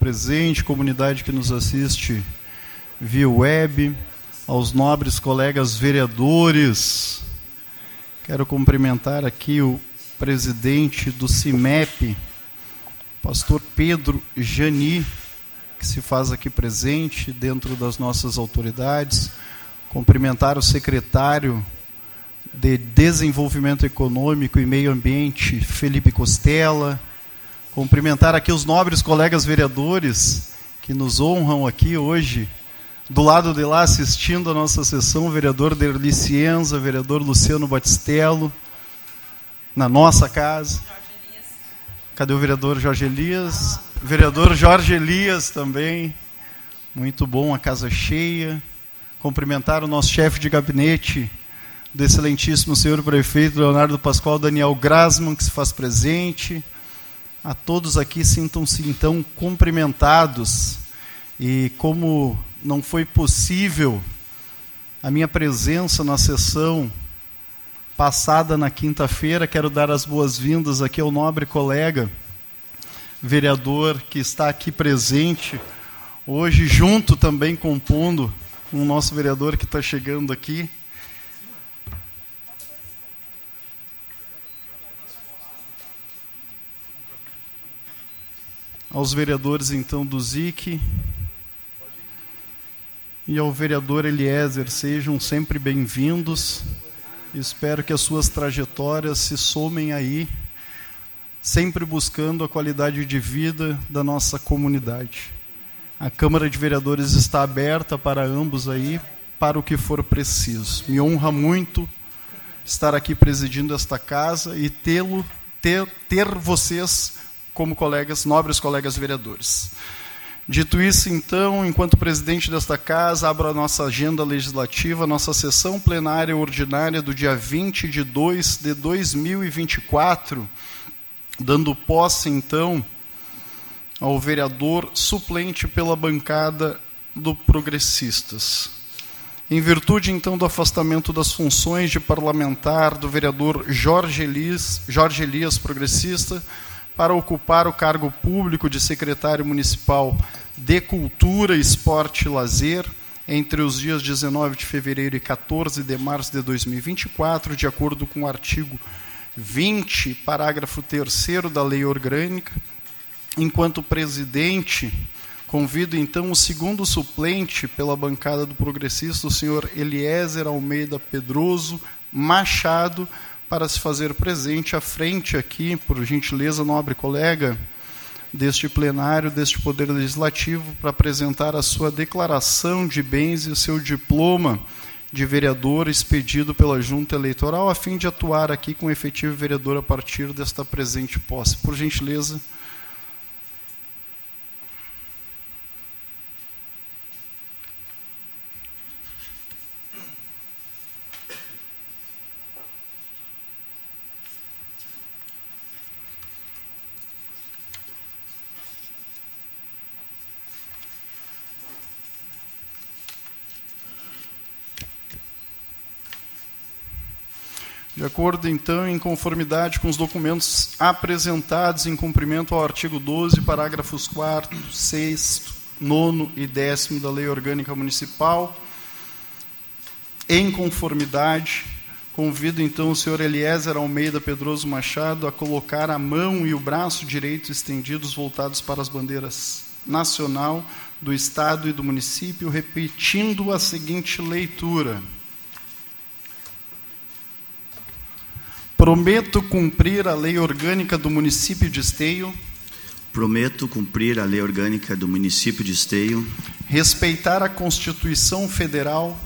presente, comunidade que nos assiste via web, aos nobres colegas vereadores. Quero cumprimentar aqui o presidente do CIMEP, pastor Pedro Jani, que se faz aqui presente dentro das nossas autoridades. Cumprimentar o secretário de Desenvolvimento Econômico e Meio Ambiente, Felipe Costela. Cumprimentar aqui os nobres colegas vereadores que nos honram aqui hoje. Do lado de lá, assistindo a nossa sessão, o vereador Derli Cienza, o vereador Luciano Batistello, na nossa casa. Cadê o vereador Jorge Elias? Vereador Jorge Elias também. Muito bom, a casa cheia. Cumprimentar o nosso chefe de gabinete, do excelentíssimo senhor prefeito Leonardo Pascoal Daniel Grasman, que se faz presente. A todos aqui sintam-se então cumprimentados. E como não foi possível a minha presença na sessão passada na quinta-feira, quero dar as boas-vindas aqui ao nobre colega vereador que está aqui presente hoje, junto também compondo com o nosso vereador que está chegando aqui, aos vereadores então do ZIC e ao vereador Eliezer, sejam sempre bem-vindos. Espero que as suas trajetórias se somem aí, sempre buscando a qualidade de vida da nossa comunidade. A Câmara de Vereadores está aberta para ambos aí, para o que for preciso. Me honra muito estar aqui presidindo esta casa e tê-lo ter, ter vocês como colegas, nobres colegas vereadores. Dito isso, então, enquanto presidente desta casa, abro a nossa agenda legislativa, nossa sessão plenária ordinária do dia 20 de 2 de 2024, dando posse, então, ao vereador suplente pela bancada do Progressistas. Em virtude, então, do afastamento das funções de parlamentar do vereador Jorge Elias, Jorge Elias progressista, para ocupar o cargo público de secretário municipal de Cultura, Esporte e Lazer entre os dias 19 de fevereiro e 14 de março de 2024, de acordo com o artigo 20, parágrafo 3 da Lei Orgânica. Enquanto presidente, convido então o segundo suplente pela bancada do progressista, o senhor Eliezer Almeida Pedroso Machado, para se fazer presente à frente aqui, por gentileza, nobre colega, deste plenário, deste Poder Legislativo, para apresentar a sua declaração de bens e o seu diploma de vereador expedido pela Junta Eleitoral, a fim de atuar aqui com efetivo vereador a partir desta presente posse. Por gentileza. De acordo, então, em conformidade com os documentos apresentados em cumprimento ao artigo 12, parágrafos 4, 6, 9 e 10 da Lei Orgânica Municipal, em conformidade, convido então o senhor Eliezer Almeida Pedroso Machado a colocar a mão e o braço direito estendidos voltados para as bandeiras nacional, do Estado e do município, repetindo a seguinte leitura. Prometo cumprir a lei orgânica do município de Esteio. Prometo cumprir a lei orgânica do município de Esteio. Respeitar a Constituição Federal.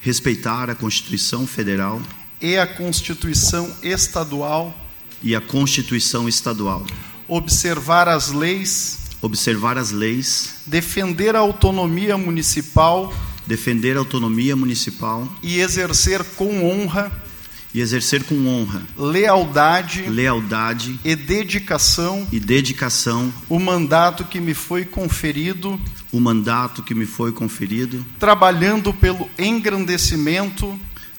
Respeitar a Constituição Federal. E a Constituição Estadual. E a Constituição Estadual. Observar as leis. Observar as leis. Defender a autonomia municipal. Defender a autonomia municipal. E exercer com honra e exercer com honra, lealdade, lealdade e dedicação e dedicação o mandato que me foi conferido, o mandato que me foi conferido, trabalhando pelo engrandecimento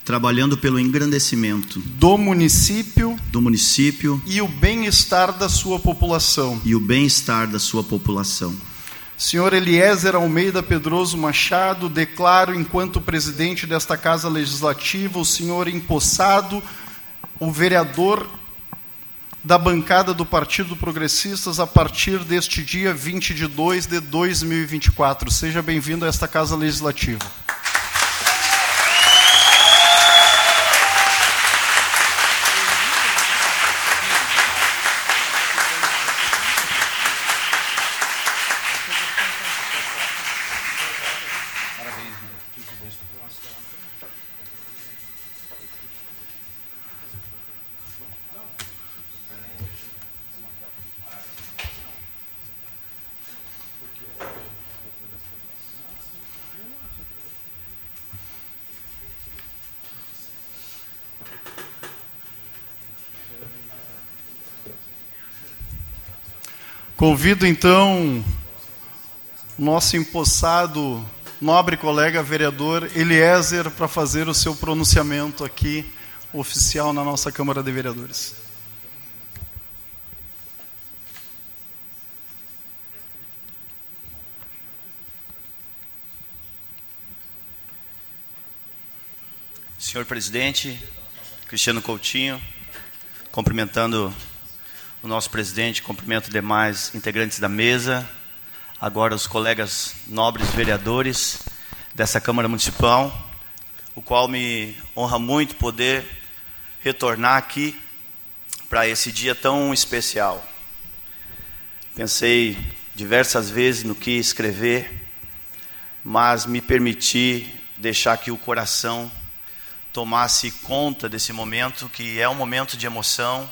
trabalhando pelo engrandecimento do município, do município e o bem-estar da sua população. E o bem-estar da sua população. Senhor Eliezer Almeida Pedroso Machado, declaro, enquanto presidente desta Casa Legislativa, o senhor empossado, o vereador da bancada do Partido Progressistas a partir deste dia 20 de 2 de 2024. Seja bem-vindo a esta Casa Legislativa. Convido então nosso empossado nobre colega vereador Eliezer para fazer o seu pronunciamento aqui oficial na nossa Câmara de Vereadores. Senhor presidente, Cristiano Coutinho, cumprimentando o nosso presidente, cumprimento demais integrantes da mesa, agora os colegas nobres vereadores dessa Câmara Municipal, o qual me honra muito poder retornar aqui para esse dia tão especial. Pensei diversas vezes no que escrever, mas me permiti deixar que o coração tomasse conta desse momento, que é um momento de emoção,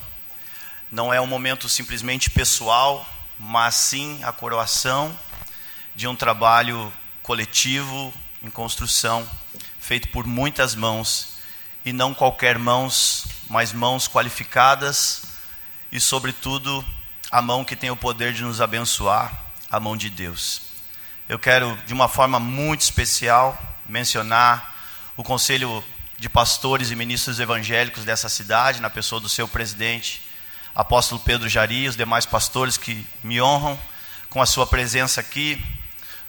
não é um momento simplesmente pessoal, mas sim a coroação de um trabalho coletivo em construção, feito por muitas mãos, e não qualquer mãos, mas mãos qualificadas e, sobretudo, a mão que tem o poder de nos abençoar, a mão de Deus. Eu quero, de uma forma muito especial, mencionar o Conselho de Pastores e Ministros Evangélicos dessa cidade, na pessoa do seu presidente, apóstolo Pedro Jari, os demais pastores que me honram com a sua presença aqui,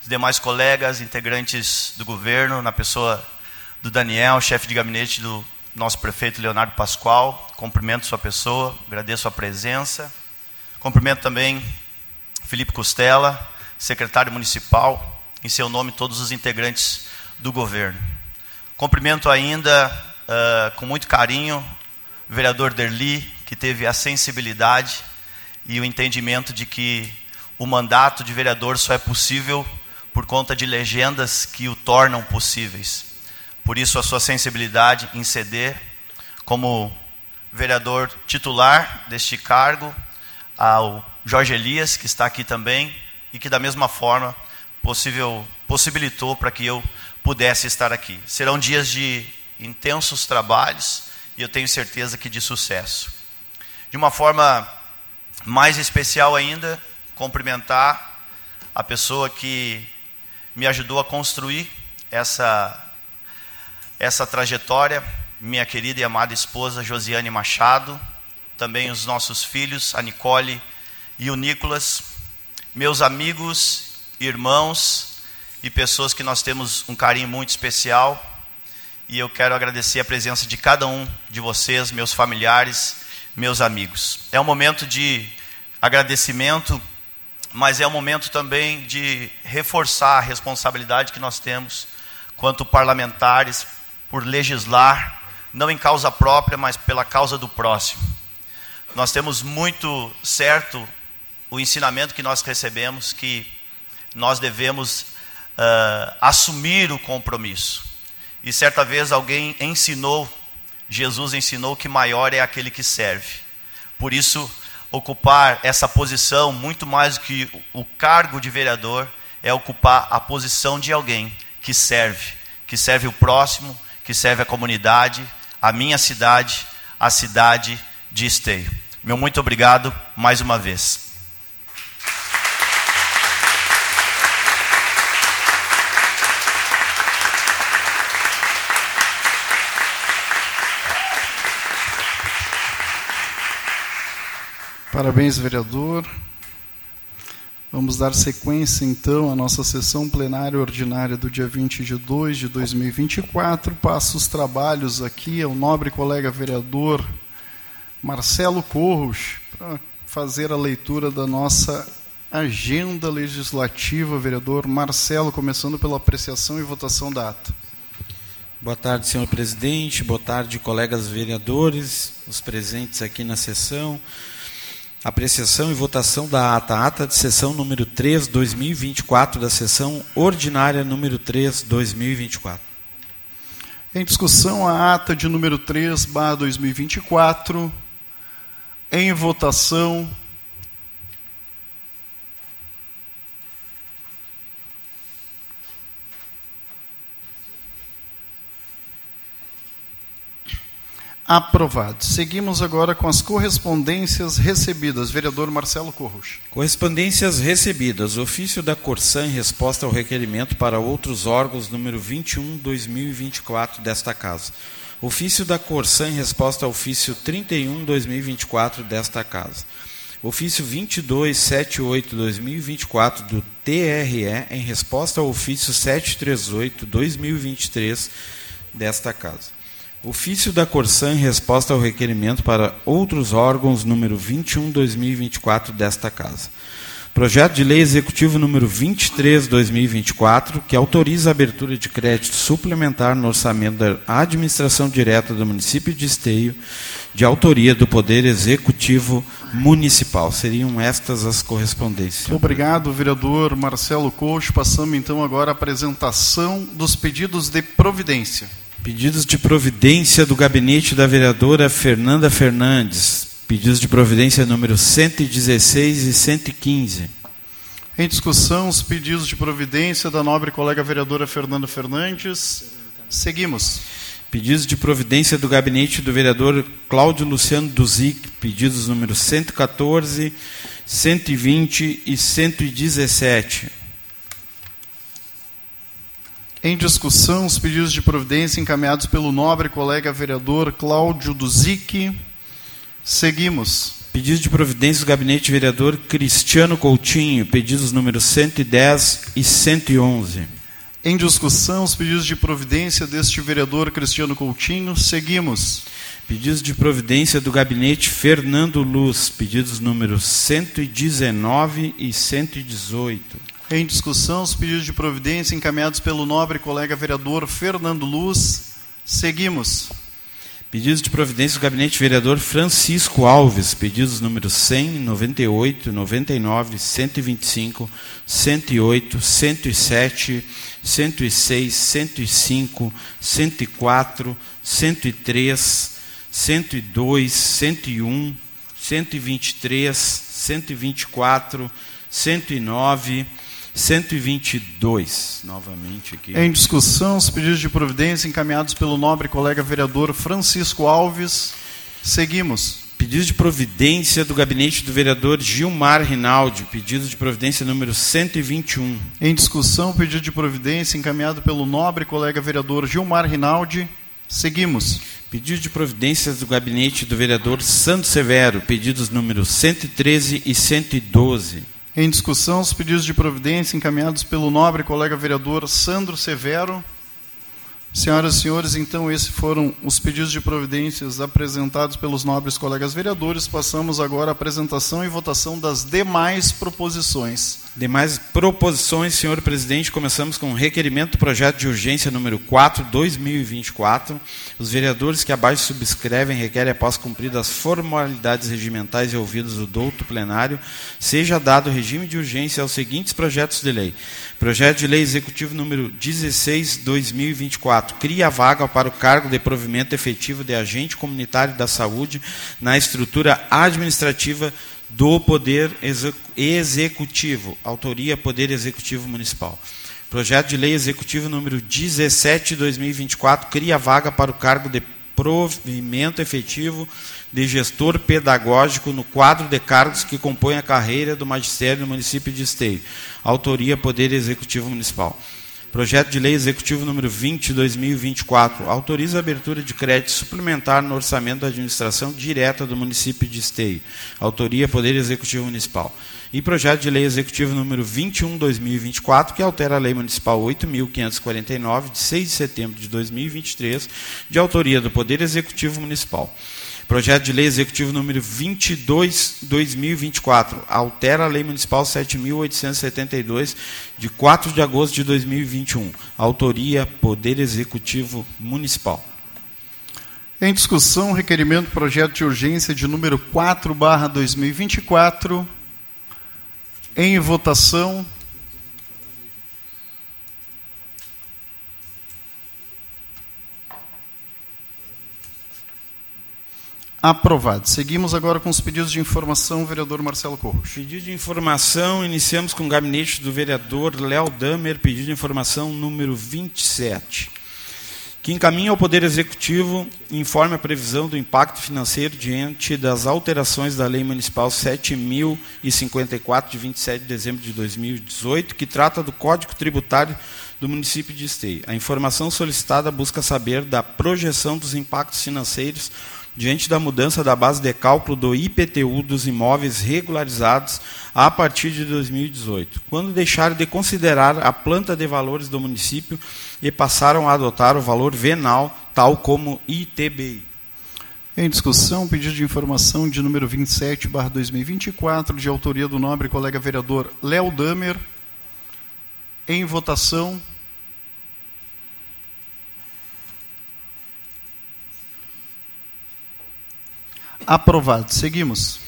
os demais colegas, integrantes do governo, na pessoa do Daniel, chefe de gabinete do nosso prefeito Leonardo Pascoal. Cumprimento sua pessoa, agradeço a presença. Cumprimento também Felipe Costela, secretário municipal, em seu nome todos os integrantes do governo. Cumprimento ainda uh, com muito carinho o vereador Derli, que teve a sensibilidade e o entendimento de que o mandato de vereador só é possível por conta de legendas que o tornam possíveis. Por isso, a sua sensibilidade em ceder como vereador titular deste cargo ao Jorge Elias, que está aqui também, e que da mesma forma possível, possibilitou para que eu pudesse estar aqui. Serão dias de intensos trabalhos e eu tenho certeza que de sucesso. De uma forma mais especial ainda, cumprimentar a pessoa que me ajudou a construir essa, essa trajetória, minha querida e amada esposa Josiane Machado, também os nossos filhos, a Nicole e o Nicolas, meus amigos, irmãos e pessoas que nós temos um carinho muito especial. E eu quero agradecer a presença de cada um de vocês, meus familiares meus amigos. É um momento de agradecimento, mas é um momento também de reforçar a responsabilidade que nós temos, quanto parlamentares, por legislar, não em causa própria, mas pela causa do próximo. Nós temos muito certo o ensinamento que nós recebemos, que nós devemos uh, assumir o compromisso. E certa vez alguém ensinou Jesus ensinou que maior é aquele que serve. Por isso, ocupar essa posição, muito mais do que o cargo de vereador, é ocupar a posição de alguém que serve, que serve o próximo, que serve a comunidade, a minha cidade, a cidade de Esteio. Meu muito obrigado mais uma vez. Parabéns, vereador. Vamos dar sequência, então, à nossa sessão plenária ordinária do dia 20 de 2 de 2024. Passo os trabalhos aqui ao nobre colega vereador Marcelo Corros para fazer a leitura da nossa agenda legislativa. Vereador Marcelo, começando pela apreciação e votação da ata. Boa tarde, senhor presidente. Boa tarde, colegas vereadores, os presentes aqui na sessão. Apreciação e votação da ata. Ata de sessão número 3, 2024, da sessão ordinária número 3, 2024. Em discussão, a ata de número 3, barra 2024. Em votação. Aprovado. Seguimos agora com as correspondências recebidas. Vereador Marcelo Corros. Correspondências recebidas. Ofício da Corsã em resposta ao requerimento para outros órgãos número 21/2024 desta casa. Ofício da Corsã em resposta ao ofício 31/2024 desta casa. Ofício 2278/2024 do TRE em resposta ao ofício 738/2023 desta casa. Ofício da Corsã em resposta ao requerimento para outros órgãos número 21/2024 desta casa. Projeto de Lei Executivo número 23/2024, que autoriza a abertura de crédito suplementar no orçamento da administração direta do município de Esteio, de autoria do Poder Executivo Municipal. Seriam estas as correspondências. Obrigado, vereador Marcelo Coach. Passamos então agora à apresentação dos pedidos de providência. Pedidos de providência do gabinete da vereadora Fernanda Fernandes. Pedidos de providência número 116 e 115. Em discussão, os pedidos de providência da nobre colega vereadora Fernanda Fernandes. Seguimos. Pedidos de providência do gabinete do vereador Cláudio Luciano Duzic. Pedidos número 114, 120 e 117. Em discussão, os pedidos de providência encaminhados pelo nobre colega vereador Cláudio Duzic. Seguimos. Pedidos de providência do gabinete vereador Cristiano Coutinho, pedidos números 110 e 111. Em discussão, os pedidos de providência deste vereador Cristiano Coutinho. Seguimos. Pedidos de providência do gabinete Fernando Luz, pedidos números 119 e 118. Em discussão, os pedidos de providência encaminhados pelo nobre colega vereador Fernando Luz. Seguimos. Pedidos de providência do gabinete vereador Francisco Alves, pedidos números 100, 98, 99, 125, 108, 107, 106, 105, 104, 103, 102, 101, 123, 124, 109, 122, novamente aqui. Em discussão, os pedidos de providência encaminhados pelo nobre colega vereador Francisco Alves. Seguimos. Pedido de providência do gabinete do vereador Gilmar Rinaldi, pedido de providência número 121. Em discussão, pedido de providência encaminhado pelo nobre colega vereador Gilmar Rinaldi. Seguimos. Pedido de providências do gabinete do vereador Santo Severo, pedidos números 113 e 112. Em discussão, os pedidos de providência encaminhados pelo nobre colega vereador Sandro Severo. Senhoras e senhores, então esses foram os pedidos de providências apresentados pelos nobres colegas vereadores. Passamos agora à apresentação e votação das demais proposições. Demais proposições, senhor presidente, começamos com o requerimento do projeto de urgência número 4, 2024. Os vereadores que abaixo subscrevem requerem, após cumpridas as formalidades regimentais e ouvidos do douto plenário, seja dado regime de urgência aos seguintes projetos de lei. Projeto de lei executivo número 16, 2024. Cria vaga para o cargo de provimento efetivo de agente comunitário da saúde na estrutura administrativa do Poder Executivo, autoria Poder Executivo Municipal. Projeto de Lei Executivo número 17 de 2024 cria vaga para o cargo de provimento efetivo de gestor pedagógico no quadro de cargos que compõem a carreira do magistério do município de Esteio. Autoria Poder Executivo Municipal. Projeto de Lei Executivo número 20 de 2024 autoriza a abertura de crédito suplementar no orçamento da administração direta do município de Esteio. Autoria Poder Executivo Municipal. e projeto de lei executivo número 21/2024, que altera a lei municipal 8549 de 6 de setembro de 2023, de autoria do Poder Executivo Municipal. Projeto de Lei Executivo número 22/2024 altera a Lei Municipal 7872 de 4 de agosto de 2021. Autoria Poder Executivo Municipal. Em discussão, requerimento projeto de urgência de número 4/2024. Em votação. Aprovado. Seguimos agora com os pedidos de informação, vereador Marcelo Corros. Pedido de informação, iniciamos com o gabinete do vereador Léo Damer, pedido de informação número 27, que encaminha ao Poder Executivo informe a previsão do impacto financeiro diante das alterações da Lei Municipal 7.054, de 27 de dezembro de 2018, que trata do Código Tributário do município de Esteio. A informação solicitada busca saber da projeção dos impactos financeiros diante da mudança da base de cálculo do IPTU dos imóveis regularizados a partir de 2018, quando deixaram de considerar a planta de valores do município e passaram a adotar o valor venal, tal como ITBI. Em discussão, pedido de informação de número 27, 2024, de autoria do nobre colega vereador Léo Damer. Em votação. Aprovado. Seguimos.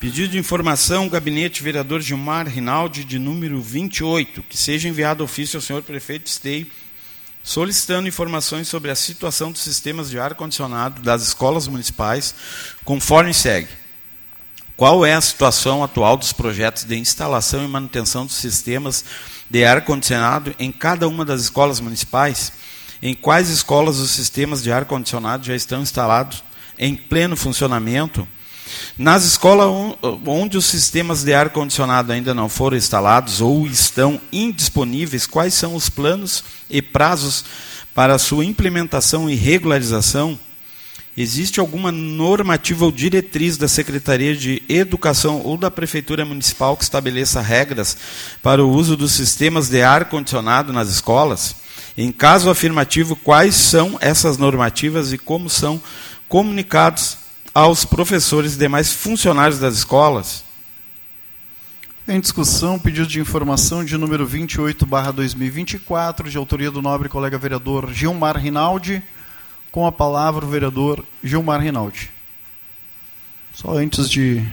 Pedido de informação, gabinete vereador Gilmar Rinaldi, de número 28, que seja enviado ofício ao senhor prefeito Esteio, solicitando informações sobre a situação dos sistemas de ar-condicionado das escolas municipais, conforme segue. Qual é a situação atual dos projetos de instalação e manutenção dos sistemas de ar-condicionado em cada uma das escolas municipais? Em quais escolas os sistemas de ar-condicionado já estão instalados em pleno funcionamento. Nas escolas onde os sistemas de ar-condicionado ainda não foram instalados ou estão indisponíveis, quais são os planos e prazos para sua implementação e regularização? Existe alguma normativa ou diretriz da Secretaria de Educação ou da Prefeitura Municipal que estabeleça regras para o uso dos sistemas de ar-condicionado nas escolas? Em caso afirmativo, quais são essas normativas e como são comunicados aos professores e demais funcionários das escolas. Em discussão, pedido de informação de número 28, 2024, de autoria do nobre colega vereador Gilmar Rinaldi. Com a palavra o vereador Gilmar Rinaldi. Só antes de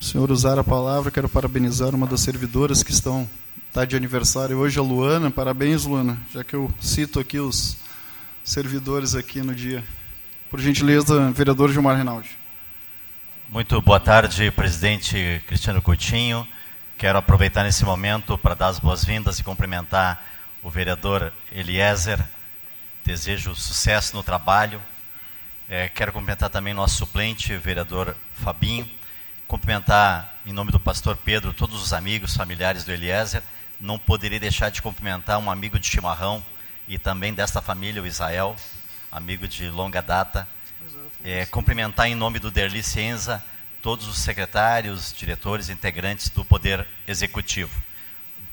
o senhor usar a palavra, quero parabenizar uma das servidoras que estão está de aniversário hoje, a Luana. Parabéns, Luana, já que eu cito aqui os servidores aqui no dia. Por gentileza, vereador Gilmar Rinaldi. Muito boa tarde, presidente Cristiano Coutinho. Quero aproveitar nesse momento para dar as boas-vindas e cumprimentar o vereador Eliezer. Desejo sucesso no trabalho. É, quero cumprimentar também nosso suplente, vereador Fabinho. Cumprimentar, em nome do pastor Pedro, todos os amigos, familiares do Eliezer. Não poderia deixar de cumprimentar um amigo de chimarrão e também desta família, o Israel, amigo de longa data. É, cumprimentar em nome do Derli Cienza todos os secretários, diretores, integrantes do Poder Executivo.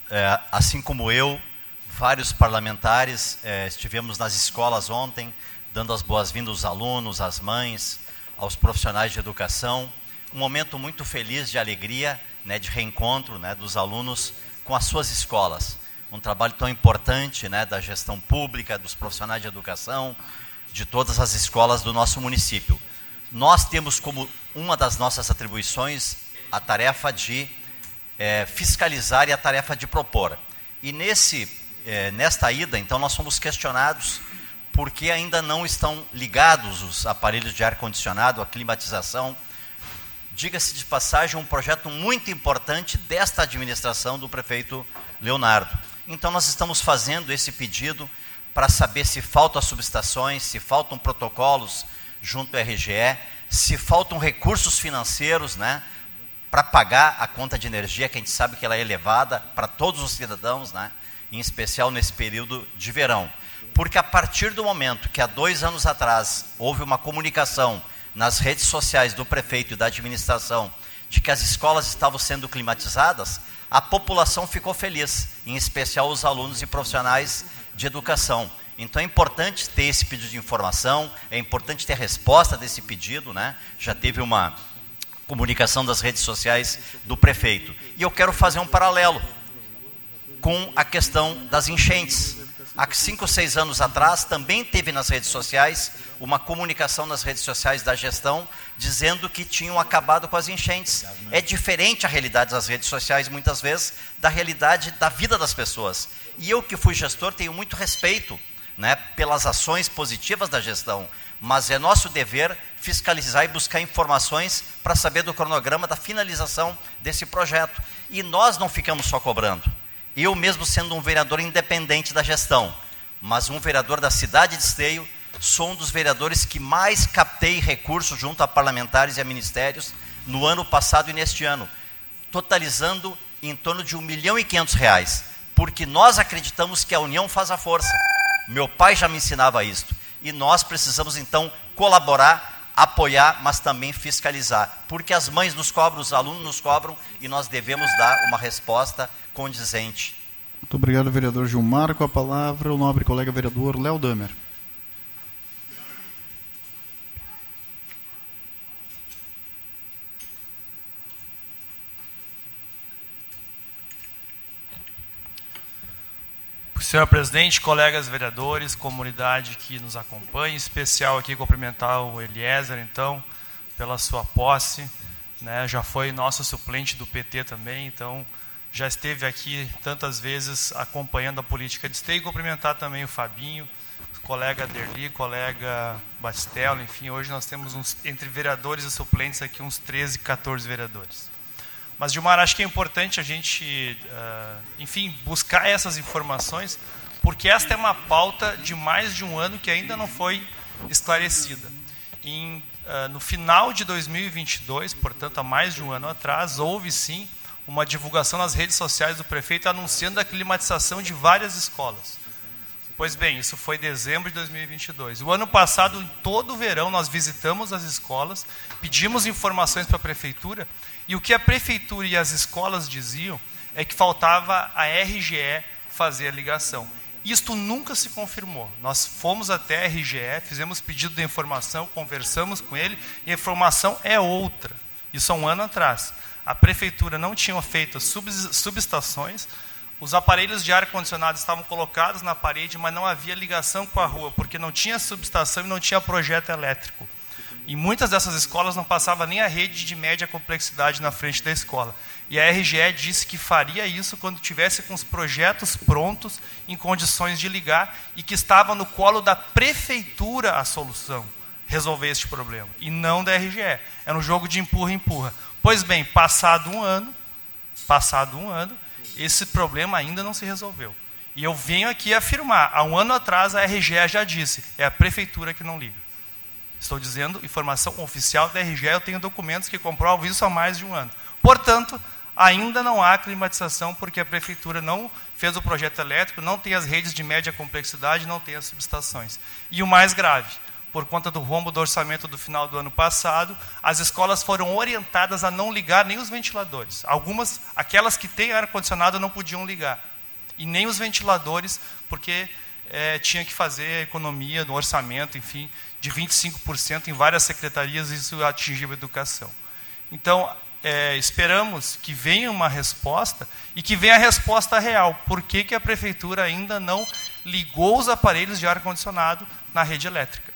É, assim como eu, vários parlamentares é, estivemos nas escolas ontem, dando as boas-vindas aos alunos, às mães, aos profissionais de educação. Um momento muito feliz de alegria, né, de reencontro né, dos alunos com as suas escolas. Um trabalho tão importante né, da gestão pública, dos profissionais de educação, de todas as escolas do nosso município. Nós temos como uma das nossas atribuições a tarefa de é, fiscalizar e a tarefa de propor. E nesse, é, nesta ida, então, nós fomos questionados por que ainda não estão ligados os aparelhos de ar-condicionado, a climatização. Diga-se de passagem, um projeto muito importante desta administração do prefeito Leonardo. Então, nós estamos fazendo esse pedido para saber se faltam subestações, se faltam protocolos junto ao RGE, se faltam recursos financeiros, né, para pagar a conta de energia, que a gente sabe que ela é elevada para todos os cidadãos, né, em especial nesse período de verão. Porque a partir do momento que há dois anos atrás houve uma comunicação nas redes sociais do prefeito e da administração de que as escolas estavam sendo climatizadas, a população ficou feliz, em especial os alunos e profissionais de educação. Então é importante ter esse pedido de informação, é importante ter a resposta desse pedido, né? Já teve uma comunicação das redes sociais do prefeito. E eu quero fazer um paralelo com a questão das enchentes. Há cinco seis anos atrás, também teve nas redes sociais uma comunicação nas redes sociais da gestão dizendo que tinham acabado com as enchentes. É diferente a realidade das redes sociais, muitas vezes, da realidade da vida das pessoas. E eu, que fui gestor, tenho muito respeito né, pelas ações positivas da gestão, mas é nosso dever fiscalizar e buscar informações para saber do cronograma da finalização desse projeto. E nós não ficamos só cobrando. Eu mesmo sendo um vereador independente da gestão, mas um vereador da cidade de Esteio, sou um dos vereadores que mais captei recursos junto a parlamentares e a ministérios no ano passado e neste ano, totalizando em torno de um milhão e quinhentos reais, porque nós acreditamos que a união faz a força. Meu pai já me ensinava isto. E nós precisamos então colaborar, apoiar, mas também fiscalizar. Porque as mães nos cobram, os alunos nos cobram e nós devemos dar uma resposta condizente. Muito obrigado, vereador Gilmar. Com a palavra, o nobre colega vereador Léo Damer. Senhor presidente, colegas vereadores, comunidade que nos acompanha, em especial aqui cumprimentar o Eliezer, então, pela sua posse, né, já foi nosso suplente do PT também, então já esteve aqui tantas vezes acompanhando a política de esteio, e cumprimentar também o Fabinho, colega Derli, colega Batistello, enfim, hoje nós temos uns, entre vereadores e suplentes aqui uns 13, 14 vereadores. Mas, Gilmar, acho que é importante a gente, uh, enfim, buscar essas informações, porque esta é uma pauta de mais de um ano que ainda não foi esclarecida. Em, uh, no final de 2022, portanto, há mais de um ano atrás, houve sim uma divulgação nas redes sociais do prefeito anunciando a climatização de várias escolas. Pois bem, isso foi dezembro de 2022. O ano passado, em todo o verão, nós visitamos as escolas, pedimos informações para a prefeitura e o que a prefeitura e as escolas diziam é que faltava a RGE fazer a ligação. Isto nunca se confirmou. Nós fomos até a RGE, fizemos pedido de informação, conversamos com ele e a informação é outra. Isso há um ano atrás. A prefeitura não tinha feito subestações, os aparelhos de ar-condicionado estavam colocados na parede, mas não havia ligação com a rua, porque não tinha subestação e não tinha projeto elétrico. Em muitas dessas escolas não passava nem a rede de média complexidade na frente da escola. E a RGE disse que faria isso quando tivesse com os projetos prontos, em condições de ligar, e que estava no colo da prefeitura a solução, resolver este problema, e não da RGE. Era um jogo de empurra-empurra. Pois bem, passado um ano, passado um ano, esse problema ainda não se resolveu. E eu venho aqui afirmar, há um ano atrás a RGE já disse, é a prefeitura que não liga. Estou dizendo informação oficial da RGE, eu tenho documentos que comprovam isso há mais de um ano. Portanto, ainda não há climatização porque a prefeitura não fez o projeto elétrico, não tem as redes de média complexidade, não tem as subestações. E o mais grave, por conta do rombo do orçamento do final do ano passado, as escolas foram orientadas a não ligar nem os ventiladores. Algumas, aquelas que têm ar-condicionado, não podiam ligar. E nem os ventiladores, porque é, tinha que fazer economia no orçamento, enfim, de 25% em várias secretarias, e isso atingiu a educação. Então, é, esperamos que venha uma resposta e que venha a resposta real. Por que, que a prefeitura ainda não ligou os aparelhos de ar-condicionado na rede elétrica?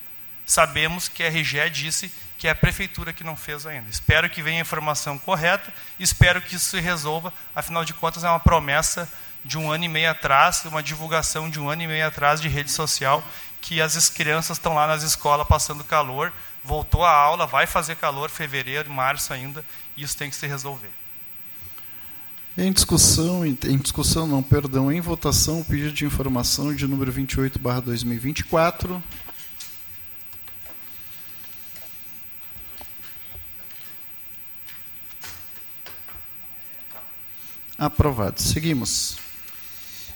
Sabemos que a RGE disse que é a prefeitura que não fez ainda. Espero que venha a informação correta, espero que isso se resolva, afinal de contas é uma promessa de um ano e meio atrás, uma divulgação de um ano e meio atrás de rede social, que as crianças estão lá nas escolas passando calor, voltou a aula, vai fazer calor fevereiro, março ainda, e isso tem que se resolver. Em discussão, em discussão não, perdão, em votação, o pedido de informação de número 28 barra 2024. Aprovado. Seguimos.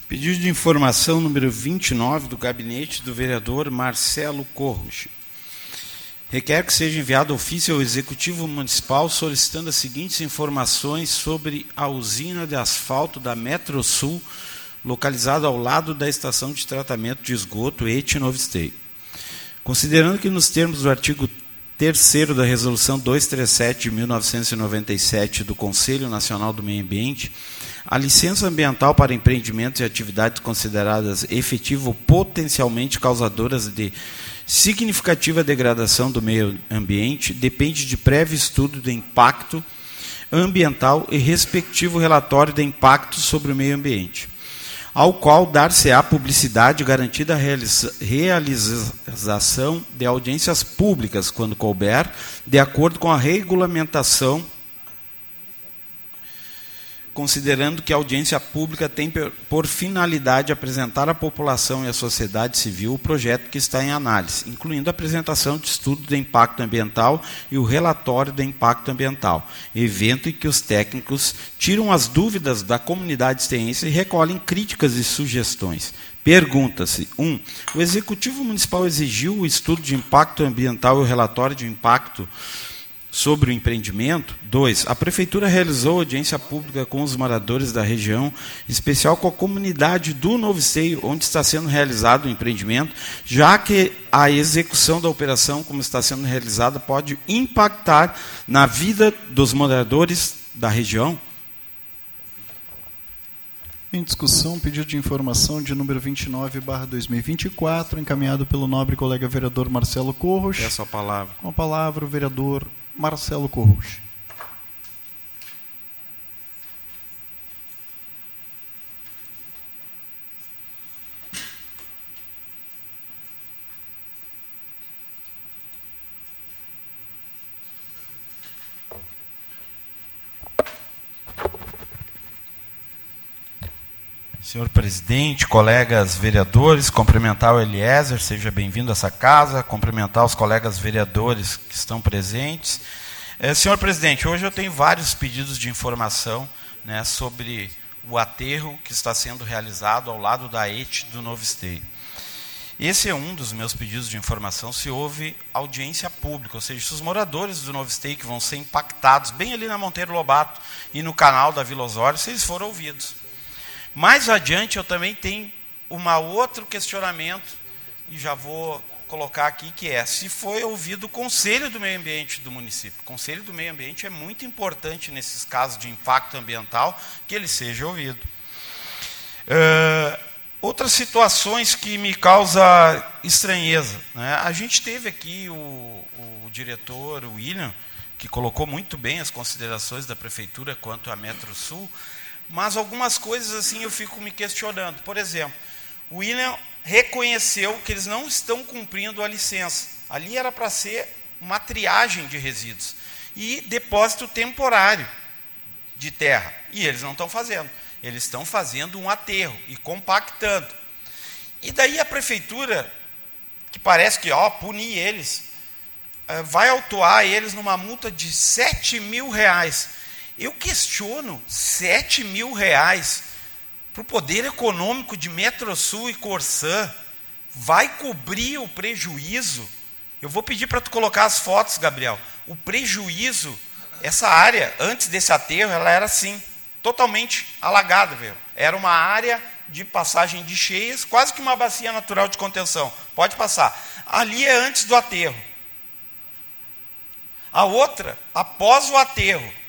Pedido de informação número 29 do gabinete do vereador Marcelo Corros. requer que seja enviado ofício ao Executivo Municipal solicitando as seguintes informações sobre a usina de asfalto da Metro Sul, localizada ao lado da estação de tratamento de esgoto Etinovistei. Considerando que nos termos do artigo 3 da Resolução 237 de 1997 do Conselho Nacional do Meio Ambiente, a licença ambiental para empreendimentos e atividades consideradas efetivas ou potencialmente causadoras de significativa degradação do meio ambiente depende de prévio estudo de impacto ambiental e respectivo relatório de impacto sobre o meio ambiente, ao qual dar-se-á publicidade garantida a realização de audiências públicas, quando couber, de acordo com a regulamentação considerando que a audiência pública tem por finalidade apresentar à população e à sociedade civil o projeto que está em análise, incluindo a apresentação de estudo de impacto ambiental e o relatório de impacto ambiental, evento em que os técnicos tiram as dúvidas da comunidade esteense e recolhem críticas e sugestões. Pergunta-se: 1. Um, o Executivo Municipal exigiu o estudo de impacto ambiental e o relatório de impacto ambiental sobre o empreendimento. Dois, a prefeitura realizou audiência pública com os moradores da região, em especial com a comunidade do Novo Esteio, onde está sendo realizado o empreendimento, já que a execução da operação, como está sendo realizada, pode impactar na vida dos moradores da região. Em discussão, pedido de informação de número 29, barra 2024, encaminhado pelo nobre colega vereador Marcelo Corros. Peço a palavra. Com a palavra, o vereador Marcelo Corros. Senhor presidente, colegas vereadores, cumprimentar o Eliezer, seja bem-vindo a essa casa, cumprimentar os colegas vereadores que estão presentes. É, senhor presidente, hoje eu tenho vários pedidos de informação né, sobre o aterro que está sendo realizado ao lado da ET do Novo Esteio. Esse é um dos meus pedidos de informação, se houve audiência pública, ou seja, se os moradores do Novo Esteio que vão ser impactados, bem ali na Monteiro Lobato e no canal da Vila Osório, se eles foram ouvidos. Mais adiante eu também tenho um outro questionamento, e já vou colocar aqui, que é se foi ouvido o Conselho do Meio Ambiente do município. O Conselho do Meio Ambiente é muito importante nesses casos de impacto ambiental que ele seja ouvido. Uh, outras situações que me causam estranheza. Né? A gente teve aqui o, o diretor, William, que colocou muito bem as considerações da prefeitura quanto à Metro Sul, mas algumas coisas assim eu fico me questionando. Por exemplo, o William reconheceu que eles não estão cumprindo a licença. Ali era para ser uma triagem de resíduos e depósito temporário de terra. E eles não estão fazendo. Eles estão fazendo um aterro e compactando. E daí a prefeitura, que parece que ó, punir eles, eh, vai autuar eles numa multa de 7 mil reais. Eu questiono 7 mil reais para o poder econômico de Metrosul e Corsã. Vai cobrir o prejuízo? Eu vou pedir para tu colocar as fotos, Gabriel. O prejuízo, essa área, antes desse aterro, ela era assim, totalmente alagada. Viu? Era uma área de passagem de cheias, quase que uma bacia natural de contenção. Pode passar. Ali é antes do aterro. A outra, após o aterro.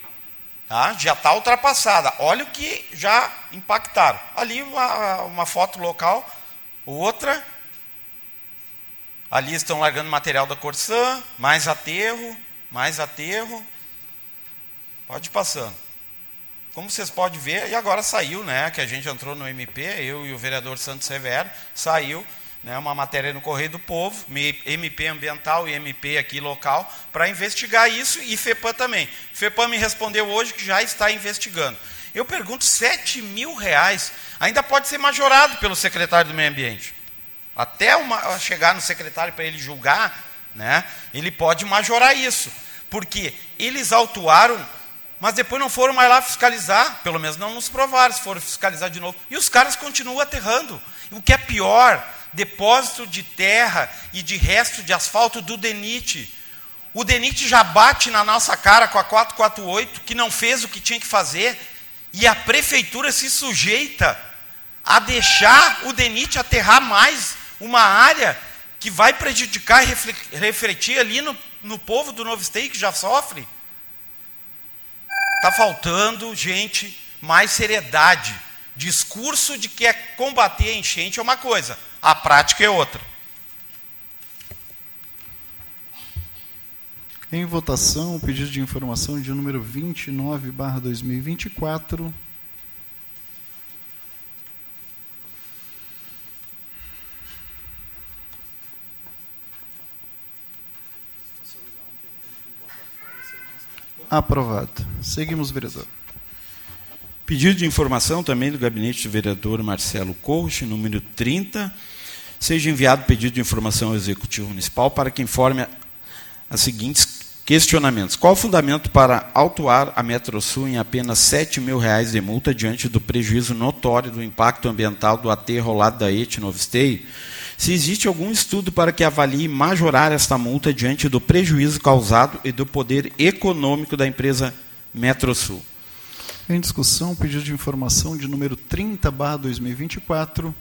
Tá? Já está ultrapassada. Olha o que já impactaram. Ali uma, uma foto local, outra. Ali estão largando material da Corsã, mais aterro, mais aterro. Pode ir passando. Como vocês podem ver, e agora saiu, né? Que a gente entrou no MP, eu e o vereador Santos Severo, saiu né, uma matéria no Correio do Povo, MP ambiental e MP aqui local, para investigar isso e FEPAM também. FEPAM me respondeu hoje que já está investigando. Eu pergunto, 7 mil reais ainda pode ser majorado pelo secretário do Meio Ambiente. Até uma, chegar no secretário para ele julgar, né, ele pode majorar isso. Porque eles autuaram, mas depois não foram mais lá fiscalizar, pelo menos não nos provaram, se foram fiscalizar de novo. E os caras continuam aterrando. O que é pior, depósito de terra e de resto de asfalto do DENIT. O DENIT já bate na nossa cara com a 448, que não fez o que tinha que fazer, e a prefeitura se sujeita a deixar o DENIT aterrar mais uma área que vai prejudicar e refletir ali no, no povo do Novo Estado que já sofre. Está faltando, gente, mais seriedade. Discurso de que é combater a enchente é uma coisa, a prática é outra. Em votação, o pedido de informação de número 29, barra 2024. Aprovado. Seguimos, vereador. Pedido de informação também do gabinete do vereador Marcelo Corroche, número 30. Seja enviado pedido de informação ao Executivo Municipal para que informe as seguintes questionamentos. Qual o fundamento para autuar a Metrosul em apenas 7 mil reais de multa diante do prejuízo notório do impacto ambiental do aterro ao lado da ET? Se existe algum estudo para que avalie majorar esta multa diante do prejuízo causado e do poder econômico da empresa Metrosul. Em discussão, pedido de informação de número 30, barra 2024.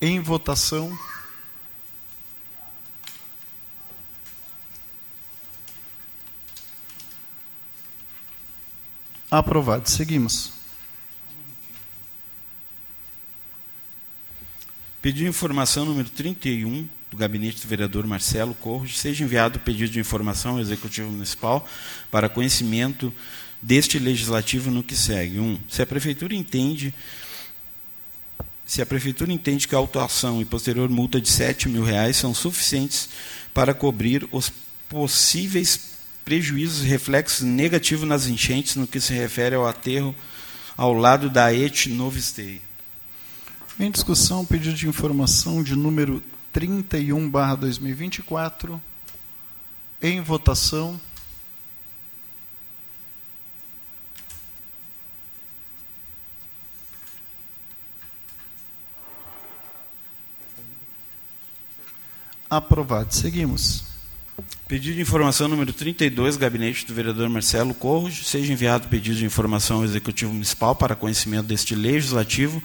Em votação. Aprovado. Seguimos. Pedido de informação número 31 do gabinete do vereador Marcelo Corros, seja enviado o pedido de informação ao Executivo Municipal para conhecimento deste legislativo no que segue. Um, se a prefeitura entende se a prefeitura entende que a autuação e posterior multa de 7 mil reais são suficientes para cobrir os possíveis prejuízos e reflexos negativos nas enchentes no que se refere ao aterro ao lado da ET Novo Esteio. Em discussão, pedido de informação de número 31, barra 2024. Em votação. Aprovado. Seguimos. Pedido de informação número 32, gabinete do vereador Marcelo Corros. Seja enviado pedido de informação ao Executivo Municipal para conhecimento deste legislativo.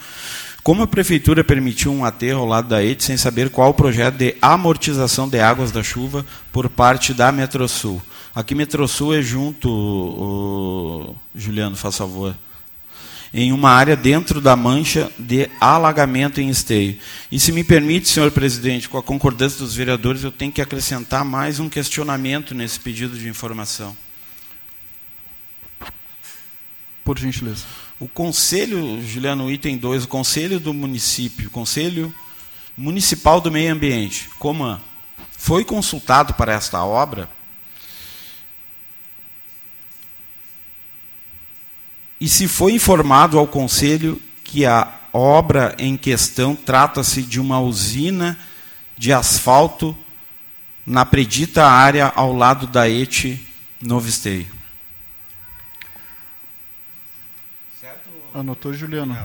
Como a Prefeitura permitiu um aterro ao lado da ET sem saber qual o projeto de amortização de águas da chuva por parte da Metrosul? Aqui Metrosul é junto, o... Juliano, faz favor em uma área dentro da mancha de alagamento em esteio. E se me permite, senhor presidente, com a concordância dos vereadores, eu tenho que acrescentar mais um questionamento nesse pedido de informação. Por gentileza. O conselho, Juliano, item 2, o conselho do município, o conselho municipal do meio ambiente, Coman, foi consultado para esta obra e se foi informado ao Conselho que a obra em questão trata-se de uma usina de asfalto na predita área ao lado da ET Novo Esteio. Certo? Anotou, Juliano.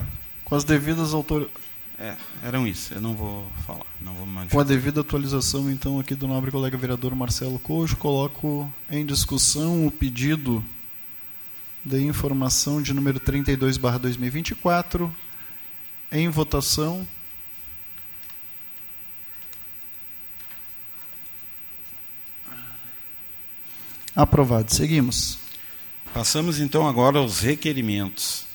Com as devidas autor... É, eram isso. Eu não vou falar. Não vou Com a devida atualização, então, aqui do nobre colega vereador Marcelo Cojo, coloco em discussão o pedido de informação de número 32, barra 2024, em votação. Aprovado. Seguimos. Passamos então agora aos requerimentos.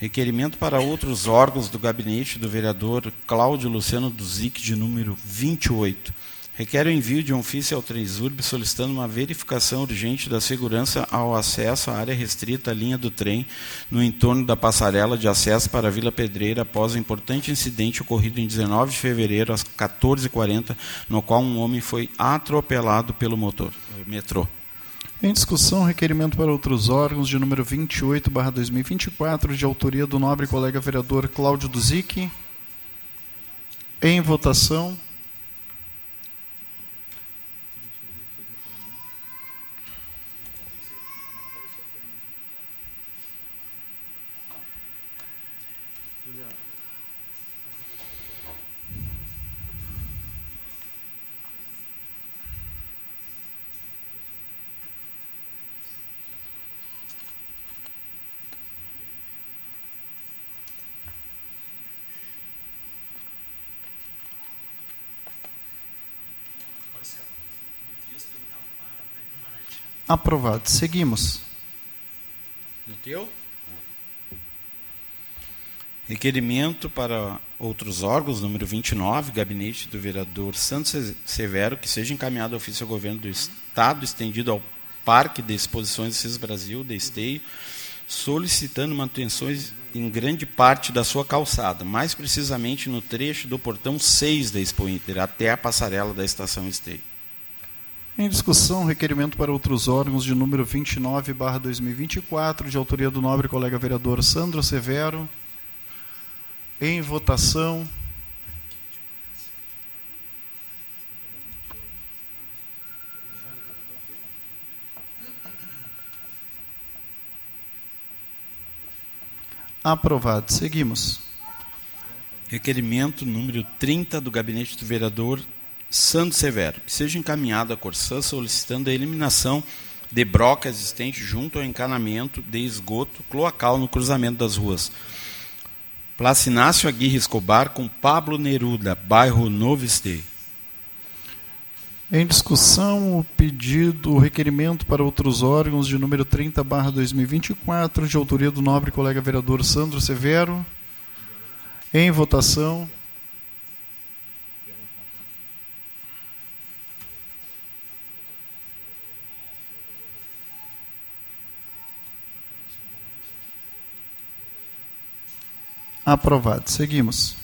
Requerimento para outros órgãos do gabinete do vereador Cláudio Luciano Duzic, de número 28 requer o envio de um ofício ao Transurb solicitando uma verificação urgente da segurança ao acesso à área restrita à linha do trem no entorno da passarela de acesso para a Vila Pedreira após o importante incidente ocorrido em 19 de fevereiro às 14h40, no qual um homem foi atropelado pelo motor, metrô. Em discussão, requerimento para outros órgãos de número 28, 2024, de autoria do nobre colega vereador Cláudio Duzic. Em votação. Aprovado. Seguimos. No teu? Requerimento para outros órgãos, número 29, gabinete do vereador Santos Severo, que seja encaminhado ao ofício ao governo do Estado, estendido ao Parque de Exposições CIS Brasil, de Esteio, solicitando manutenções em grande parte da sua calçada, mais precisamente no trecho do portão 6 da Expo Inter, até a passarela da estação Esteio. Em discussão, requerimento para outros órgãos de número 29, barra 2024, de autoria do nobre colega vereador Sandro Severo. Em votação. Aprovado. Seguimos. Requerimento número 30 do gabinete do vereador Sandro Severo, que seja encaminhado à Corsã solicitando a eliminação de broca existente junto ao encanamento de esgoto cloacal no cruzamento das ruas Placinácio Aguirre Escobar com Pablo Neruda, bairro Novo Esteio. Em discussão, o pedido, o requerimento para outros órgãos de número 30, barra 2024, de autoria do nobre colega vereador Sandro Severo. Em votação. Aprovado. Seguimos.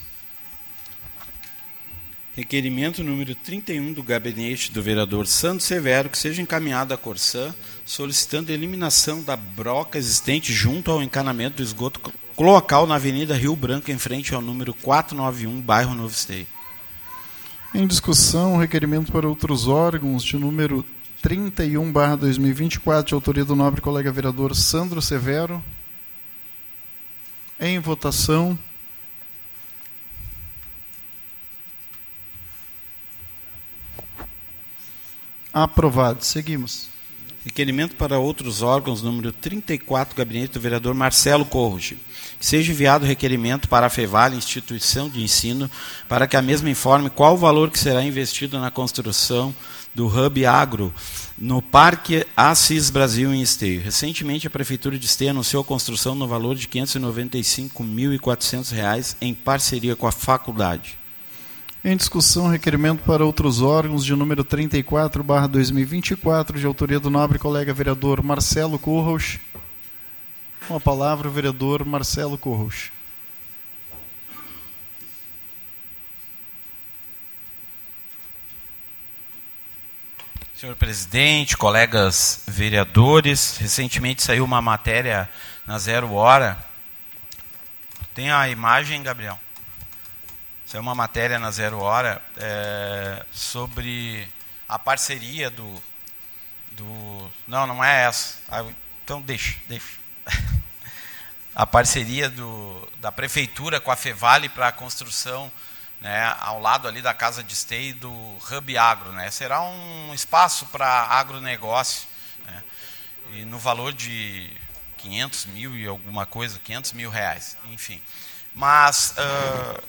Requerimento número 31 do gabinete do vereador Santos Severo, que seja encaminhado à Corsã, solicitando eliminação da broca existente junto ao encanamento do esgoto cloacal na Avenida Rio Branco, em frente ao número 491, bairro Novo Esteio. Em discussão, requerimento para outros órgãos de número 31, barra 2024, de autoria do nobre colega vereador Sandro Severo. Em votação. Aprovado. Seguimos. Requerimento para outros órgãos, número 34, gabinete do vereador Marcelo Corroge. Que seja enviado requerimento para a FEVAL, instituição de ensino, para que a mesma informe qual o valor que será investido na construção do Hub Agro no Parque Assis Brasil em Esteio. Recentemente, a Prefeitura de Esteio anunciou a construção no valor de R$ 595.400 em parceria com a faculdade. Em discussão, requerimento para outros órgãos de número 34, barra 2024, de autoria do nobre colega vereador Marcelo Corros. Com a palavra, o vereador Marcelo Corros. Senhor presidente, colegas vereadores, recentemente saiu uma matéria na Zero Hora. Tem a imagem, Gabriel? Saiu uma matéria na Zero Hora é, sobre a parceria do, do. Não, não é essa. Ah, então deixa, deixa. A parceria do, da prefeitura com a Fevale para a construção né, ao lado ali da casa de esteio do Hub Agro. Né? Será um espaço para agronegócio, né? e no valor de 500 mil e alguma coisa, 500 mil reais, enfim. Mas uh,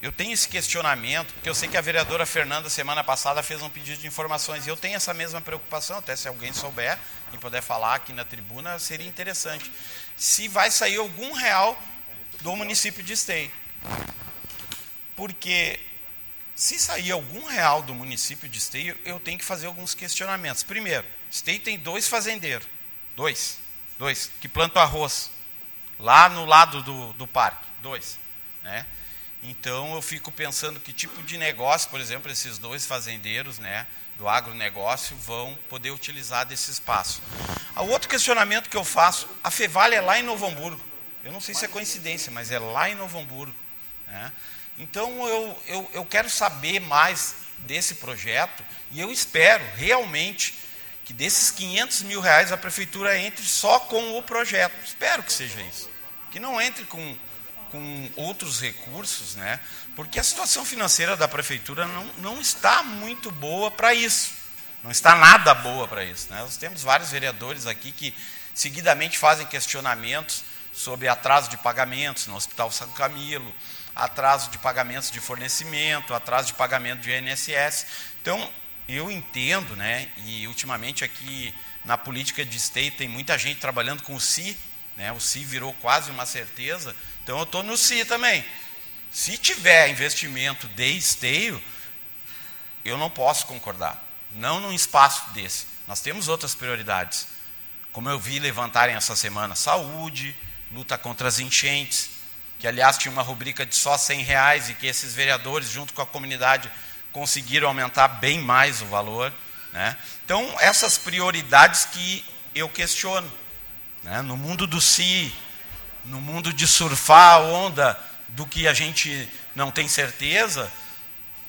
eu tenho esse questionamento, porque eu sei que a vereadora Fernanda, semana passada, fez um pedido de informações, e eu tenho essa mesma preocupação, até se alguém souber e puder falar aqui na tribuna, seria interessante. Se vai sair algum real do município de Esteio. Porque se sair algum real do município de Esteio, eu tenho que fazer alguns questionamentos. Primeiro, Esteio tem dois fazendeiros, dois, dois, que plantam arroz, lá no lado do, do parque, dois. Né? Então eu fico pensando que tipo de negócio, por exemplo, esses dois fazendeiros né, do agronegócio vão poder utilizar desse espaço. O outro questionamento que eu faço, a Fevale é lá em Novo Hamburgo. Eu não sei se é coincidência, mas é lá em Novo Hamburgo. Né? Então eu, eu, eu quero saber mais desse projeto e eu espero realmente que desses 500 mil reais a prefeitura entre só com o projeto. Espero que seja isso. Que não entre com, com outros recursos, né? porque a situação financeira da prefeitura não, não está muito boa para isso. Não está nada boa para isso. Né? Nós temos vários vereadores aqui que seguidamente fazem questionamentos sobre atraso de pagamentos no Hospital São Camilo, atraso de pagamentos de fornecimento, atraso de pagamento de INSS. Então, eu entendo, né, e ultimamente aqui na política de esteio tem muita gente trabalhando com o Si, né? o Si virou quase uma certeza, então eu estou no Si também. Se tiver investimento de esteio, eu não posso concordar. Não num espaço desse. Nós temos outras prioridades. Como eu vi levantarem essa semana, saúde, luta contra as enchentes, que aliás tinha uma rubrica de só 100 reais e que esses vereadores, junto com a comunidade, conseguiram aumentar bem mais o valor. Né? Então, essas prioridades que eu questiono. Né? No mundo do si, no mundo de surfar a onda do que a gente não tem certeza,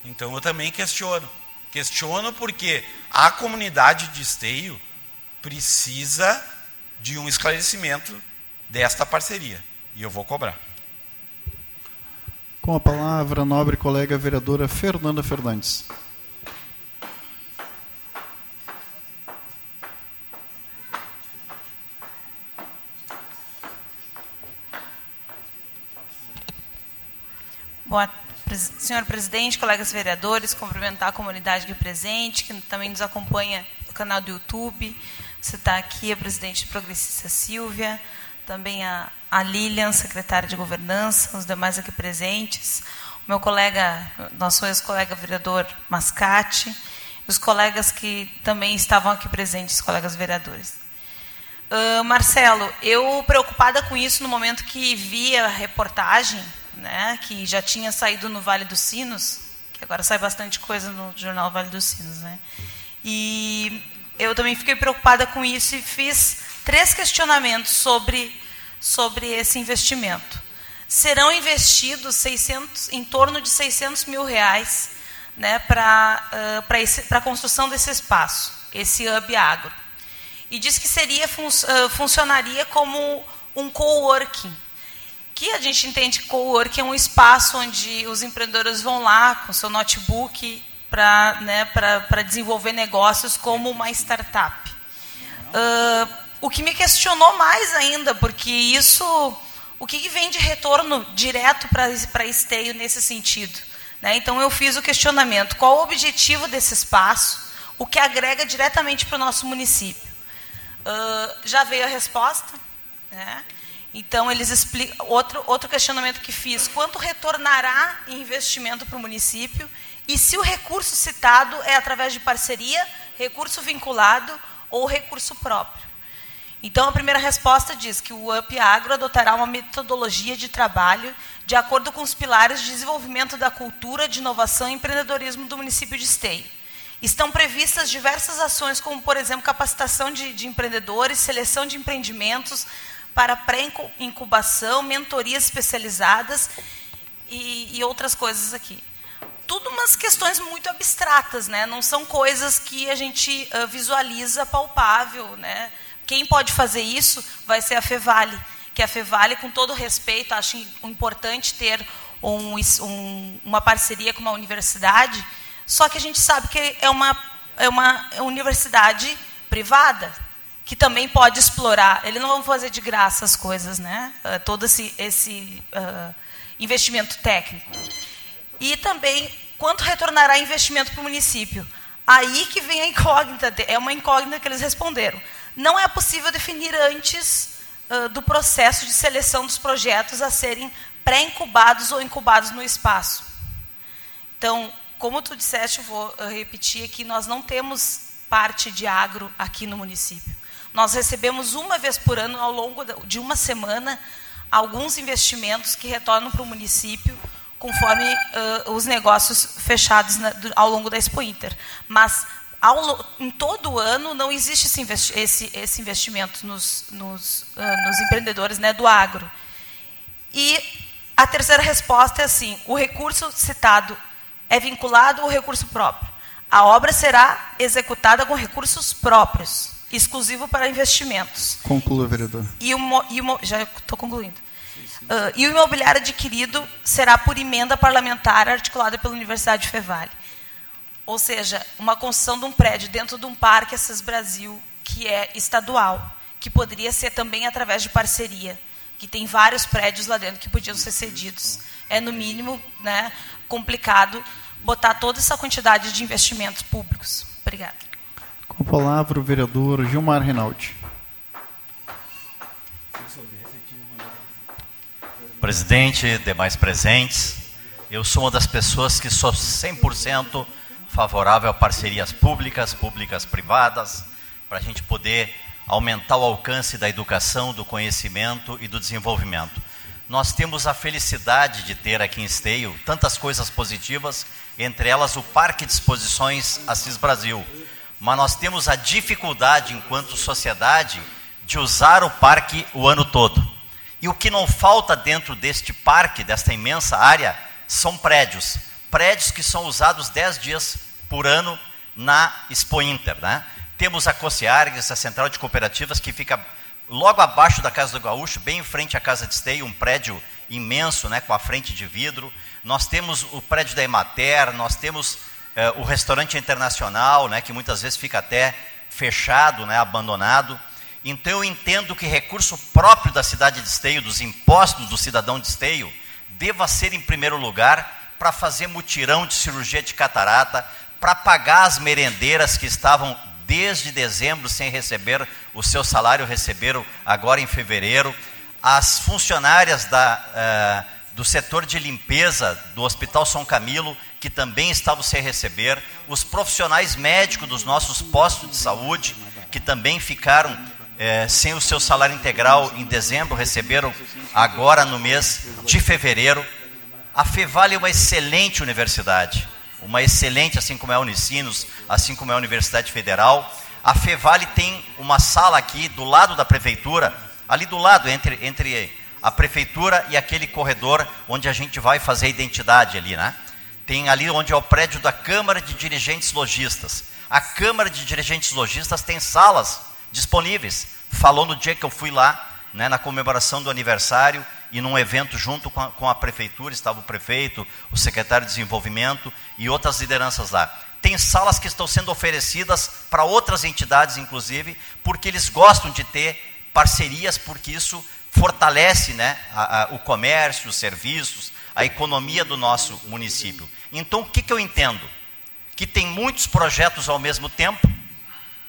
então eu também questiono. Questiono porque a comunidade de esteio precisa de um esclarecimento desta parceria. E eu vou cobrar. Com a palavra, nobre colega vereadora Fernanda Fernandes. Boa, senhor presidente, colegas vereadores, cumprimentar a comunidade aqui presente, que também nos acompanha no canal do YouTube. Você está aqui a presidente progressista Silvia, também a, a Lilian, secretária de governança, os demais aqui presentes, o meu colega, nosso ex-colega vereador Mascate, os colegas que também estavam aqui presentes, colegas vereadores. Uh, Marcelo, eu preocupada com isso no momento que vi a reportagem né, que já tinha saído no Vale dos Sinos, que agora sai bastante coisa no jornal Vale dos Sinos. Né? E eu também fiquei preocupada com isso e fiz três questionamentos sobre, sobre esse investimento. Serão investidos 600, em torno de 600 mil reais né, para uh, a construção desse espaço, esse Hub Agro. E diz que seria, fun uh, funcionaria como um coworking, que a gente entende coworking é um espaço onde os empreendedores vão lá com seu notebook para né, desenvolver negócios como uma startup. Uh, o que me questionou mais ainda, porque isso, o que, vem de retorno direto para esteio nesse sentido? Né? Então eu fiz o questionamento: qual o objetivo desse espaço? O que agrega diretamente para o nosso município? Uh, já veio a resposta. Né? Então, eles explicam. Outro, outro questionamento que fiz: quanto retornará em investimento para o município? E se o recurso citado é através de parceria, recurso vinculado ou recurso próprio? Então, a primeira resposta diz que o UP Agro adotará uma metodologia de trabalho de acordo com os pilares de desenvolvimento da cultura, de inovação e empreendedorismo do município de Esteio. Estão previstas diversas ações, como, por exemplo, capacitação de, de empreendedores, seleção de empreendimentos, para pré-incubação, mentorias especializadas e, e, outras coisas aqui. Tudo umas questões muito abstratas, né? não são coisas que a gente uh, visualiza palpável. Né? Quem pode fazer isso vai ser a Fevale, que a Fevale, com todo respeito, acho importante ter um, um, uma parceria com uma universidade, só que a gente sabe que é uma, é uma universidade privada, que também pode explorar. Eles não vão fazer de graça as coisas, né? Uh, todo esse, esse uh, investimento técnico. E também, quanto retornará investimento para o município? Aí que vem a incógnita, é uma incógnita que eles responderam. Não é possível definir antes uh, do processo de seleção dos projetos a serem pré-incubados ou incubados no espaço. Então, como tu disseste, eu vou repetir aqui, nós não temos parte de agro aqui no município. Nós recebemos uma vez por ano, ao longo de uma semana, alguns investimentos que retornam para o município, conforme uh, os negócios fechados na, do, ao longo da Expo Inter. Mas, ao, em todo o ano, não existe esse, investi esse, esse investimento nos, nos, uh, nos empreendedores né, do agro. E a terceira resposta é assim: o recurso citado é vinculado ao recurso próprio. A obra será executada com recursos próprios exclusivo para investimentos. Conclua, vereador. E o, e o, já estou concluindo. Uh, e o imobiliário adquirido será por emenda parlamentar articulada pela Universidade de Fevale. Ou seja, uma construção de um prédio dentro de um parque Assis Brasil, que é estadual, que poderia ser também através de parceria, que tem vários prédios lá dentro que podiam ser cedidos. É, no mínimo, né, complicado botar toda essa quantidade de investimentos públicos. Obrigada. Com a palavra o vereador Gilmar Rinaldi. Presidente, demais presentes, eu sou uma das pessoas que sou 100% favorável a parcerias públicas, públicas privadas, para a gente poder aumentar o alcance da educação, do conhecimento e do desenvolvimento. Nós temos a felicidade de ter aqui em Esteio tantas coisas positivas, entre elas o Parque de Exposições Assis Brasil. Mas nós temos a dificuldade, enquanto sociedade, de usar o parque o ano todo. E o que não falta dentro deste parque, desta imensa área, são prédios. Prédios que são usados 10 dias por ano na Expo Inter. Né? Temos a Cociargues, a Central de Cooperativas, que fica logo abaixo da Casa do Gaúcho, bem em frente à Casa de Esteio, um prédio imenso, né, com a frente de vidro. Nós temos o prédio da Emater, nós temos eh, o restaurante internacional, né, que muitas vezes fica até fechado, né, abandonado. Então eu entendo que recurso próprio da cidade de Esteio, dos impostos do cidadão de Esteio, deva ser em primeiro lugar para fazer mutirão de cirurgia de catarata, para pagar as merendeiras que estavam desde dezembro sem receber o seu salário, receberam agora em fevereiro. As funcionárias da, uh, do setor de limpeza do Hospital São Camilo, que também estavam sem receber. Os profissionais médicos dos nossos postos de saúde, que também ficaram uh, sem o seu salário integral em dezembro, receberam agora no mês de fevereiro. A Fevale é uma excelente universidade uma excelente, assim como é a Unicinos, assim como é a Universidade Federal. A Fevale tem uma sala aqui do lado da prefeitura, ali do lado, entre, entre a prefeitura e aquele corredor onde a gente vai fazer a identidade ali, né? Tem ali onde é o prédio da Câmara de Dirigentes Logistas. A Câmara de Dirigentes Logistas tem salas disponíveis. Falou no dia que eu fui lá, né, na comemoração do aniversário, e num evento junto com a, com a, prefeitura, estava o prefeito, o secretário de desenvolvimento e outras lideranças lá. Tem salas que estão sendo oferecidas para outras entidades, inclusive, porque eles gostam de ter parcerias, porque isso fortalece né, a, a, o comércio, os serviços, a economia do nosso município. Então, o que, que eu entendo? Que tem muitos projetos ao mesmo tempo,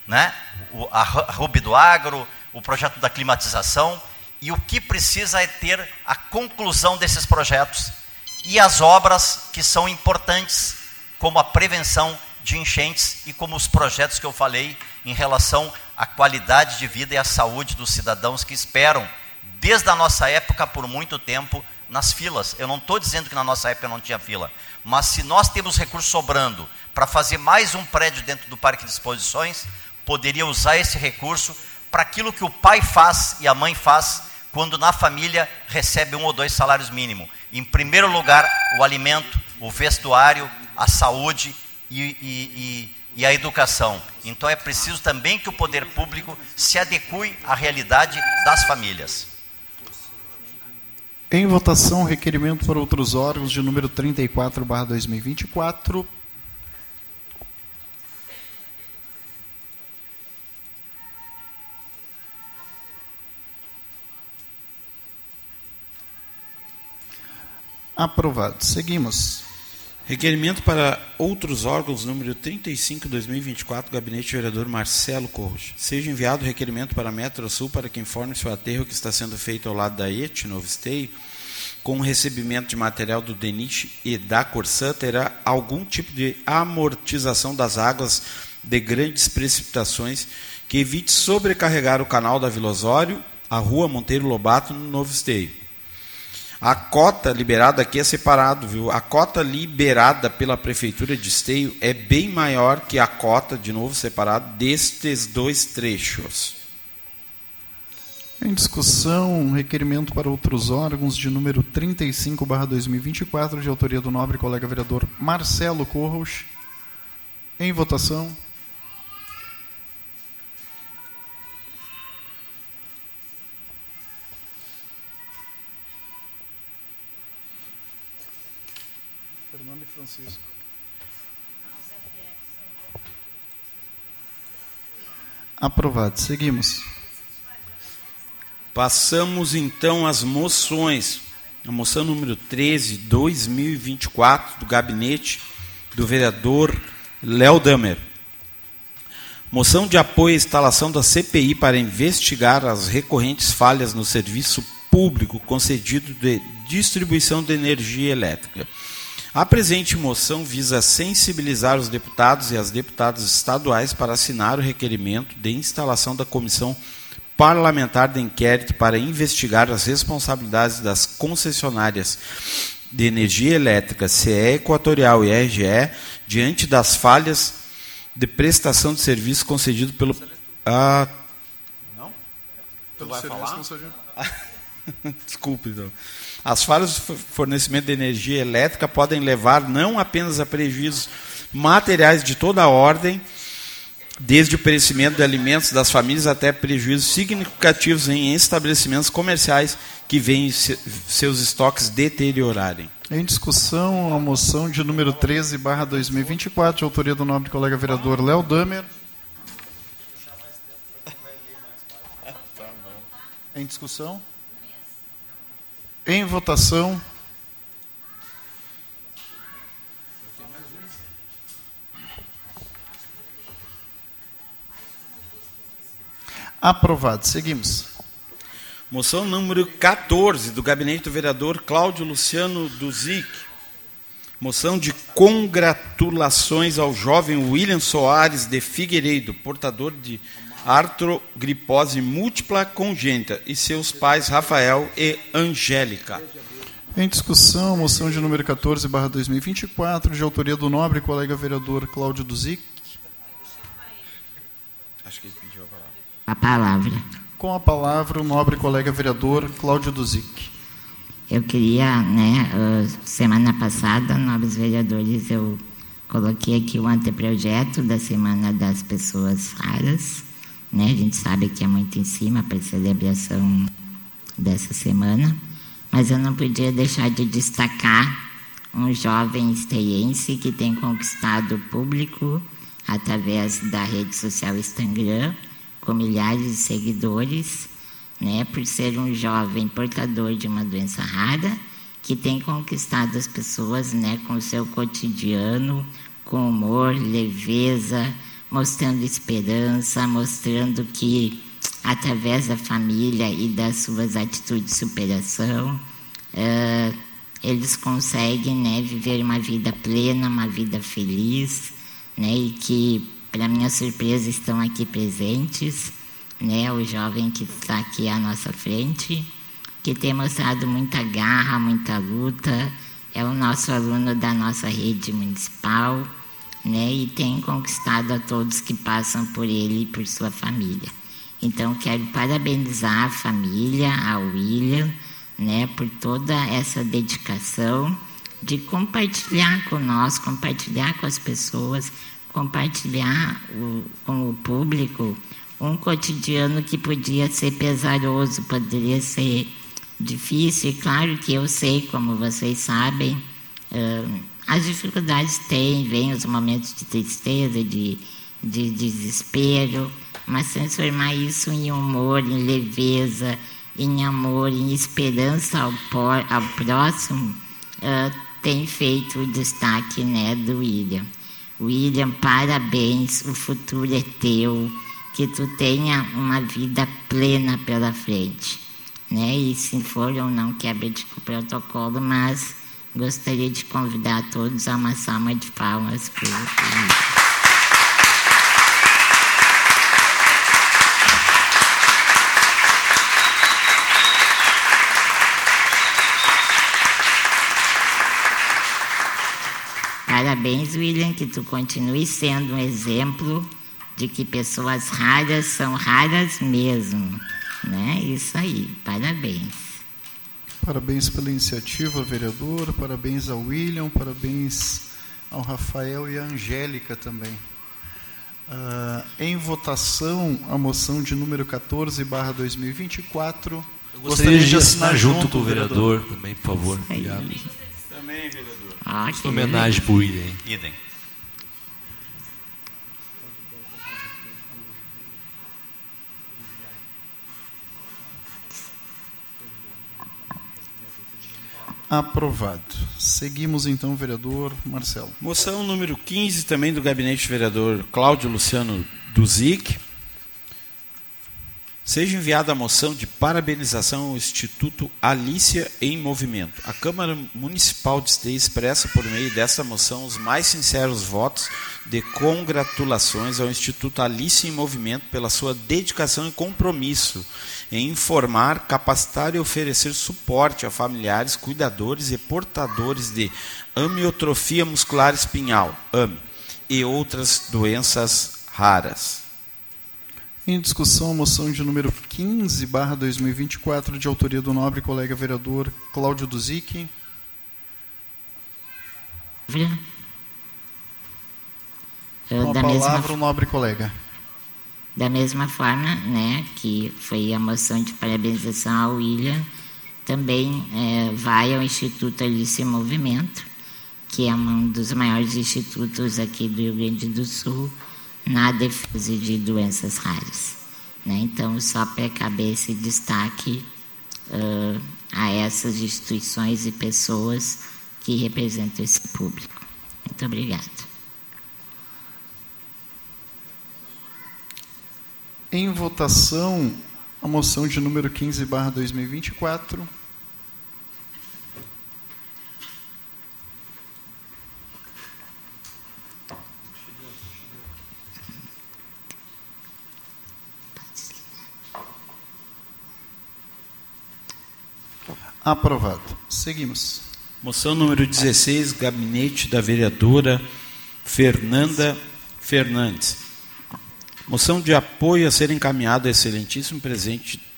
né? O, a Rubi do Agro, o projeto da climatização, e o que precisa é ter a conclusão desses projetos e as obras que são importantes, como a prevenção de enchentes e como os projetos que eu falei em relação à qualidade de vida e à saúde dos cidadãos que esperam, desde a nossa época, por muito tempo, nas filas. Eu não estou dizendo que na nossa época não tinha fila, mas se nós temos recurso sobrando para fazer mais um prédio dentro do Parque de Exposições, poderia usar esse recurso para aquilo que o pai faz e a mãe faz quando na família recebe um ou dois salários mínimos. Em primeiro lugar, o alimento, o vestuário, a saúde e, e, e, e a educação. Então é preciso também que o poder público se adeque à realidade das famílias. Em votação, requerimento para outros órgãos de número 34, barra 2024. Aprovado. Seguimos. Requerimento para outros órgãos, número 35, 2024, gabinete vereador Marcelo Corros. Seja enviado requerimento para a Metrosul para que informe se o aterro que está sendo feito ao lado da ET, Novo Esteio, com o recebimento de material do DENIT e da Corsã, terá algum tipo de amortização das águas de grandes precipitações que evite sobrecarregar o canal da Vila Osório, a rua Monteiro Lobato, no Novo Esteio. A cota liberada aqui é separado, viu? A cota liberada pela prefeitura de Esteio é bem maior que a cota, de novo separado, destes dois trechos. Em discussão, requerimento para outros órgãos de número 35/2024, de autoria do nobre colega vereador Marcelo Corros. Em votação. Francisco. Aprovado. Seguimos. Passamos então às moções. A moção número 13, 2024, do gabinete do vereador Léo Damer. Moção de apoio à instalação da CPI para investigar as recorrentes falhas no serviço público concedido de distribuição de energia elétrica. A presente moção visa sensibilizar os deputados e as deputadas estaduais para assinar o requerimento de instalação da comissão parlamentar de inquérito para investigar as responsabilidades das concessionárias de energia elétrica, CE Equatorial e RGE, diante das falhas de prestação de serviço concedido pelo. Ah, não? Tu vai falar? Desculpe, então. As falhas de fornecimento de energia elétrica podem levar não apenas a prejuízos materiais de toda a ordem, desde o perecimento de alimentos das famílias até prejuízos significativos em estabelecimentos comerciais que veem seus estoques deteriorarem. Em discussão, a moção de número 13, barra 2024, de autoria do nobre colega vereador Léo Damer. Em discussão? Em votação. Aprovado. Seguimos. Moção número 14, do gabinete do vereador Cláudio Luciano Duzic. Moção de congratulações ao jovem William Soares de Figueiredo, portador de artrogripose múltipla congênita, e seus pais Rafael e Angélica. Em discussão, moção de número 14, barra 2024, de autoria do nobre colega vereador Cláudio Duzic. Acho que ele pediu a palavra. A palavra. Com a palavra, o nobre colega vereador Cláudio Duzic. Eu queria, né, semana passada, nobres vereadores, eu coloquei aqui o anteprojeto da Semana das Pessoas Raras, né? A gente sabe que é muito em cima para a celebração dessa semana, mas eu não podia deixar de destacar um jovem esteiense que tem conquistado o público através da rede social Instagram, com milhares de seguidores, né, por ser um jovem portador de uma doença rara, que tem conquistado as pessoas né, com o seu cotidiano, com humor, leveza, mostrando esperança, mostrando que através da família e das suas atitudes de superação, eles conseguem né, viver uma vida plena, uma vida feliz, né, e que, para minha surpresa, estão aqui presentes, né, o jovem que está aqui à nossa frente, que tem mostrado muita garra, muita luta, é o nosso aluno da nossa rede municipal, né, e tem conquistado a todos que passam por ele e por sua família. Então, quero parabenizar a família, a William, né, por toda essa dedicação de compartilhar conosco, compartilhar com as pessoas, compartilhar o, com o público um cotidiano que podia ser pesaroso, poderia ser difícil. E claro que eu sei, como vocês sabem, as dificuldades têm, vêm os momentos de tristeza, de, de desespero, mas transformar isso em humor, em leveza, em amor, em esperança ao, por, ao próximo, uh, tem feito o destaque né, do William. William, parabéns, o futuro é teu, que tu tenha uma vida plena pela frente. Né? E se for ou não quebra de protocolo, mas Gostaria de convidar todos a uma salva de palmas para o Parabéns, William, que tu continue sendo um exemplo de que pessoas raras são raras mesmo. Né? Isso aí, parabéns. Parabéns pela iniciativa, vereador. Parabéns ao William, parabéns ao Rafael e à Angélica também. Uh, em votação, a moção de número 14, barra 2024. Eu gostaria, gostaria de assinar junto, com o vereador, vereador também, por favor. Obrigado. Também, vereador. Ah, homenagem para o William. Idem. Aprovado. Seguimos então, vereador Marcelo. Moção número 15, também do gabinete do vereador Cláudio Luciano do ZIC. Seja enviada a moção de parabenização ao Instituto Alícia em Movimento. A Câmara Municipal de Esteio expressa por meio desta moção os mais sinceros votos de congratulações ao Instituto Alícia em Movimento pela sua dedicação e compromisso em informar, capacitar e oferecer suporte a familiares, cuidadores e portadores de amiotrofia muscular espinhal, AME, e outras doenças raras. Em discussão, a moção de número 15, barra 2024, de autoria do nobre colega vereador Cláudio Duzic. Com a da palavra, mesma, o nobre colega. da mesma forma, né, que foi a moção de parabenização ao William, também eh, vai ao Instituto Alice Movimento, que é um dos maiores institutos aqui do Rio Grande do Sul, na defesa de doenças raras. Né? Então, só para caber esse destaque uh, a essas instituições e pessoas que representam esse público. Muito obrigada. Em votação, a moção de número 15, barra 2024. Aprovado. Seguimos. Moção número 16, gabinete da vereadora Fernanda Fernandes. Moção de apoio a ser encaminhada ao excelentíssimo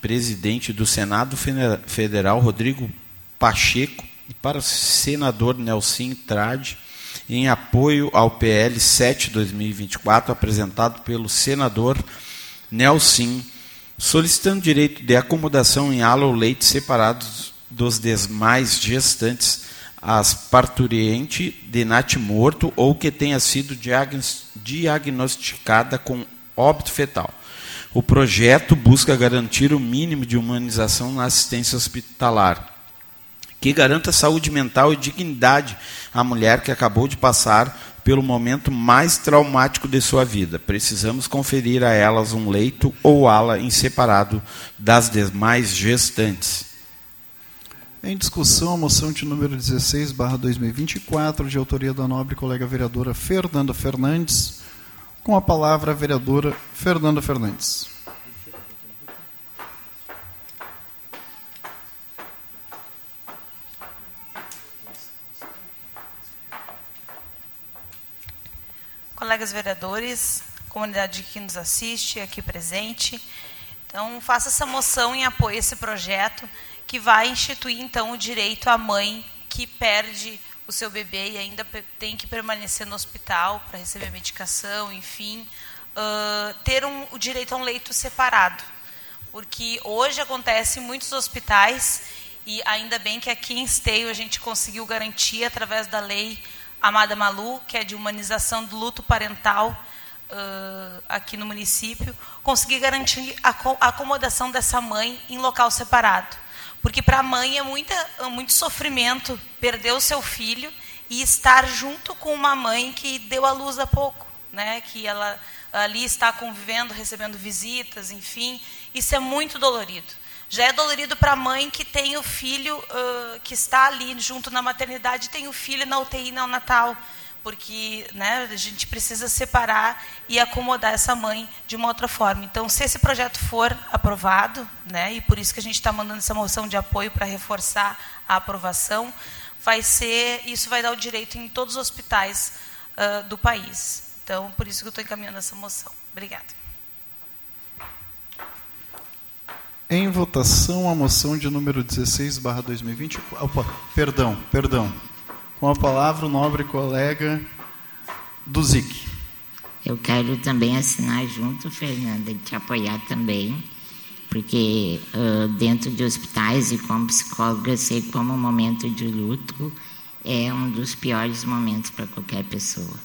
presidente do Senado Federal, Rodrigo Pacheco, e para o senador Nelson Trade, em apoio ao PL 7-2024, apresentado pelo senador Nelson, solicitando direito de acomodação em ala ou leite separados dos demais gestantes as parturiente de natimorto ou que tenha sido diagnosticada com óbito fetal. O projeto busca garantir o mínimo de humanização na assistência hospitalar, que garanta saúde mental e dignidade à mulher que acabou de passar pelo momento mais traumático de sua vida. Precisamos conferir a elas um leito ou ala em separado das demais gestantes. Em discussão, a moção de número 16, barra 2024, de autoria da nobre colega vereadora Fernanda Fernandes. Com a palavra, a vereadora Fernanda Fernandes. Colegas vereadores, comunidade que nos assiste, aqui presente. Então, faça essa moção em apoio a esse projeto que vai instituir então o direito à mãe que perde o seu bebê e ainda tem que permanecer no hospital para receber medicação, enfim, uh, ter um, o direito a um leito separado. Porque hoje acontece em muitos hospitais, e ainda bem que aqui em Esteio a gente conseguiu garantir, através da lei Amada Malu, que é de humanização do luto parental uh, aqui no município, conseguir garantir a acomodação dessa mãe em local separado. Porque para a mãe é muita, é muito sofrimento perder o seu filho e estar junto com uma mãe que deu a luz há pouco, né? que ela ali está convivendo, recebendo visitas, enfim. Isso é muito dolorido. Já é dolorido para a mãe que tem o filho uh, que está ali junto na maternidade, tem o filho na UTI neonatal porque né, a gente precisa separar e acomodar essa mãe de uma outra forma. Então, se esse projeto for aprovado, né, e por isso que a gente está mandando essa moção de apoio para reforçar a aprovação, vai ser isso vai dar o direito em todos os hospitais uh, do país. Então, por isso que eu estou encaminhando essa moção. Obrigada. Em votação, a moção de número 16, barra 2024. Opa, perdão, perdão. Com a palavra, o nobre colega do ZIC. Eu quero também assinar junto, Fernanda, e te apoiar também, porque uh, dentro de hospitais e como psicóloga, sei como o momento de luto é um dos piores momentos para qualquer pessoa.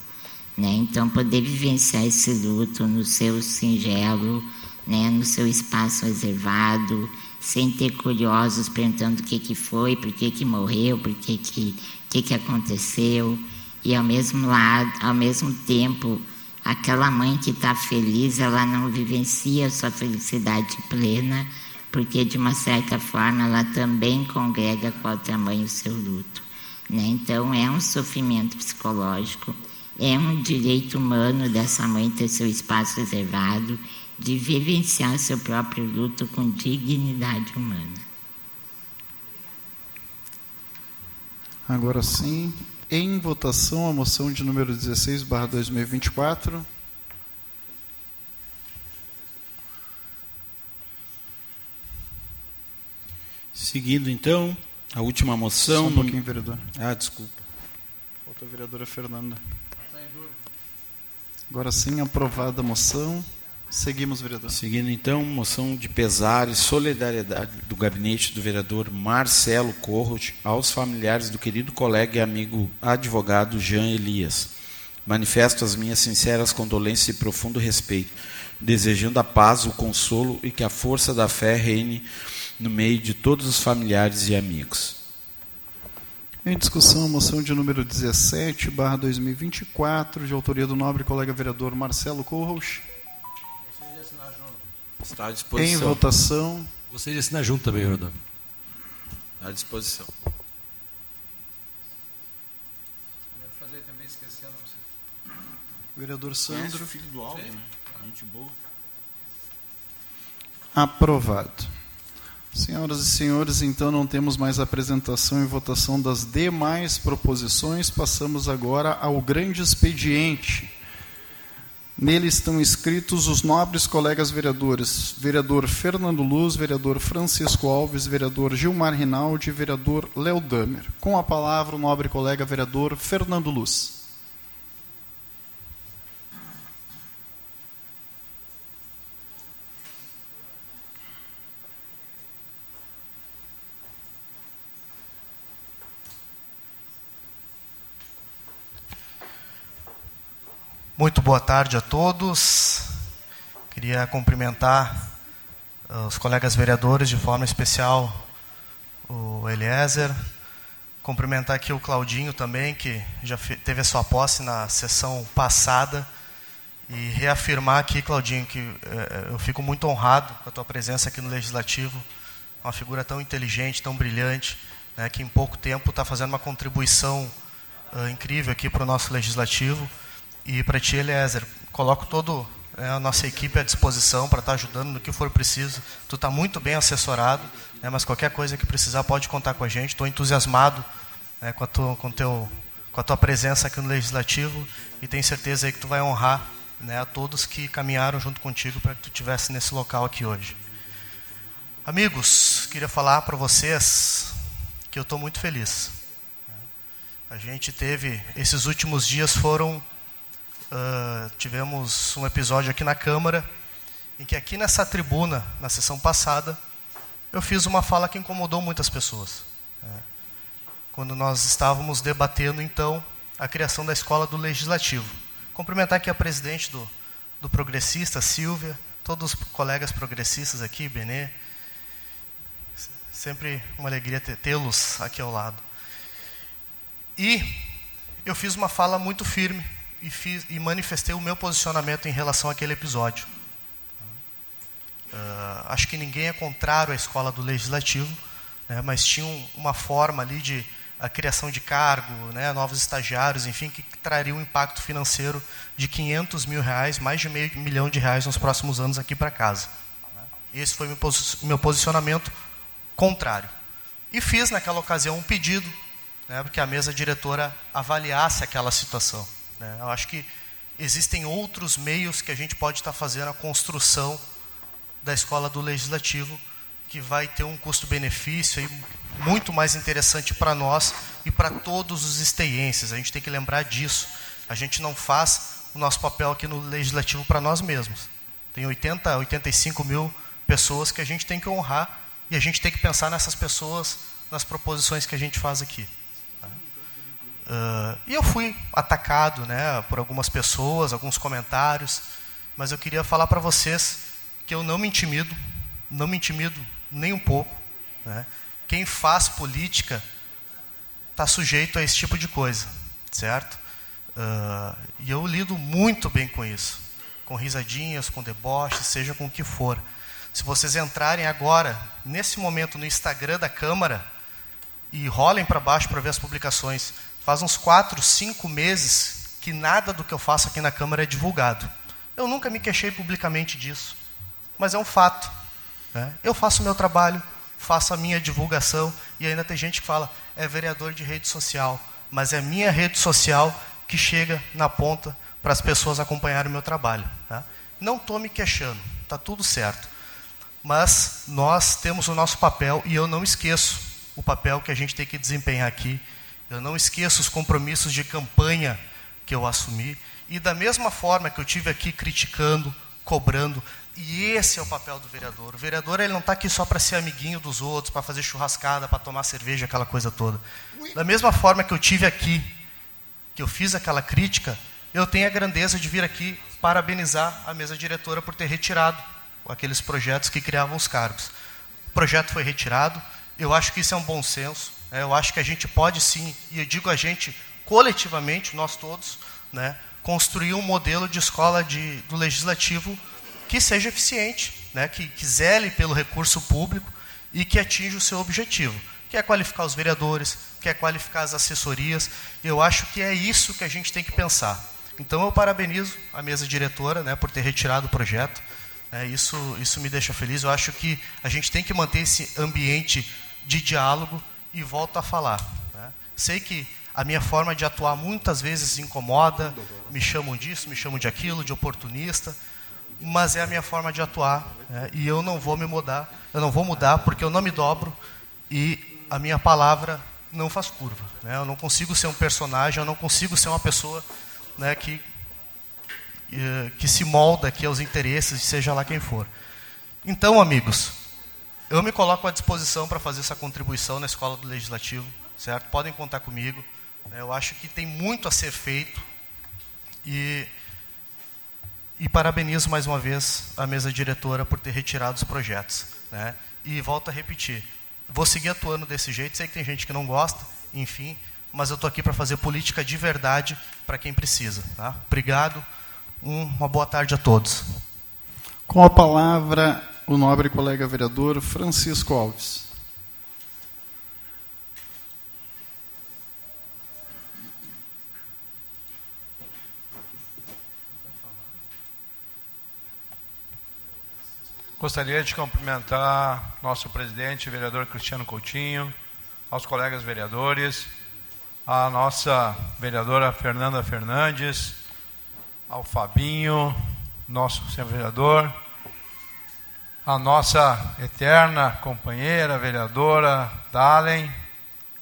Né? Então, poder vivenciar esse luto no seu singelo, né, no seu espaço reservado, sem ter curiosos perguntando o que, que foi, por que, que morreu, por que, que, que, que aconteceu, e ao mesmo lado, ao mesmo tempo aquela mãe que está feliz, ela não vivencia a sua felicidade plena, porque de uma certa forma ela também congrega qual o tamanho o seu luto. Né? Então é um sofrimento psicológico, é um direito humano dessa mãe ter seu espaço reservado, de vivenciar seu próprio luto com dignidade humana. Agora sim, em votação a moção de número 16, barra 2024. Seguindo, então, a última moção. Só um pouquinho, vereador. Ah, desculpa. Falta a vereadora Fernanda. Agora sim, aprovada a moção. Seguimos, vereador. Seguindo, então, moção de pesar e solidariedade do gabinete do vereador Marcelo Corrot aos familiares do querido colega e amigo advogado Jean Elias. Manifesto as minhas sinceras condolências e profundo respeito, desejando a paz, o consolo e que a força da fé reine no meio de todos os familiares e amigos. Em discussão, a moção de número 17, barra 2024, de autoria do nobre colega vereador Marcelo Corros. Está à disposição. Em votação. Você de assinar junto também, vereador. À disposição. Vereador Sandro. filho do Aldo, né? Gente boa. Aprovado. Senhoras e senhores, então não temos mais apresentação e votação das demais proposições. Passamos agora ao grande expediente. Nele estão inscritos os nobres colegas vereadores: vereador Fernando Luz, vereador Francisco Alves, vereador Gilmar Rinaldi e vereador Léo Damer. Com a palavra, o nobre colega vereador Fernando Luz. Muito boa tarde a todos. Queria cumprimentar uh, os colegas vereadores, de forma especial o Eliezer. Cumprimentar aqui o Claudinho também, que já teve a sua posse na sessão passada. E reafirmar aqui, Claudinho, que uh, eu fico muito honrado com a tua presença aqui no Legislativo. Uma figura tão inteligente, tão brilhante, né, que em pouco tempo está fazendo uma contribuição uh, incrível aqui para o nosso Legislativo. E para ti, Eliezer, coloco toda é, a nossa equipe à disposição para estar tá ajudando no que for preciso. Tu está muito bem assessorado, né, mas qualquer coisa que precisar pode contar com a gente. Estou entusiasmado né, com, a tua, com, teu, com a tua presença aqui no Legislativo e tenho certeza aí que tu vai honrar né, a todos que caminharam junto contigo para que tu estivesse nesse local aqui hoje. Amigos, queria falar para vocês que eu estou muito feliz. A gente teve, esses últimos dias foram uh, tivemos um episódio aqui na Câmara, em que aqui nessa tribuna, na sessão passada, eu fiz uma fala que incomodou muitas pessoas. Né? Quando nós estávamos debatendo, então, a criação da escola do Legislativo. Cumprimentar aqui a presidente do, do Progressista, Silvia, todos os colegas progressistas aqui, Benê. Sempre uma alegria tê-los aqui ao lado. E eu fiz uma fala muito firme e, fiz, e manifestei o meu posicionamento em relação àquele episódio. Uh, acho que ninguém é contrário à escola do legislativo, né, mas tinha um, uma forma ali de a criação de cargo, né, novos estagiários, enfim, que traria um impacto financeiro de 500 mil reais, mais de meio milhão de reais nos próximos anos aqui para casa. Esse foi meu, meu posicionamento contrário. E fiz naquela ocasião um pedido né, para que a mesa diretora avaliasse aquela situação. Né? Eu acho que existem outros meios que a gente pode estar fazendo a construção da escola do legislativo que vai ter um custo-benefício muito mais interessante para nós e para todos os esteienses. A gente tem que lembrar disso. A gente não faz o nosso papel aqui no legislativo para nós mesmos. Tem 80, 85 mil pessoas que a gente tem que honrar e a gente tem que pensar nessas pessoas nas proposições que a gente faz aqui. Uh, e eu fui atacado né, por algumas pessoas, alguns comentários, mas eu queria falar para vocês que eu não me intimido, não me intimido nem um pouco. Né? Quem faz política está sujeito a esse tipo de coisa, certo? Uh, e eu lido muito bem com isso, com risadinhas, com deboche, seja com o que for. Se vocês entrarem agora, nesse momento, no Instagram da Câmara e rolem para baixo para ver as publicações, faz uns quatro, cinco meses que nada do que eu faço aqui na Câmara é divulgado. Eu nunca me queixei publicamente disso, mas é um fato. Né? Eu faço o meu trabalho, faço a minha divulgação e ainda tem gente que fala é vereador de rede social, mas é minha rede social que chega na ponta para as pessoas acompanharem o meu trabalho. Tá? Não estou me queixando, está tudo certo. Mas nós temos o nosso papel e eu não esqueço o papel que a gente tem que desempenhar aqui. Eu não esqueço os compromissos de campanha que eu assumi. E da mesma forma que eu tive aqui criticando, cobrando, e esse é o papel do vereador. O vereador ele não está aqui só para ser amiguinho dos outros, para fazer churrascada, para tomar cerveja, aquela coisa toda. Da mesma forma que eu tive aqui que eu fiz aquela crítica, eu tenho a grandeza de vir aqui parabenizar a mesa diretora por ter retirado aqueles projetos que criavam os cargos. O projeto foi retirado, eu acho que isso é um bom senso? Eu acho que a gente pode sim, e eu digo a gente coletivamente, nós todos, né, construir um modelo de escola de, do legislativo que seja eficiente, né, que, que zele pelo recurso público e que atinja o seu objetivo quer qualificar os vereadores, quer qualificar as assessorias. Eu acho que é isso que a gente tem que pensar. Então eu parabenizo a mesa diretora né, por ter retirado o projeto. É, isso, isso me deixa feliz. Eu acho que a gente tem que manter esse ambiente de diálogo e volto a falar. Né? Sei que a minha forma de atuar muitas vezes incomoda, me chamam disso, me chamam de aquilo, de oportunista, mas é a minha forma de atuar né? e eu não vou me mudar, eu não vou mudar porque eu não me dobro e a minha palavra não faz curva. Né? Eu não consigo ser um personagem, eu não consigo ser uma pessoa né, que, eh, que se molda aqui aos interesses, seja lá quem for. Então, amigos, eu me coloco à disposição para fazer essa contribuição na Escola do Legislativo, certo? Podem contar comigo. Né? Eu acho que tem muito a ser feito e, e parabenizo mais uma vez a mesa diretora por ter retirado os projetos. Né? E volto a repetir, vou seguir atuando desse jeito. Sei que tem gente que não gosta, enfim, mas eu estou aqui para fazer política de verdade para quem precisa. Tá? Obrigado, um, uma boa tarde a todos. Com a palavra, o nobre colega vereador Francisco Alves. Gostaria de cumprimentar nosso presidente, vereador Cristiano Coutinho, aos colegas vereadores, a nossa vereadora Fernanda Fernandes, ao Fabinho, nosso senhor vereador, a nossa eterna companheira vereadora Dalen,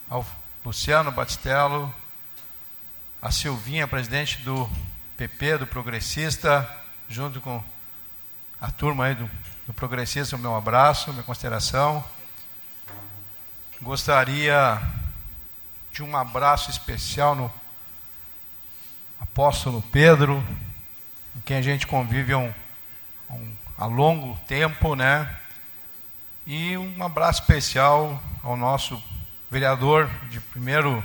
ao Luciano Batistello, a Silvinha, presidente do PP, do Progressista, junto com a turma aí do do Progressista, o meu abraço, minha consideração. Gostaria de um abraço especial no apóstolo Pedro, com quem a gente convive há, um, um, há longo tempo, né? E um abraço especial ao nosso vereador de primeiro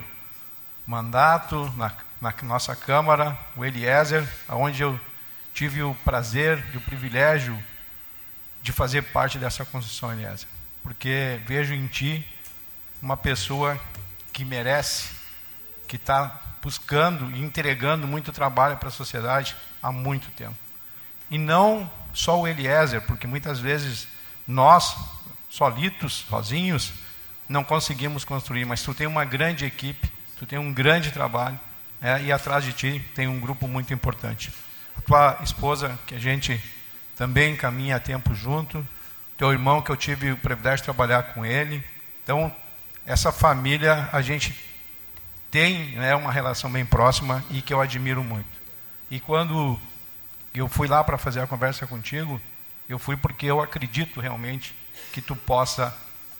mandato na, na nossa Câmara, o Eliezer, onde eu tive o prazer e o privilégio de fazer parte dessa construção, Eliezer. Porque vejo em ti uma pessoa que merece, que está buscando e entregando muito trabalho para a sociedade há muito tempo. E não só o Eliezer, porque muitas vezes nós, solitos, sozinhos, não conseguimos construir, mas tu tem uma grande equipe, tu tem um grande trabalho, é, e atrás de ti tem um grupo muito importante. A tua esposa, que a gente também caminha há tempo junto. Teu irmão, que eu tive o privilégio de trabalhar com ele. Então, essa família, a gente tem né, uma relação bem próxima e que eu admiro muito. E quando eu fui lá para fazer a conversa contigo, eu fui porque eu acredito realmente que tu possa,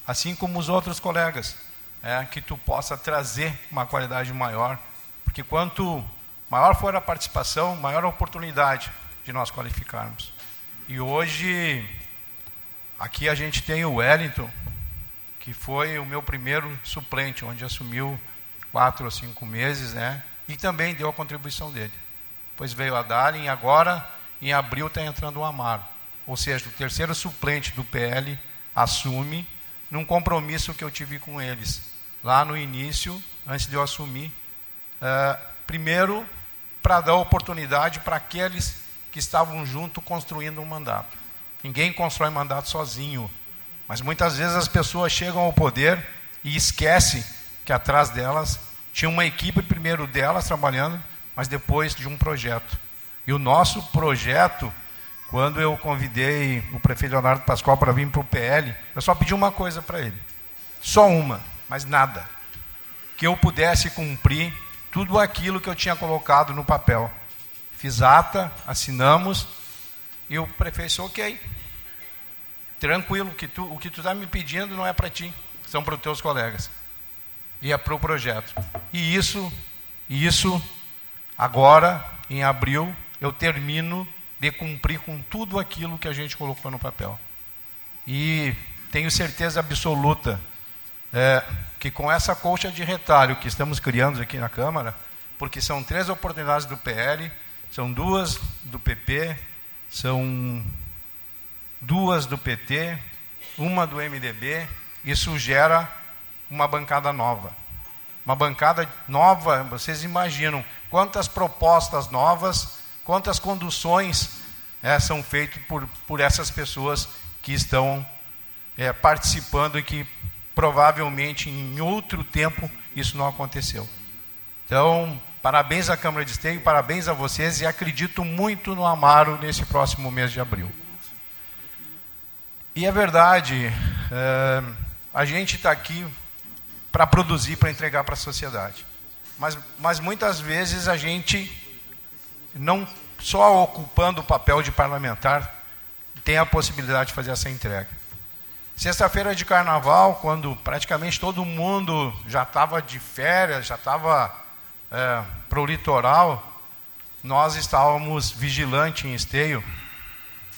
assim como os outros colegas, é, que tu possa trazer uma qualidade maior, porque quanto maior for a participação, maior a oportunidade de nós qualificarmos. E hoje, aqui a gente tem o Wellington, que foi o meu primeiro suplente, onde assumiu quatro ou cinco meses, né? e também deu a contribuição dele. Pois veio a Darlin e agora, em abril, está entrando o Amaro. Ou seja, o terceiro suplente do PL assume num compromisso que eu tive com eles lá no início, antes de eu assumir. Uh, primeiro, para dar oportunidade para aqueles que estavam junto construindo um mandato. Ninguém constrói mandato sozinho, mas muitas vezes as pessoas chegam ao poder e esquecem que atrás delas tinha uma equipe primeiro delas trabalhando, mas depois de um projeto. E o nosso projeto, quando eu convidei o prefeito Leonardo Pascoal para vir para o PL, eu só pedi uma coisa para ele. Só uma, mas nada. Que eu pudesse cumprir tudo aquilo que eu tinha colocado no papel. Fiz ata, assinamos, e o prefeito disse, ok. Tranquilo, que tu, o que tu está me pedindo não é para ti, são para os teus colegas. E é para o projeto. E isso, isso, agora, em abril, eu termino de cumprir com tudo aquilo que a gente colocou no papel. E tenho certeza absoluta é, que com essa colcha de retalho que estamos criando aqui na Câmara, porque são três oportunidades do PL, são duas do PP, são duas do PT, uma do MDB, isso gera uma bancada nova. Uma bancada nova, vocês imaginam quantas propostas novas, quantas conduções é, são feitas por, por essas pessoas que estão é, participando e que provavelmente em outro tempo isso não aconteceu. Então, parabéns à Câmara de Esteio, parabéns a vocês e acredito muito no Amaro nesse próximo mês de abril. E é verdade, é, a gente está aqui para produzir, para entregar para a sociedade. Mas, mas muitas vezes a gente, não só ocupando o papel de parlamentar, tem a possibilidade de fazer essa entrega. Sexta-feira de carnaval, quando praticamente todo mundo já estava de férias, já estava é, para o litoral, nós estávamos vigilantes em esteio,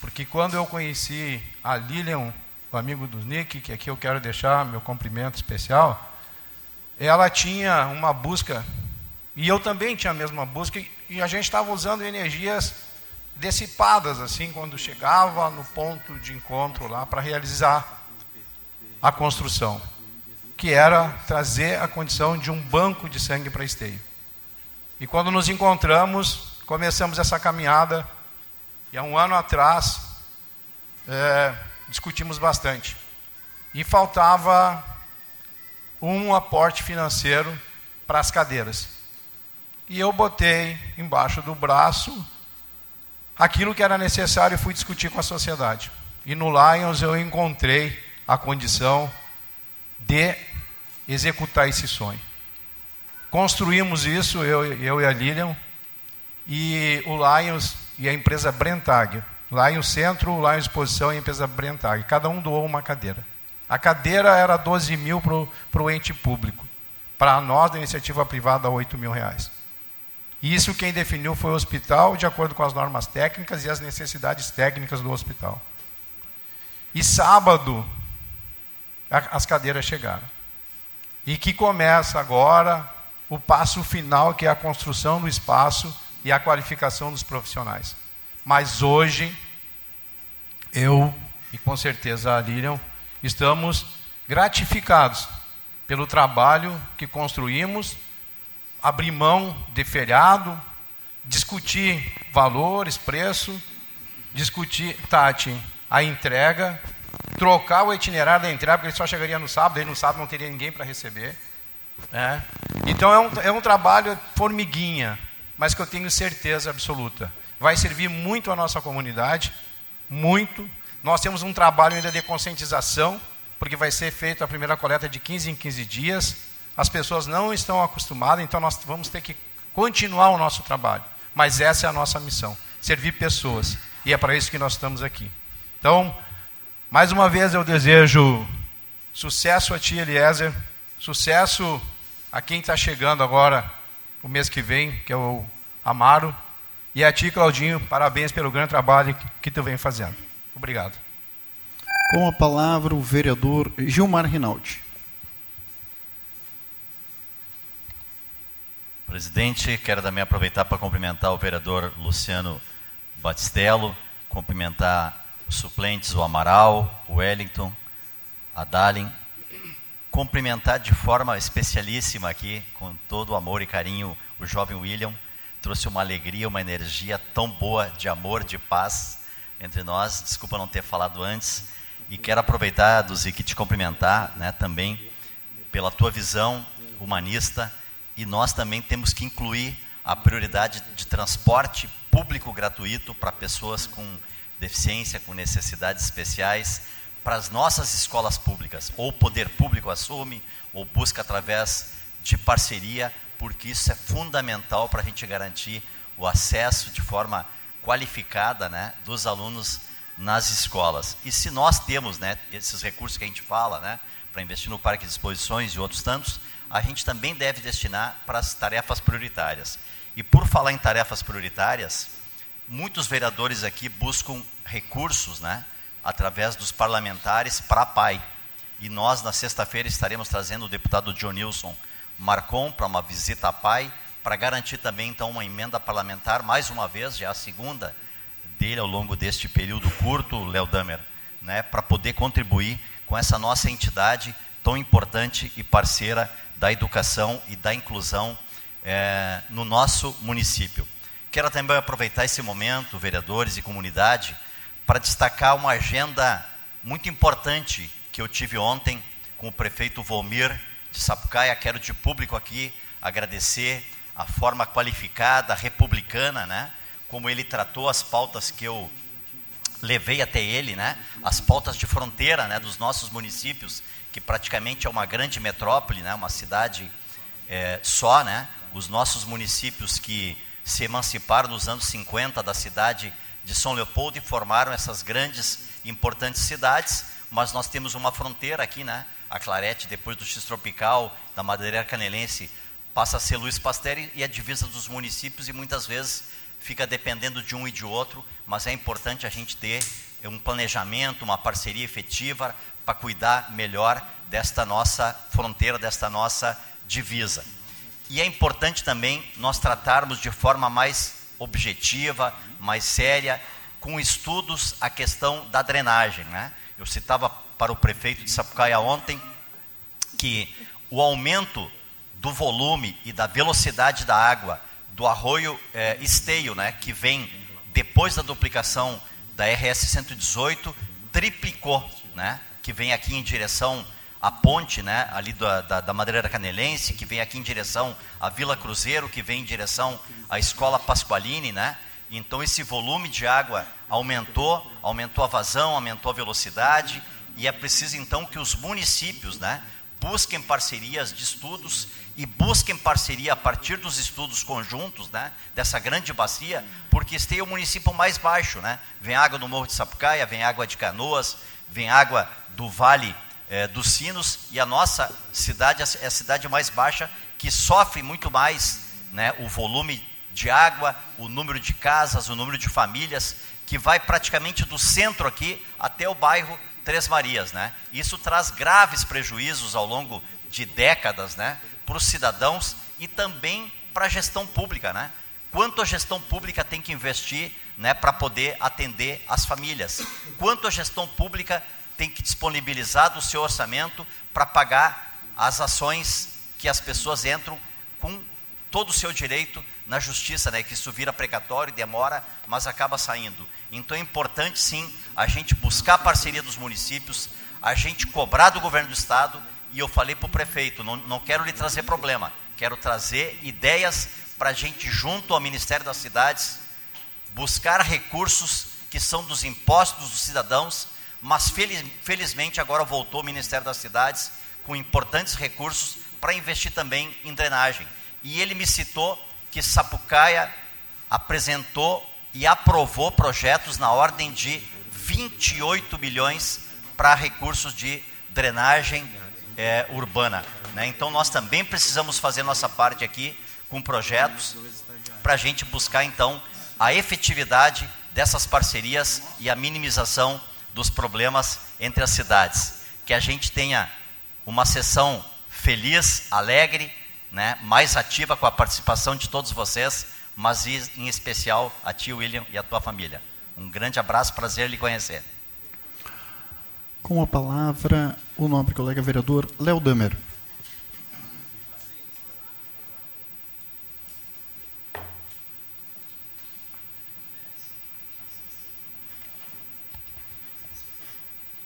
porque quando eu conheci a Lilian, o amigo do Nick, que aqui eu quero deixar meu cumprimento especial, ela tinha uma busca, e eu também tinha a mesma busca, e a gente estava usando energias dissipadas, assim, quando chegava no ponto de encontro lá para realizar a construção, que era trazer a condição de um banco de sangue para esteio. E quando nos encontramos, começamos essa caminhada, e há um ano atrás, é, discutimos bastante. E faltava um aporte financeiro para as cadeiras. E eu botei embaixo do braço aquilo que era necessário e fui discutir com a sociedade. E no Lions eu encontrei a condição de executar esse sonho. Construímos isso, eu, eu e a Lilian, e o Lions e a empresa Brentag. Lions Centro, Lions Exposição e a empresa Brentag. Cada um doou uma cadeira. A cadeira era 12 mil para o ente público. Para nós, da iniciativa privada, 8 mil reais. Isso quem definiu foi o hospital, de acordo com as normas técnicas e as necessidades técnicas do hospital. E sábado, as cadeiras chegaram. E que começa agora o passo final, que é a construção do espaço e a qualificação dos profissionais. Mas hoje, eu e com certeza a Lilian, estamos gratificados pelo trabalho que construímos, abrir mão de feriado, discutir valores, preço, discutir, Tati, a entrega trocar o itinerário da entrega, porque ele só chegaria no sábado, aí no sábado não teria ninguém para receber. Né? Então é um, é um trabalho formiguinha, mas que eu tenho certeza absoluta. Vai servir muito à nossa comunidade, muito. Nós temos um trabalho ainda de conscientização, porque vai ser feita a primeira coleta de 15 em 15 dias. As pessoas não estão acostumadas, então nós vamos ter que continuar o nosso trabalho. Mas essa é a nossa missão: servir pessoas. E é para isso que nós estamos aqui. Então, mais uma vez eu desejo sucesso a ti, Eliezer, sucesso a quem está chegando agora, o mês que vem, que é o Amaro, e a ti, Claudinho, parabéns pelo grande trabalho que tu vem fazendo. Obrigado. Com a palavra, o vereador Gilmar Rinaldi. Presidente, quero também aproveitar para cumprimentar o vereador Luciano Batistello, cumprimentar os suplentes, o Amaral, o Wellington, a Dalin, cumprimentar de forma especialíssima aqui, com todo o amor e carinho, o jovem William, trouxe uma alegria, uma energia tão boa de amor, de paz entre nós. Desculpa não ter falado antes. E quero aproveitar, Duzic, te cumprimentar né, também pela tua visão humanista e nós também temos que incluir a prioridade de transporte público gratuito para pessoas com deficiência, com necessidades especiais, para as nossas escolas públicas. Ou o poder público assume, ou busca através de parceria, porque isso é fundamental para a gente garantir o acesso de forma qualificada né, dos alunos nas escolas. E se nós temos né, esses recursos que a gente fala, né, para investir no parque de exposições e outros tantos, a gente também deve destinar para as tarefas prioritárias. E por falar em tarefas prioritárias, muitos vereadores aqui buscam recursos, né, através dos parlamentares para a PAI. E nós, na sexta-feira, estaremos trazendo o deputado Nilson Marcon para uma visita à PAI, para garantir também, então, uma emenda parlamentar, mais uma vez, já a segunda dele ao longo deste período curto, Léo Damer, né, para poder contribuir com essa nossa entidade tão importante e parceira da educação e da inclusão é, no nosso município. Quero também aproveitar esse momento, vereadores e comunidade, para destacar uma agenda muito importante que eu tive ontem com o prefeito Volmir de Sapucaia. Quero de público aqui agradecer a forma qualificada, republicana, né, como ele tratou as pautas que eu levei até ele, né, as pautas de fronteira, né, dos nossos municípios que praticamente é uma grande metrópole, né, uma cidade é, só, né, os nossos municípios que se emanciparam nos anos 50 da cidade de São Leopoldo e formaram essas grandes importantes cidades, mas nós temos uma fronteira aqui, né, a Clarete, depois do X-Tropical, da Madeireira Canelense, passa a ser Luiz Pasteur e a divisa dos municípios e muitas vezes fica dependendo de um e de outro, mas é importante a gente ter um planejamento, uma parceria efetiva para cuidar melhor desta nossa fronteira, desta nossa divisa. E é importante também nós tratarmos de forma mais objetiva, mais séria, com estudos a questão da drenagem. Né? Eu citava para o prefeito de Sapucaia ontem que o aumento do volume e da velocidade da água do arroio é, Esteio, né, que vem depois da duplicação da RS 118, triplicou, né? que vem aqui em direção à ponte, né, ali da, da, da Madeireira Canelense, que vem aqui em direção à Vila Cruzeiro, que vem em direção à Escola Pasqualini, né? Então esse volume de água aumentou, aumentou a vazão, aumentou a velocidade, e é preciso então que os municípios, né, busquem parcerias de estudos e busquem parceria a partir dos estudos conjuntos, né, dessa grande bacia, porque este é o município mais baixo, né? Vem água do Morro de Sapucaia, vem água de Canoas, vem água do Vale é, dos Sinos e a nossa cidade é a cidade mais baixa que sofre muito mais né, o volume de água, o número de casas, o número de famílias, que vai praticamente do centro aqui até o bairro Três Marias. Né? Isso traz graves prejuízos ao longo de décadas né, para os cidadãos e também para a gestão pública. Né? Quanto a gestão pública tem que investir né, para poder atender as famílias? Quanto a gestão pública tem que disponibilizar do seu orçamento para pagar as ações que as pessoas entram com todo o seu direito na justiça, né? Que isso vira precatório, demora, mas acaba saindo. Então é importante sim a gente buscar a parceria dos municípios, a gente cobrar do governo do estado. E eu falei para o prefeito, não, não quero lhe trazer problema, quero trazer ideias para a gente junto ao Ministério das Cidades buscar recursos que são dos impostos dos cidadãos mas feliz, felizmente agora voltou o Ministério das Cidades com importantes recursos para investir também em drenagem. E ele me citou que Sapucaia apresentou e aprovou projetos na ordem de 28 milhões para recursos de drenagem é, urbana. Né? Então nós também precisamos fazer nossa parte aqui com projetos para a gente buscar então a efetividade dessas parcerias e a minimização dos problemas entre as cidades. Que a gente tenha uma sessão feliz, alegre, né, mais ativa com a participação de todos vocês, mas em especial a ti, William, e a tua família. Um grande abraço, prazer lhe conhecer. Com a palavra, o nobre colega vereador Léo Damer.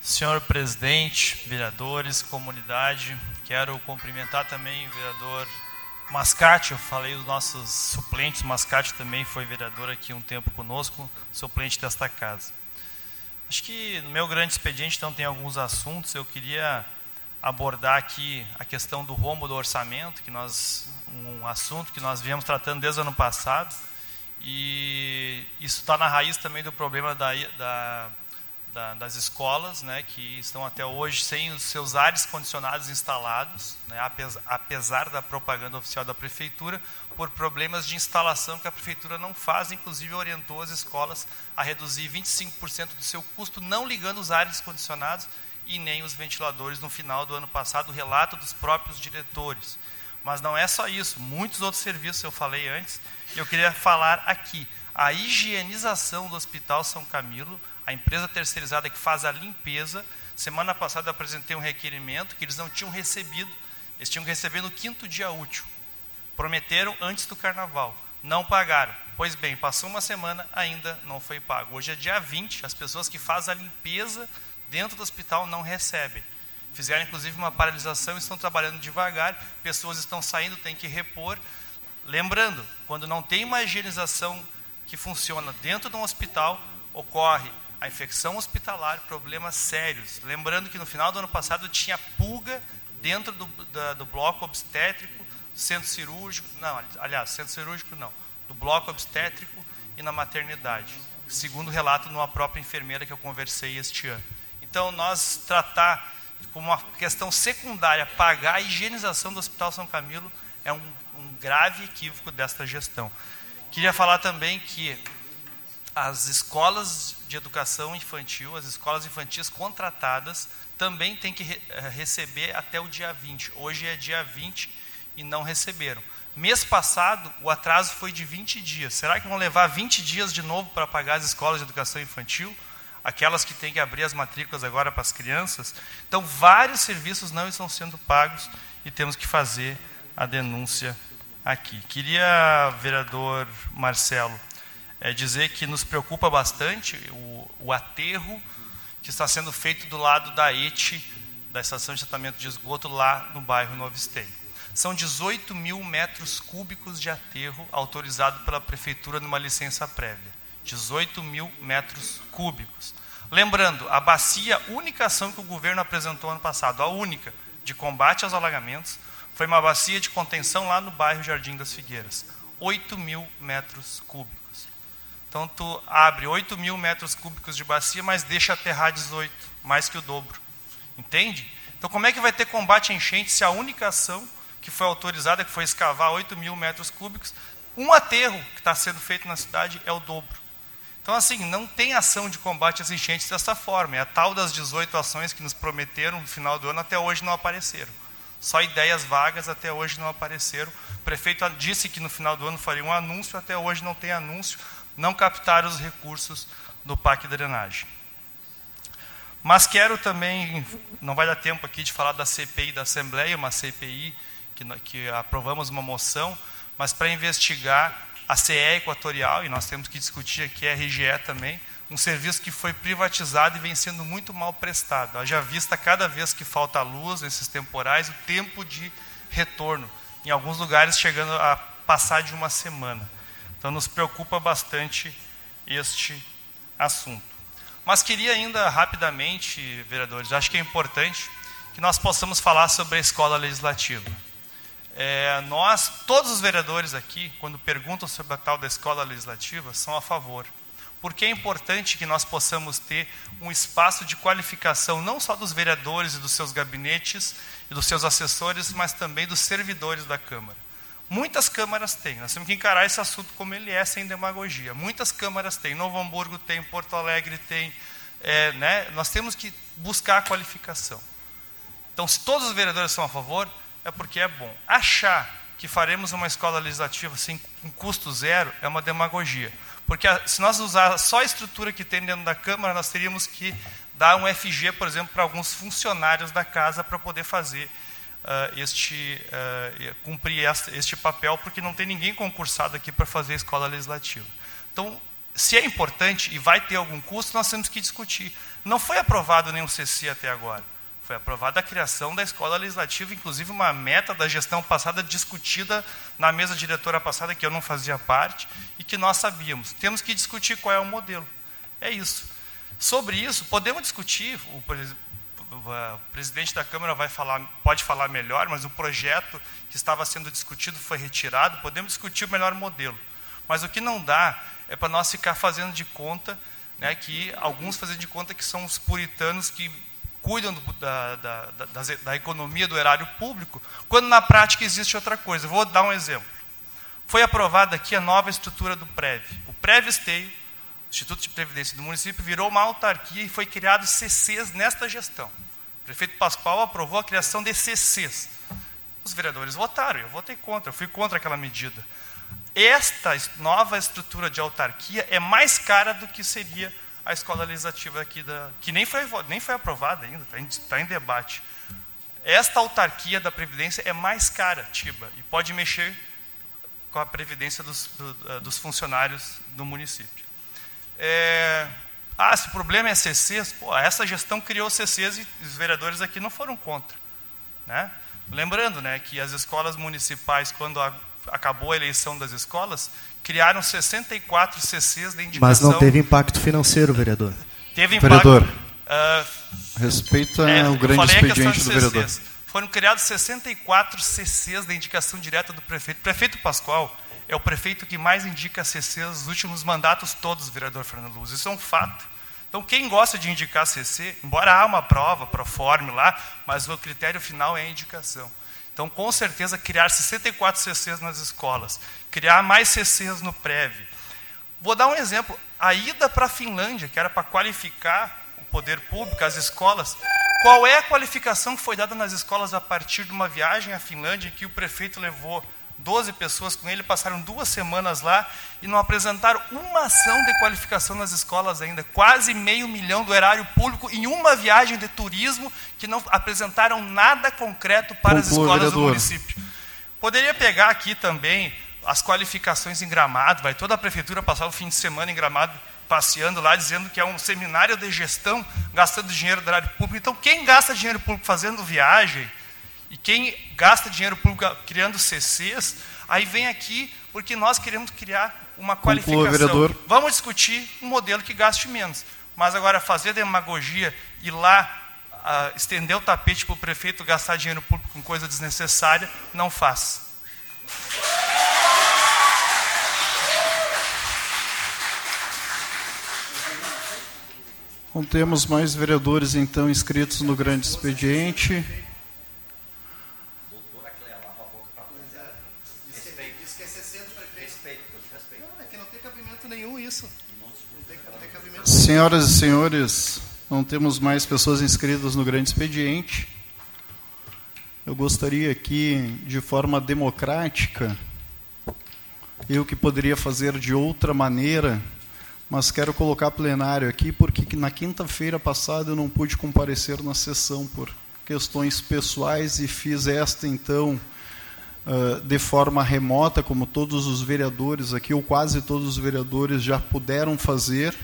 Senhor presidente, vereadores, comunidade, quero cumprimentar também o vereador Mascate, eu falei os nossos suplentes, Mascate também foi vereador aqui um tempo conosco, suplente desta casa. Acho que no meu grande expediente então tem alguns assuntos, eu queria abordar aqui a questão do rombo do orçamento, que nós um assunto que nós viemos tratando desde o ano passado, e isso está na raiz também do problema da, da da, das escolas, né, que estão até hoje sem os seus ares condicionados instalados, né, apesar, da propaganda oficial da prefeitura, por problemas de instalação que a prefeitura não faz, inclusive orientou as escolas a reduzir 25% do seu custo, não ligando os ares condicionados e nem os ventiladores no final do ano passado, relato dos próprios diretores. Mas não é só isso, muitos outros serviços eu falei antes, e eu queria falar aqui. A higienização do Hospital São Camilo, a empresa terceirizada que faz a limpeza. Semana passada eu apresentei um requerimento que eles não tinham recebido, eles tinham que receber no quinto dia útil. Prometeram antes do carnaval, não pagaram. Pois bem, passou uma semana, ainda não foi pago. Hoje é dia 20, as pessoas que fazem a limpeza dentro do hospital não recebem. Fizeram inclusive uma paralisação, estão trabalhando devagar, pessoas estão saindo, tem que repor. Lembrando, quando não tem uma higienização que funciona dentro de um hospital, ocorre a infecção hospitalar, problemas sérios. Lembrando que no final do ano passado tinha pulga dentro do, da, do bloco obstétrico, centro cirúrgico, não, aliás, centro cirúrgico não, do bloco obstétrico e na maternidade, segundo relato de uma própria enfermeira que eu conversei este ano. Então, nós tratar como uma questão secundária, pagar a higienização do Hospital São Camilo é um, um grave equívoco desta gestão. Queria falar também que as escolas de educação infantil, as escolas infantis contratadas, também têm que re eh, receber até o dia 20. Hoje é dia 20 e não receberam. Mês passado, o atraso foi de 20 dias. Será que vão levar 20 dias de novo para pagar as escolas de educação infantil? Aquelas que têm que abrir as matrículas agora para as crianças? Então, vários serviços não estão sendo pagos e temos que fazer a denúncia aqui. Queria, vereador Marcelo, é dizer que nos preocupa bastante o, o aterro que está sendo feito do lado da ETI, da estação de tratamento de esgoto, lá no bairro Novo Esteio. São 18 mil metros cúbicos de aterro autorizado pela prefeitura numa licença prévia. 18 mil metros cúbicos. Lembrando, a bacia, única ação que o governo apresentou ano passado, a única, de combate aos alagamentos, foi uma bacia de contenção lá no bairro Jardim das Figueiras. 8 mil metros cúbicos. Então tu abre 8 mil metros cúbicos de bacia, mas deixa aterrar 18, mais que o dobro. Entende? Então como é que vai ter combate a enchente se a única ação que foi autorizada, que foi escavar 8 mil metros cúbicos, um aterro que está sendo feito na cidade é o dobro. Então, assim, não tem ação de combate às enchentes dessa forma. É a tal das 18 ações que nos prometeram no final do ano, até hoje não apareceram. Só ideias vagas até hoje não apareceram. O prefeito disse que no final do ano faria um anúncio, até hoje não tem anúncio não captar os recursos do PAC Drenagem. Mas quero também, não vai dar tempo aqui de falar da CPI da Assembleia, uma CPI que, que aprovamos uma moção, mas para investigar a CE Equatorial, e nós temos que discutir aqui a RGE também, um serviço que foi privatizado e vem sendo muito mal prestado. Já vista cada vez que falta luz nesses temporais, o tempo de retorno, em alguns lugares chegando a passar de uma semana. Então, nos preocupa bastante este assunto. Mas queria ainda rapidamente, vereadores, acho que é importante que nós possamos falar sobre a escola legislativa. É, nós, todos os vereadores aqui, quando perguntam sobre a tal da escola legislativa, são a favor. Porque é importante que nós possamos ter um espaço de qualificação, não só dos vereadores e dos seus gabinetes e dos seus assessores, mas também dos servidores da Câmara. Muitas câmaras têm, nós temos que encarar esse assunto como ele é, sem demagogia. Muitas câmaras têm, Novo Hamburgo tem, Porto Alegre tem, é, né? nós temos que buscar a qualificação. Então, se todos os vereadores são a favor, é porque é bom. Achar que faremos uma escola legislativa assim, com custo zero é uma demagogia. Porque a, se nós usar só a estrutura que tem dentro da Câmara, nós teríamos que dar um FG, por exemplo, para alguns funcionários da casa para poder fazer uh, este, uh, cumprir este papel, porque não tem ninguém concursado aqui para fazer a escola legislativa. Então, se é importante e vai ter algum custo, nós temos que discutir. Não foi aprovado nenhum CC até agora. Foi aprovada a criação da escola legislativa, inclusive uma meta da gestão passada discutida na mesa diretora passada, que eu não fazia parte, e que nós sabíamos. Temos que discutir qual é o modelo. É isso. Sobre isso, podemos discutir, o, o presidente da Câmara vai falar, pode falar melhor, mas o projeto que estava sendo discutido foi retirado, podemos discutir o melhor modelo. Mas o que não dá é para nós ficar fazendo de conta, né, que alguns fazendo de conta que são os puritanos que cuidam do, da, da, da, da, economia do erário público, quando na prática existe outra coisa. Vou dar um exemplo. Foi aprovada aqui a nova estrutura do PREV. O PREV Esteio, Instituto de Previdência do município, virou uma autarquia e foi criado CCs nesta gestão. Prefeito Pascoal aprovou a criação de CCs. Os vereadores votaram, eu votei contra, eu fui contra aquela medida. Esta nova estrutura de autarquia é mais cara do que seria a escola legislativa aqui da que nem foi nem foi aprovada ainda, está em, tá em debate. Esta autarquia da previdência é mais cara, Tiba, e pode mexer com a previdência dos, do, dos funcionários do município. É, ah, se o problema é CCs, pô, essa gestão criou CCs e os vereadores aqui não foram contra, né? Lembrando, né, que as escolas municipais, quando a, acabou a eleição das escolas, criaram 64 CCs de indicação. Mas não teve impacto financeiro, vereador. Teve impacto. Vereador, uh, respeita é, o grande expediente do vereador. Foram criados 64 CCs de indicação direta do prefeito. Prefeito Pascoal é o prefeito que mais indica CCs nos últimos mandatos todos, vereador Fernando Luz. Isso é um fato. Então, quem gosta de indicar CC, embora há uma prova, proforme lá, mas o critério final é a indicação. Então, com certeza, criar 64 CCs nas escolas, criar mais CCs no PREV. Vou dar um exemplo. A ida para a Finlândia, que era para qualificar o poder público, as escolas, qual é a qualificação que foi dada nas escolas a partir de uma viagem à Finlândia que o prefeito levou 12 pessoas com ele, passaram duas semanas lá e não apresentaram uma ação de qualificação nas escolas ainda. Quase meio milhão do erário público em uma viagem de turismo que não apresentaram nada concreto para as escolas vereador. do município. Poderia pegar aqui também as qualificações em Gramado, vai toda a prefeitura passar o fim de semana em Gramado passeando lá, dizendo que é um seminário de gestão, gastando dinheiro do erário público. Então, quem gasta dinheiro público fazendo viagem, e quem gasta dinheiro público criando CCs, aí vem aqui porque nós queremos criar uma qualificação. vereador. Vamos discutir um modelo que gaste menos. Mas agora fazer demagogia e lá uh, estender o tapete para o prefeito gastar dinheiro público com coisa desnecessária, não faz. Não temos mais vereadores então inscritos no grande expediente. Senhoras e senhores, não temos mais pessoas inscritas no grande expediente. Eu gostaria aqui, de forma democrática, eu que poderia fazer de outra maneira, mas quero colocar plenário aqui porque na quinta-feira passada eu não pude comparecer na sessão por questões pessoais e fiz esta então de forma remota, como todos os vereadores aqui, ou quase todos os vereadores já puderam fazer.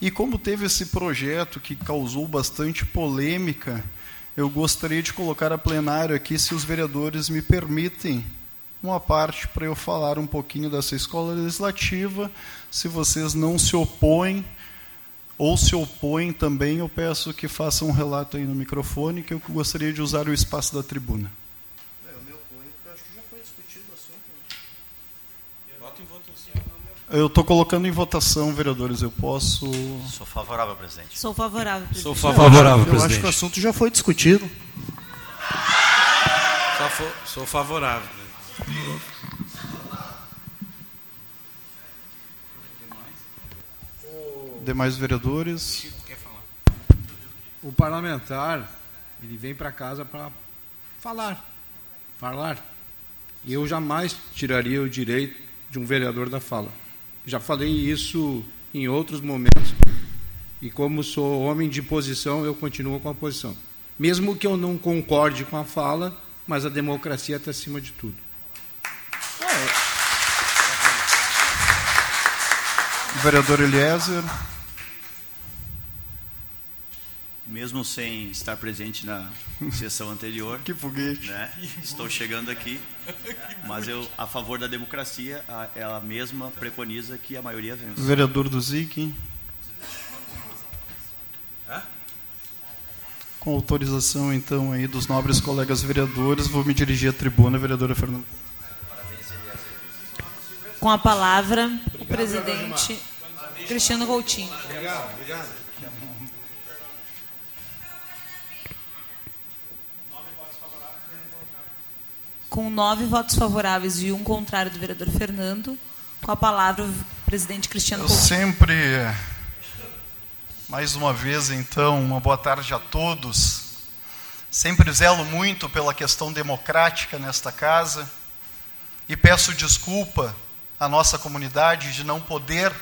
E como teve esse projeto que causou bastante polêmica, eu gostaria de colocar a plenário aqui, se os vereadores me permitem, uma parte para eu falar um pouquinho dessa escola legislativa. Se vocês não se opõem, ou se opõem também, eu peço que façam um relato aí no microfone, que eu gostaria de usar o espaço da tribuna. Eu estou colocando em votação, vereadores. Eu posso. Sou favorável, presidente. Sou favorável, presidente. Sou favorável, presidente. Eu acho que o assunto já foi discutido. Sou, sou favorável. Demais vereadores. O parlamentar ele vem para casa para falar, falar. E eu jamais tiraria o direito de um vereador da fala. Já falei isso em outros momentos. E como sou homem de posição, eu continuo com a posição. Mesmo que eu não concorde com a fala, mas a democracia está acima de tudo. Vereador Eliezer. Mesmo sem estar presente na sessão anterior. que foguete. Né, estou chegando aqui, mas eu, a favor da democracia, a, ela mesma preconiza que a maioria vença. Vereador do ZIC. Com autorização, então, aí dos nobres colegas vereadores, vou me dirigir à tribuna, vereadora Fernanda. Com a palavra, o presidente Cristiano Coutinho. Obrigado, obrigado. Com nove votos favoráveis e um contrário do vereador Fernando, com a palavra o presidente Cristiano Eu Coutinho. sempre, mais uma vez, então, uma boa tarde a todos. Sempre zelo muito pela questão democrática nesta casa e peço desculpa à nossa comunidade de não poder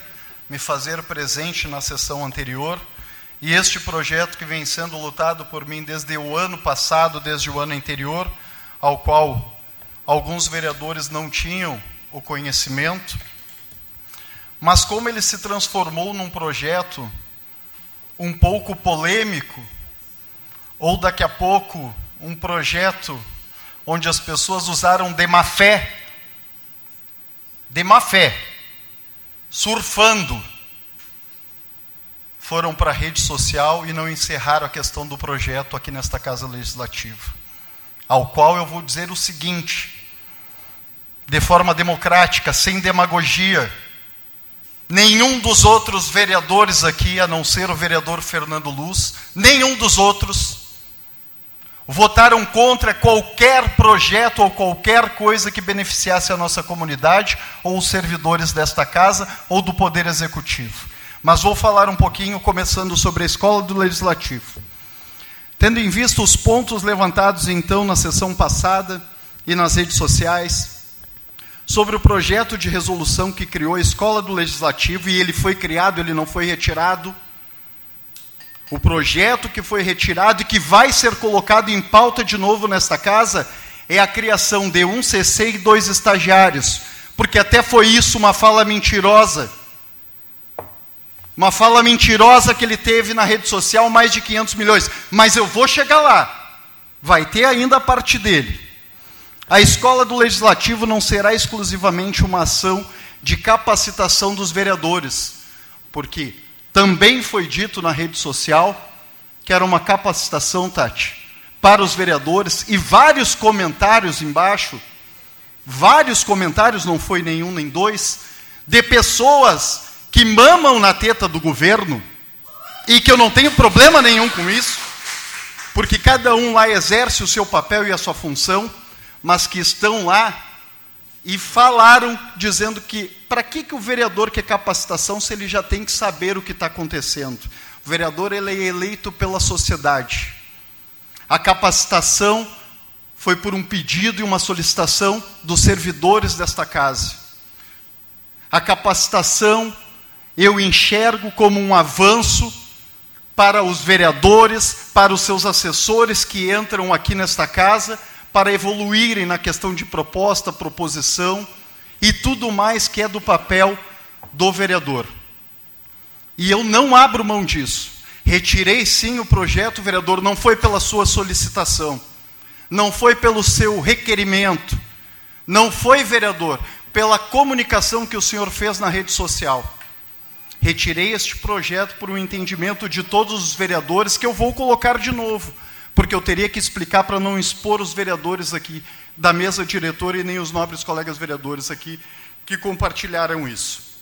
me fazer presente na sessão anterior. E este projeto que vem sendo lutado por mim desde o ano passado, desde o ano anterior, ao qual alguns vereadores não tinham o conhecimento, mas como ele se transformou num projeto um pouco polêmico, ou daqui a pouco um projeto onde as pessoas usaram de má fé, de má fé, surfando, foram para a rede social e não encerraram a questão do projeto aqui nesta Casa Legislativa. Ao qual eu vou dizer o seguinte, de forma democrática, sem demagogia, nenhum dos outros vereadores aqui, a não ser o vereador Fernando Luz, nenhum dos outros votaram contra qualquer projeto ou qualquer coisa que beneficiasse a nossa comunidade ou os servidores desta casa ou do Poder Executivo. Mas vou falar um pouquinho, começando sobre a escola do Legislativo. Tendo em vista os pontos levantados então na sessão passada e nas redes sociais, sobre o projeto de resolução que criou a escola do Legislativo, e ele foi criado, ele não foi retirado. O projeto que foi retirado e que vai ser colocado em pauta de novo nesta casa é a criação de um CC e dois estagiários, porque até foi isso uma fala mentirosa uma fala mentirosa que ele teve na rede social, mais de 500 milhões. Mas eu vou chegar lá. Vai ter ainda a parte dele. A escola do legislativo não será exclusivamente uma ação de capacitação dos vereadores, porque também foi dito na rede social que era uma capacitação, Tati, para os vereadores e vários comentários embaixo, vários comentários, não foi nenhum nem dois, de pessoas que mamam na teta do governo, e que eu não tenho problema nenhum com isso, porque cada um lá exerce o seu papel e a sua função, mas que estão lá e falaram dizendo que para que, que o vereador quer capacitação se ele já tem que saber o que está acontecendo? O vereador ele é eleito pela sociedade. A capacitação foi por um pedido e uma solicitação dos servidores desta casa. A capacitação eu enxergo como um avanço para os vereadores, para os seus assessores que entram aqui nesta casa, para evoluírem na questão de proposta, proposição e tudo mais que é do papel do vereador. E eu não abro mão disso. Retirei sim o projeto, vereador, não foi pela sua solicitação, não foi pelo seu requerimento, não foi, vereador, pela comunicação que o senhor fez na rede social. Retirei este projeto por um entendimento de todos os vereadores que eu vou colocar de novo, porque eu teria que explicar para não expor os vereadores aqui da mesa diretora e nem os nobres colegas vereadores aqui que compartilharam isso.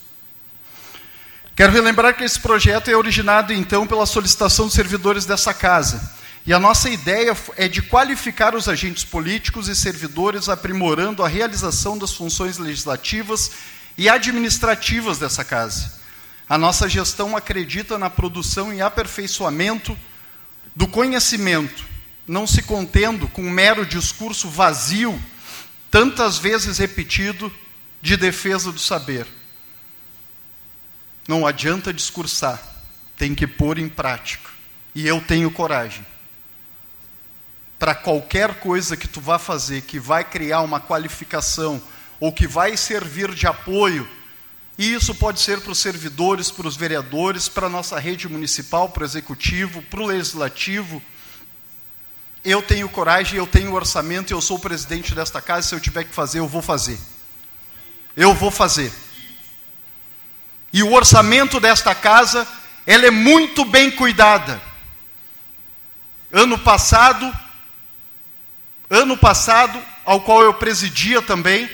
Quero relembrar que esse projeto é originado então pela solicitação dos servidores dessa casa. E a nossa ideia é de qualificar os agentes políticos e servidores, aprimorando a realização das funções legislativas e administrativas dessa casa. A nossa gestão acredita na produção e aperfeiçoamento do conhecimento, não se contendo com um mero discurso vazio tantas vezes repetido, de defesa do saber. Não adianta discursar, tem que pôr em prática. E eu tenho coragem. Para qualquer coisa que tu vá fazer, que vai criar uma qualificação, ou que vai servir de apoio, e isso pode ser para os servidores, para os vereadores, para a nossa rede municipal, para o executivo, para o legislativo. Eu tenho coragem, eu tenho orçamento, eu sou o presidente desta casa, se eu tiver que fazer, eu vou fazer. Eu vou fazer. E o orçamento desta casa, ela é muito bem cuidada. Ano passado, ano passado, ao qual eu presidia também,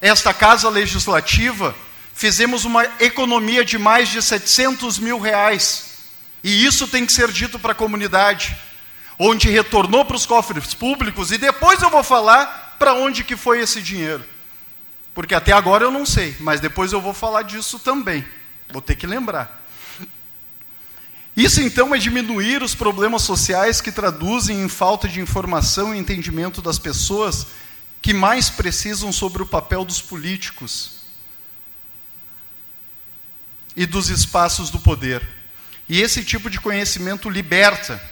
esta casa legislativa, fizemos uma economia de mais de 700 mil reais. E isso tem que ser dito para a comunidade, onde retornou para os cofres públicos, e depois eu vou falar para onde que foi esse dinheiro. Porque até agora eu não sei, mas depois eu vou falar disso também. Vou ter que lembrar. Isso então é diminuir os problemas sociais que traduzem em falta de informação e entendimento das pessoas que mais precisam sobre o papel dos políticos e dos espaços do poder. E esse tipo de conhecimento liberta.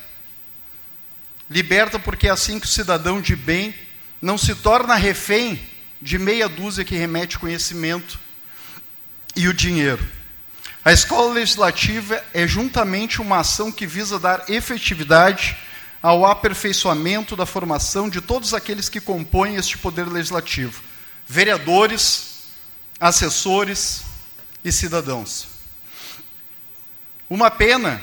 Liberta porque é assim que o cidadão de bem não se torna refém de meia dúzia que remete conhecimento e o dinheiro. A escola legislativa é juntamente uma ação que visa dar efetividade ao aperfeiçoamento da formação de todos aqueles que compõem este poder legislativo: vereadores, assessores e cidadãos. Uma pena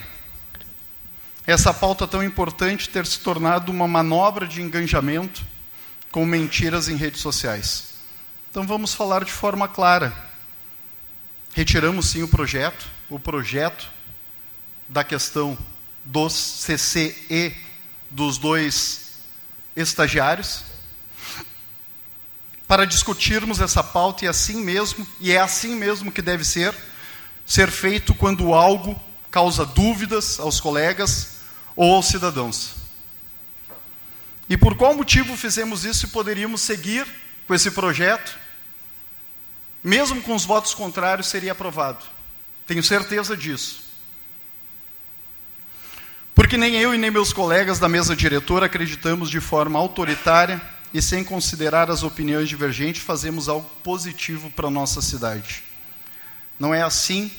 essa pauta tão importante ter se tornado uma manobra de engajamento com mentiras em redes sociais. Então vamos falar de forma clara. Retiramos sim o projeto, o projeto da questão dos CCE dos dois estagiários, para discutirmos essa pauta e assim mesmo, e é assim mesmo que deve ser, ser feito quando algo causa dúvidas aos colegas ou aos cidadãos. E por qual motivo fizemos isso e poderíamos seguir com esse projeto mesmo com os votos contrários, seria aprovado. Tenho certeza disso. Porque nem eu e nem meus colegas da mesa diretora acreditamos de forma autoritária e sem considerar as opiniões divergentes, fazemos algo positivo para a nossa cidade. Não é assim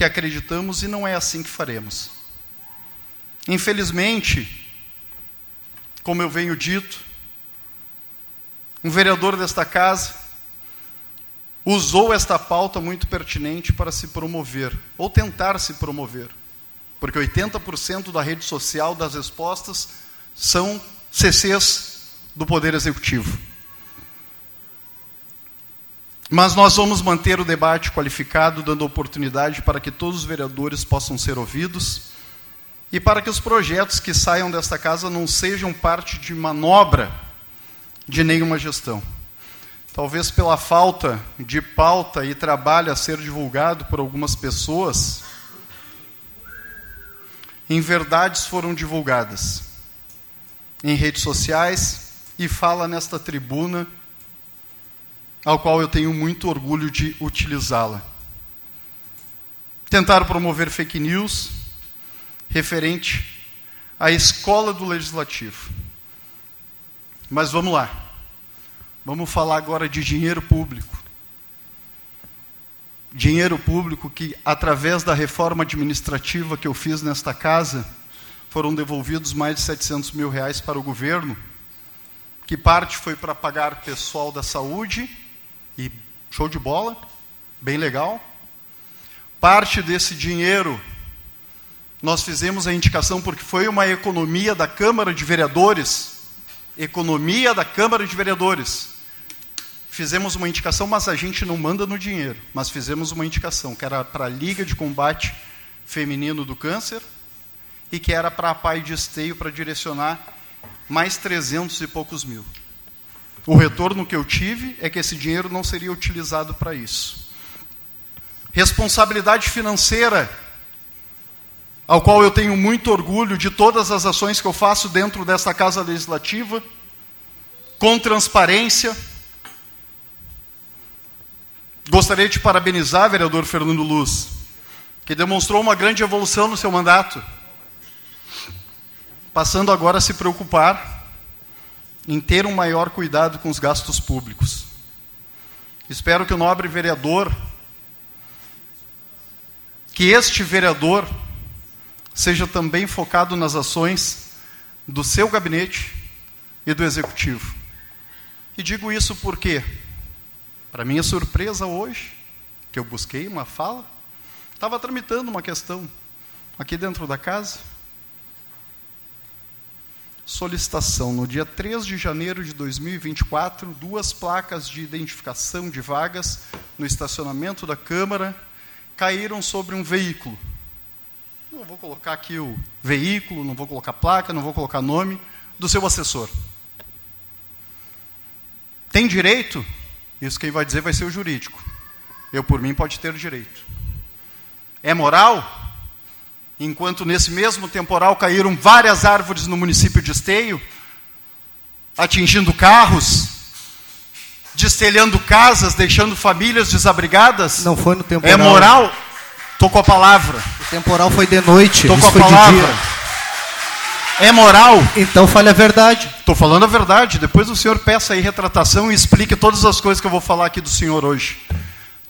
que acreditamos e não é assim que faremos. Infelizmente, como eu venho dito, um vereador desta casa usou esta pauta muito pertinente para se promover, ou tentar se promover. Porque 80% da rede social das respostas são CCs do Poder Executivo. Mas nós vamos manter o debate qualificado, dando oportunidade para que todos os vereadores possam ser ouvidos e para que os projetos que saiam desta casa não sejam parte de manobra de nenhuma gestão. Talvez pela falta de pauta e trabalho a ser divulgado por algumas pessoas, em verdades foram divulgadas em redes sociais e fala nesta tribuna, ao qual eu tenho muito orgulho de utilizá-la. Tentaram promover fake news referente à escola do legislativo. Mas vamos lá. Vamos falar agora de dinheiro público. Dinheiro público que, através da reforma administrativa que eu fiz nesta casa, foram devolvidos mais de 700 mil reais para o governo, que parte foi para pagar pessoal da saúde, e show de bola, bem legal. Parte desse dinheiro nós fizemos a indicação porque foi uma economia da Câmara de Vereadores, economia da Câmara de Vereadores, fizemos uma indicação, mas a gente não manda no dinheiro, mas fizemos uma indicação que era para a Liga de Combate Feminino do Câncer e que era para a Pai de Esteio para direcionar mais 300 e poucos mil. O retorno que eu tive é que esse dinheiro não seria utilizado para isso. Responsabilidade financeira, ao qual eu tenho muito orgulho de todas as ações que eu faço dentro dessa casa legislativa, com transparência, Gostaria de parabenizar, vereador Fernando Luz, que demonstrou uma grande evolução no seu mandato, passando agora a se preocupar em ter um maior cuidado com os gastos públicos. Espero que o nobre vereador, que este vereador, seja também focado nas ações do seu gabinete e do executivo. E digo isso porque, para minha surpresa hoje, que eu busquei uma fala, estava tramitando uma questão aqui dentro da casa. Solicitação no dia 3 de janeiro de 2024, duas placas de identificação de vagas no estacionamento da Câmara caíram sobre um veículo. Não vou colocar aqui o veículo, não vou colocar placa, não vou colocar nome do seu assessor. Tem direito? Isso quem vai dizer vai ser o jurídico. Eu, por mim, pode ter direito. É moral? Enquanto nesse mesmo temporal caíram várias árvores no município de Esteio, atingindo carros, destelhando casas, deixando famílias desabrigadas. Não foi no temporal. É moral? Tô com a palavra. O temporal foi de noite. Tô com a palavra. É moral? Então fale a verdade. Estou falando a verdade. Depois o senhor peça aí retratação e explique todas as coisas que eu vou falar aqui do senhor hoje.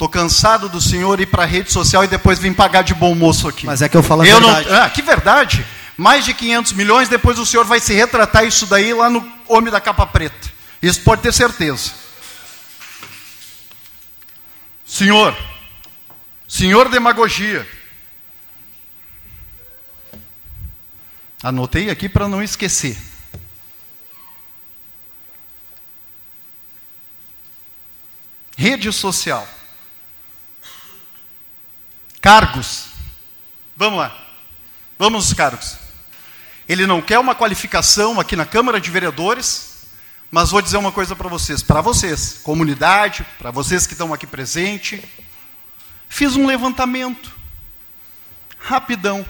Estou cansado do senhor ir para a rede social e depois vir pagar de bom moço aqui. Mas é que eu falo a eu verdade. Não... Ah, que verdade. Mais de 500 milhões, depois o senhor vai se retratar isso daí lá no Homem da Capa Preta. Isso pode ter certeza. Senhor, senhor demagogia. Anotei aqui para não esquecer. Rede social. Cargos. Vamos lá. Vamos aos cargos. Ele não quer uma qualificação aqui na Câmara de Vereadores, mas vou dizer uma coisa para vocês, para vocês, comunidade, para vocês que estão aqui presente, fiz um levantamento rapidão.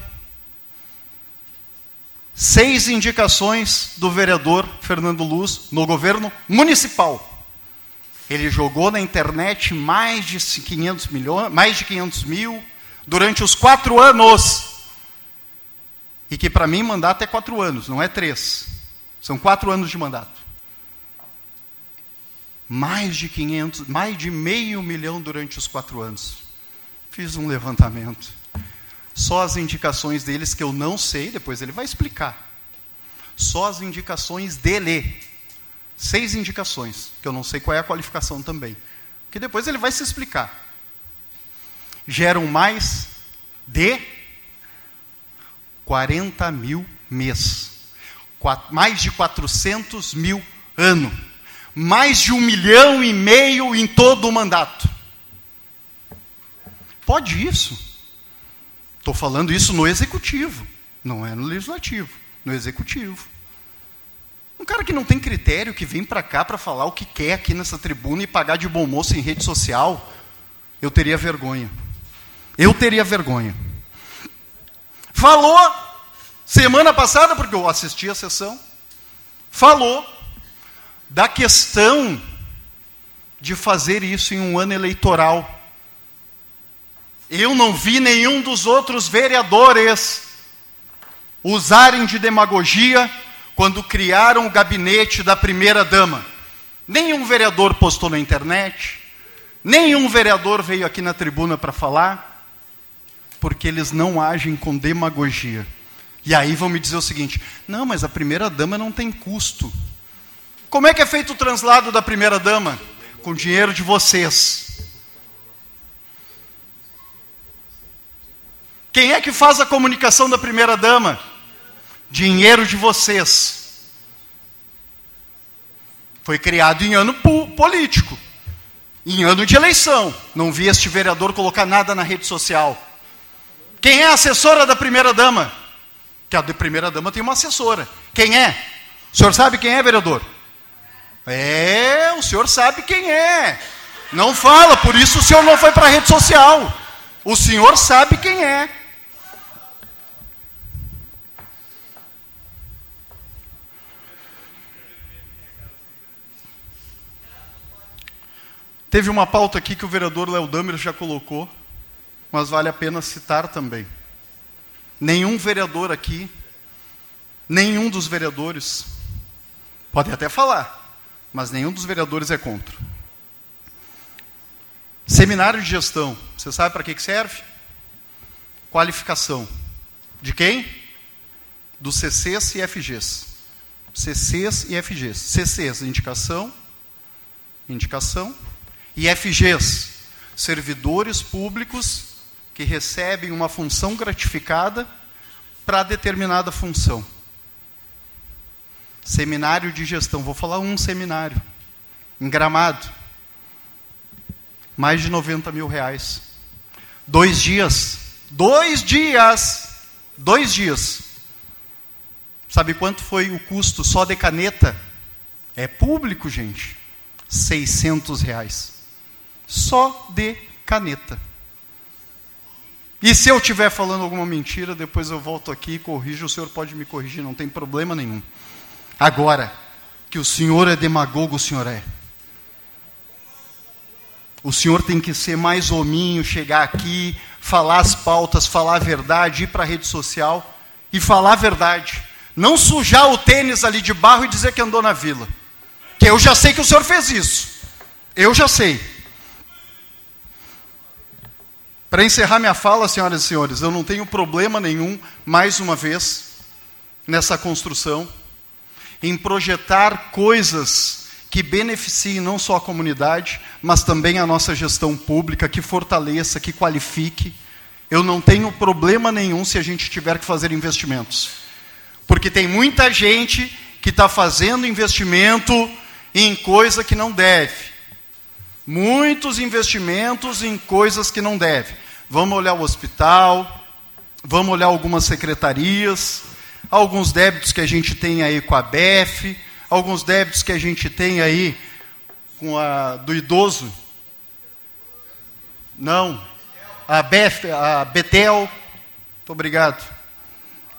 Seis indicações do vereador Fernando Luz no governo municipal. Ele jogou na internet mais de 500 milhões, mais de 500 mil durante os quatro anos. E que para mim mandato é quatro anos, não é três. São quatro anos de mandato. Mais de 500, mais de meio milhão durante os quatro anos. Fiz um levantamento. Só as indicações deles que eu não sei, depois ele vai explicar. Só as indicações dele. Seis indicações, que eu não sei qual é a qualificação também. Que depois ele vai se explicar. Geram mais de 40 mil mês. mais de 400 mil ano. Mais de um milhão e meio em todo o mandato. Pode isso? Estou falando isso no executivo, não é no legislativo, no executivo. Um cara que não tem critério, que vem para cá para falar o que quer aqui nessa tribuna e pagar de bom moço em rede social, eu teria vergonha. Eu teria vergonha. Falou semana passada, porque eu assisti a sessão, falou da questão de fazer isso em um ano eleitoral. Eu não vi nenhum dos outros vereadores usarem de demagogia quando criaram o gabinete da primeira dama. Nenhum vereador postou na internet, nenhum vereador veio aqui na tribuna para falar, porque eles não agem com demagogia. E aí vão me dizer o seguinte: não, mas a primeira dama não tem custo. Como é que é feito o translado da primeira dama? Com dinheiro de vocês. Quem é que faz a comunicação da primeira dama? Dinheiro de vocês. Foi criado em ano político, em ano de eleição. Não vi este vereador colocar nada na rede social. Quem é a assessora da primeira dama? Que a de primeira dama tem uma assessora. Quem é? O senhor sabe quem é, vereador? É, o senhor sabe quem é. Não fala, por isso o senhor não foi para a rede social. O senhor sabe quem é. Teve uma pauta aqui que o vereador Léo Damer já colocou, mas vale a pena citar também. Nenhum vereador aqui, nenhum dos vereadores, pode até falar, mas nenhum dos vereadores é contra. Seminário de gestão, você sabe para que, que serve? Qualificação. De quem? Dos CCs e FGs. CCs e FGs. CCs, indicação, indicação, e FGs, servidores públicos que recebem uma função gratificada para determinada função. Seminário de gestão, vou falar um seminário, em Gramado, mais de 90 mil reais. Dois dias, dois dias, dois dias. Sabe quanto foi o custo só de caneta? É público, gente. 600 reais. Só de caneta. E se eu estiver falando alguma mentira, depois eu volto aqui e corrijo, o senhor pode me corrigir, não tem problema nenhum. Agora, que o senhor é demagogo, o senhor é. O senhor tem que ser mais hominho, chegar aqui, falar as pautas, falar a verdade, ir para a rede social e falar a verdade. Não sujar o tênis ali de barro e dizer que andou na vila. Que eu já sei que o senhor fez isso. Eu já sei. Para encerrar minha fala, senhoras e senhores, eu não tenho problema nenhum, mais uma vez, nessa construção, em projetar coisas que beneficiem não só a comunidade, mas também a nossa gestão pública, que fortaleça, que qualifique. Eu não tenho problema nenhum se a gente tiver que fazer investimentos. Porque tem muita gente que está fazendo investimento em coisa que não deve. Muitos investimentos em coisas que não deve. Vamos olhar o hospital, vamos olhar algumas secretarias, alguns débitos que a gente tem aí com a BEF, alguns débitos que a gente tem aí com a do idoso. Não. A BEF, a Betel. Muito obrigado.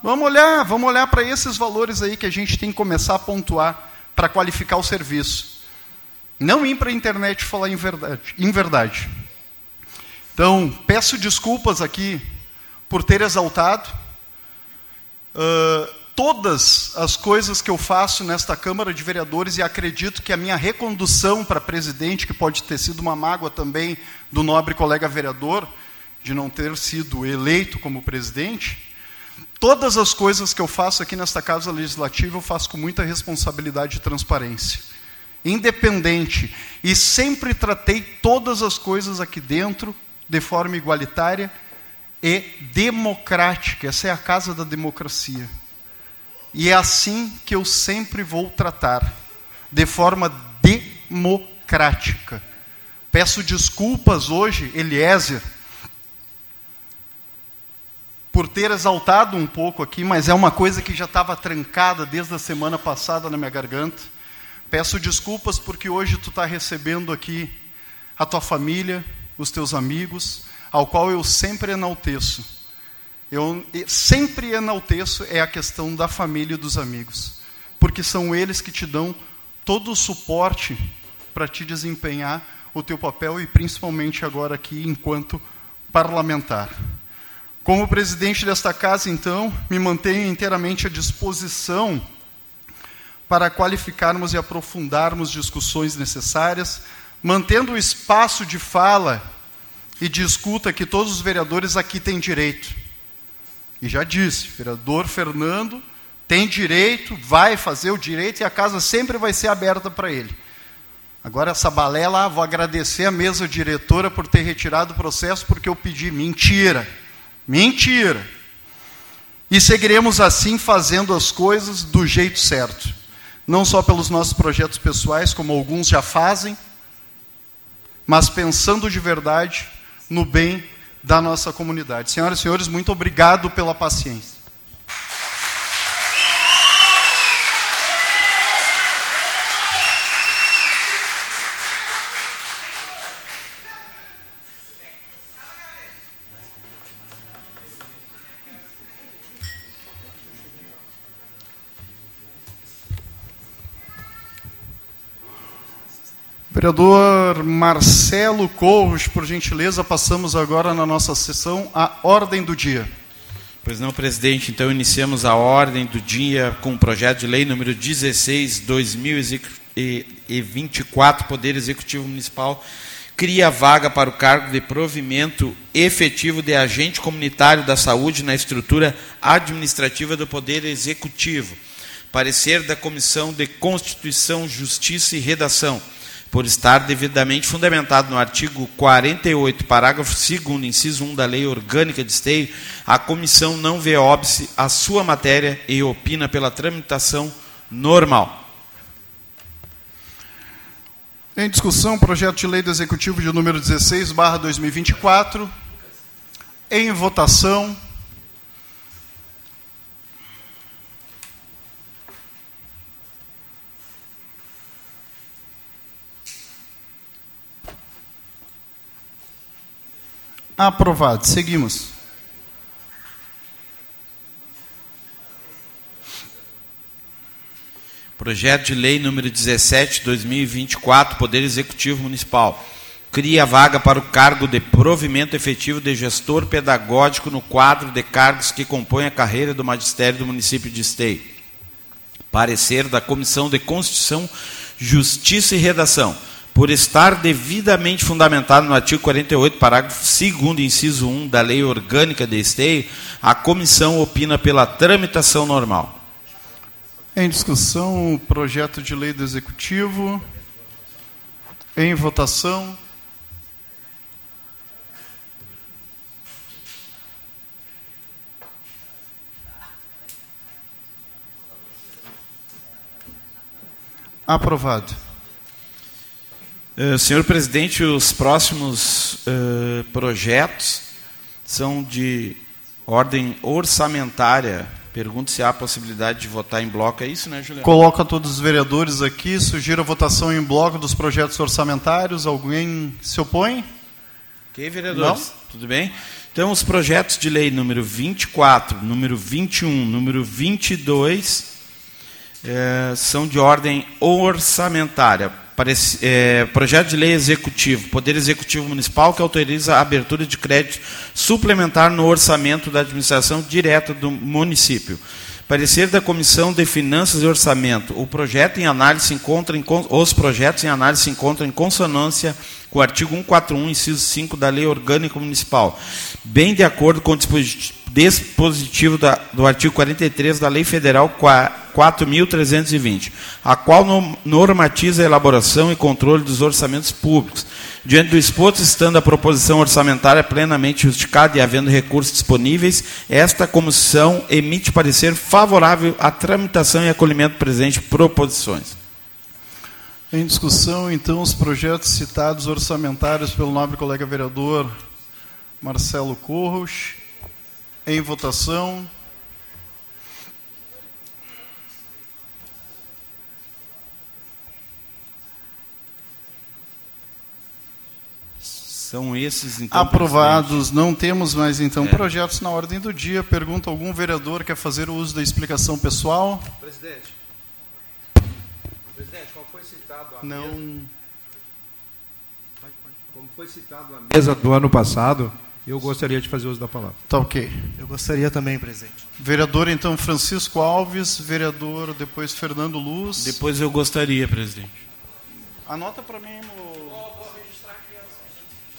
Vamos olhar, vamos olhar para esses valores aí que a gente tem que começar a pontuar para qualificar o serviço. Não ir para a internet falar em verdade, em verdade. Então, peço desculpas aqui por ter exaltado. Uh, todas as coisas que eu faço nesta Câmara de Vereadores e acredito que a minha recondução para presidente, que pode ter sido uma mágoa também do nobre colega vereador, de não ter sido eleito como presidente, Todas as coisas que eu faço aqui nesta Casa Legislativa, eu faço com muita responsabilidade e transparência. Independente. E sempre tratei todas as coisas aqui dentro de forma igualitária e democrática. Essa é a casa da democracia. E é assim que eu sempre vou tratar, de forma democrática. Peço desculpas hoje, Eliezer, por ter exaltado um pouco aqui, mas é uma coisa que já estava trancada desde a semana passada na minha garganta. Peço desculpas porque hoje tu está recebendo aqui a tua família, os teus amigos, ao qual eu sempre enalteço. Eu sempre enalteço é a questão da família e dos amigos, porque são eles que te dão todo o suporte para te desempenhar o teu papel e principalmente agora aqui enquanto parlamentar. Como presidente desta casa, então, me mantenho inteiramente à disposição para qualificarmos e aprofundarmos discussões necessárias, mantendo o espaço de fala e de escuta que todos os vereadores aqui têm direito. E já disse, vereador Fernando tem direito, vai fazer o direito e a casa sempre vai ser aberta para ele. Agora essa balela, ah, vou agradecer a mesa diretora por ter retirado o processo porque eu pedi. Mentira. Mentira. E seguiremos assim fazendo as coisas do jeito certo. Não só pelos nossos projetos pessoais, como alguns já fazem, mas pensando de verdade no bem da nossa comunidade. Senhoras e senhores, muito obrigado pela paciência. Vereador Marcelo Corros, por gentileza, passamos agora na nossa sessão a ordem do dia. Pois não, presidente. Então iniciamos a ordem do dia com o projeto de lei número 16, 2024, Poder Executivo Municipal cria vaga para o cargo de provimento efetivo de agente comunitário da saúde na estrutura administrativa do Poder Executivo. Parecer da Comissão de Constituição, Justiça e Redação por estar devidamente fundamentado no artigo 48, parágrafo 2 inciso 1 da Lei Orgânica de Esteio, a comissão não vê óbice a sua matéria e opina pela tramitação normal. Em discussão, projeto de lei do Executivo de número 16, barra 2024. Em votação. Aprovado. Seguimos. Projeto de lei número 17, 2024, Poder Executivo Municipal. Cria vaga para o cargo de provimento efetivo de gestor pedagógico no quadro de cargos que compõem a carreira do magistério do município de Esteio. Parecer da Comissão de Constituição, Justiça e Redação por estar devidamente fundamentado no artigo 48, parágrafo 2 inciso 1 da Lei Orgânica de Esteio, a comissão opina pela tramitação normal. Em discussão, o projeto de lei do Executivo. Em votação. Aprovado. Uh, senhor presidente, os próximos uh, projetos são de ordem orçamentária. Pergunto se há possibilidade de votar em bloco. É isso, né, Juliano? Coloca todos os vereadores aqui. Sugiro a votação em bloco dos projetos orçamentários. Alguém se opõe? Ok, vereadores. Não? Tudo bem? Então, os projetos de lei número 24, número 21, número 22 eh, são de ordem orçamentária é, projeto de lei executivo, Poder Executivo Municipal, que autoriza a abertura de crédito suplementar no orçamento da administração direta do município. Parecer da Comissão de Finanças e Orçamento. O projeto em análise se encontra em, os projetos em análise se encontram em consonância com o artigo 141, inciso 5 da Lei Orgânica Municipal, bem de acordo com o dispositivo da, do artigo 43 da Lei Federal 4.320, a qual normatiza a elaboração e controle dos orçamentos públicos. Diante do exposto, estando a proposição orçamentária plenamente justificada e havendo recursos disponíveis, esta comissão emite parecer favorável à tramitação e acolhimento presente proposições. Em discussão, então, os projetos citados orçamentários pelo nobre colega vereador Marcelo Corros. Em votação. São esses, então. Aprovados. Presidente. Não temos mais, então, é. projetos na ordem do dia. Pergunta algum vereador quer fazer o uso da explicação pessoal? Presidente. Presidente, qual foi citado a Não. Mesa, como foi citado a mesa do ano passado, eu gostaria de fazer uso da palavra. Tá ok. Eu gostaria também, presidente. Vereador, então, Francisco Alves. Vereador, depois Fernando Luz. Depois eu gostaria, presidente. Anota para mim no...